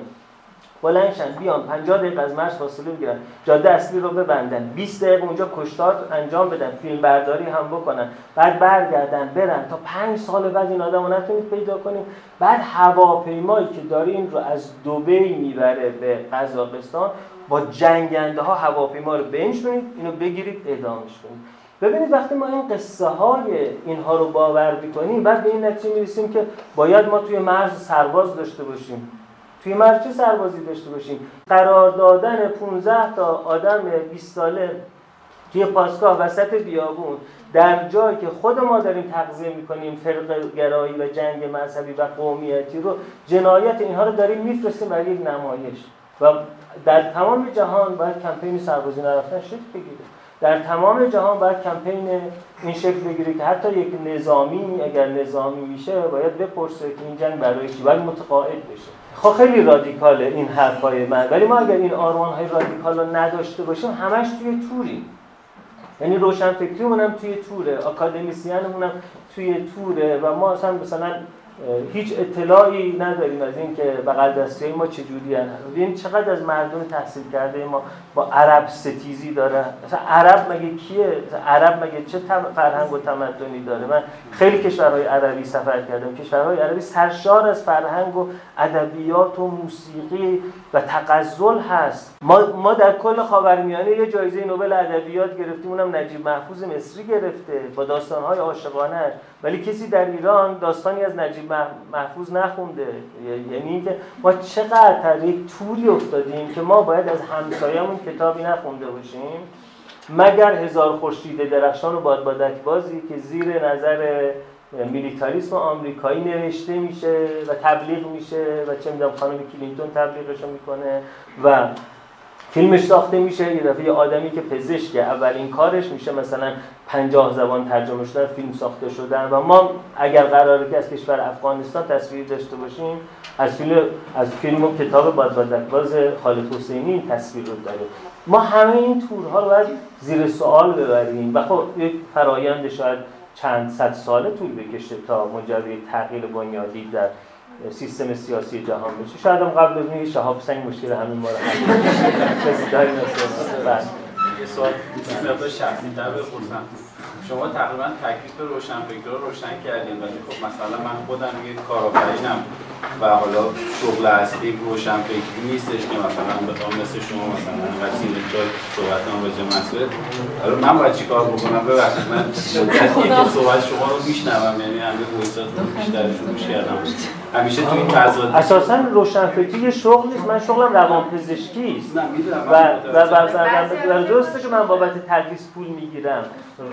بلندشن بیان. 50 دقیقه از مرز فاصله بگیرن جاده اصلی رو ببندن. 20 دقیقه اونجا کشتار انجام بدن. فیلم برداری هم بکنن. بعد برگردن برن. تا 5 سال بعد این آدمو نتونید پیدا کنید. بعد هواپیمایی که داره رو از دبی می‌بره به قزاقستان. با جنگنده ها هواپیما رو بنشونید اینو بگیرید اعدامش کنید ببینید وقتی ما این قصه های اینها رو باور می‌کنیم بعد به این نتیجه می‌رسیم که باید ما توی مرز سرباز داشته باشیم. توی مرز چه سربازی داشته باشیم. قرار دادن 15 تا آدم 20 ساله توی پاسگاه وسط بیابون در جایی که خود ما داریم تغذیه می‌کنیم فرق گرایی و جنگ مذهبی و قومیتی رو جنایت اینها رو داریم میفرستیم برای یک نمایش. و در تمام جهان باید کمپین سربازی نرفتن شکل بگیره. در تمام جهان باید کمپین این شکل بگیره که حتی یک نظامی اگر نظامی میشه باید بپرسه که این جنگ برای چی؟ باید متقاعد بشه. خب خیلی رادیکاله این حرفای من. ولی ما اگر این آرمان های رادیکال رو نداشته باشیم همش توی توری. یعنی روشن فکریمون هم توی توره. اکادمیسیانمون هم توی توره. و ما اصلا مثلا هیچ اطلاعی نداریم از این که بغل دستی ما چجوری هست ببین چقدر از مردم تحصیل کرده ما با عرب ستیزی داره. مثلا عرب مگه کیه؟ عرب مگه چه فرهنگ و تمدنی داره؟ من خیلی کشورهای عربی سفر کردم. کشورهای عربی سرشار از فرهنگ و ادبیات و موسیقی و تغزل هست. ما, ما در کل خاورمیانه یه جایزه نوبل ادبیات گرفتیم اونم نجیب محفوظ مصری گرفته با داستانهای عاشقانه ولی کسی در ایران داستانی از نجیب محفوظ نخونده. یعنی اینکه ما چقدر در یک توری افتادیم که ما باید از همسایه‌مون کتابی نخونده باشیم مگر هزار خورشید درخشان و بادبادک بازی که زیر نظر میلیتاریسم آمریکایی نوشته میشه و تبلیغ میشه و چه می‌دونم خانم کلینتون تبلیغش می‌کنه و فیلمش ساخته میشه یه دفعه یه آدمی که پزشکه اولین کارش میشه مثلا پنجاه زبان ترجمه شدن فیلم ساخته شدن. و ما اگر قراره که از کشور افغانستان تصویر داشته باشیم از فیلم از فیلم و کتاب باز خالد حسینی تصویر رو داره. ما همه این تورها رو باید زیر سوال ببریم. و خب یک فرایند شاید چند صد ساله طول بکشه تا مجرد تغییر بنیادی در سیستم سیاسی جهان بشه شاید هم قبل از اون شهاب سنگ مشکل همین ما رو حل بله. سوال مقدار شخصی تر بپرسم. شما تقریبا تکلیف روشنفکر رو روشن کردین ولی خب مثلا من خودم یه کارآفرینم. و حالا شغل اصلی روشنفکری نیستش که مثلا بخوام مثل شما مثلا وسیله جای صحبت هم راجع مسئله. حالا من باید چیکار بکنم؟ ببخشید من مدتی که صحبت شما رو میشنوم یعنی همه وایسات بیشترشون گوش کردم. همیشه تو این فضا اساسا روشنفکری یه شغل نیست. من شغلم روانپزشکی است. نه می‌دونم. و و درسته که من بابت تدریس پول می‌گیرم.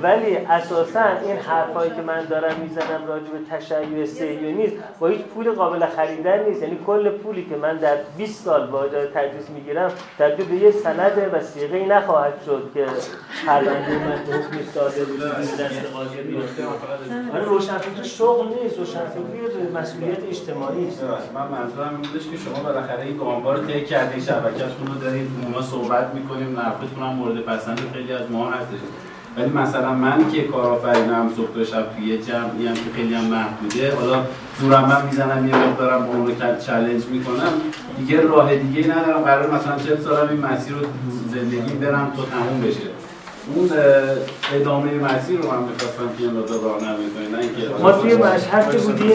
ولی اساسا این حرفایی که من دارم می‌زنم راجع به تشیع صهیونیسم با هیچ پول قابل خریدن نیست. یعنی کل پولی که من در 20 سال با اجاره تدریس می‌گیرم تبدیل به یه سند وثیقه‌ای نخواهد شد که پرونده من حکم صادر دست قاضی بیفته آره. روشنفکری شغل نیست. روشنفکری مسئولیت اجتماعی است. من منظورم این بودش که شما بالاخره این گامبار رو طی کردین شبکه‌تون رو دارید ما صحبت می‌کنیم نقدتون هم مورد پسند خیلی از ما هستش. ولی مثلا من که کارآفرینم صبح شب توی جمعی هم که خیلی هم محدوده حالا زورم من می‌زنم یه مقدارم با اون چالش می‌کنم دیگه راه دیگه ندارم قرار مثلا چه سالم این مسیر رو زندگی برم تا تموم بشه اون ادامه مسیر رو من می‌خواستم که این رو راهنمایی کنید نه اینکه ما توی مشهد که بودیم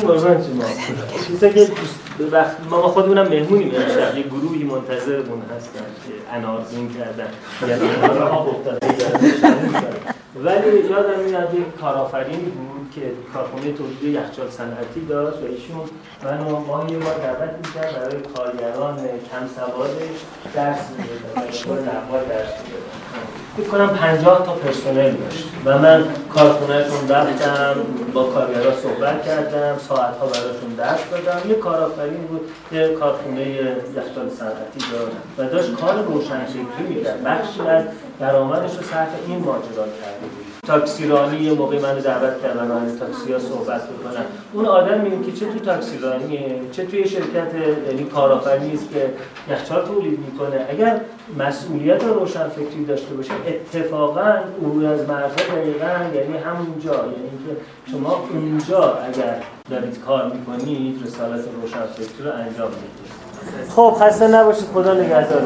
چیزا که وقت ما خودمونم مهمونیم. امشب یه گروهی منتظرمون هستن که انارزین کردن. یعنی ها ولی یادم میاد یک کارآفرینی بود که کارخونه تولید یخچال صنعتی داشت و ایشون منو ما یه بار دعوت می‌کرد برای کارگران کم سوادش درس می‌داد نقال درس می‌داد فکر کنم 50 تا پرسنل داشت. و من کارخونهشون رفتم با کارگرها صحبت کردم ساعت ها براشون درس دادم. یه کارآفرین بود که کارخونه یخچال صنعتی داشت و داشت کار روشنفکری می‌کرد. بخشی از درآمدش رو صرف این ماجرا کرده بود تاکسیرانی یه موقع منو دعوت کردن و تاکسی ها صحبت بکنم. اون آدم میگه که چه تو تاکسیرانیه؟ چه توی شرکت یعنی کارآفرینی است که یخچال تولید می‌کنه. اگر مسئولیت روشنفکری داشته باشه اتفاقا او از مرزها دقیقا یعنی همونجا. یعنی که شما اونجا اگر دارید کار می‌کنید رسالت روشنفکری رو انجام می‌دید. خب خسته نباشید. خدا نگهدار.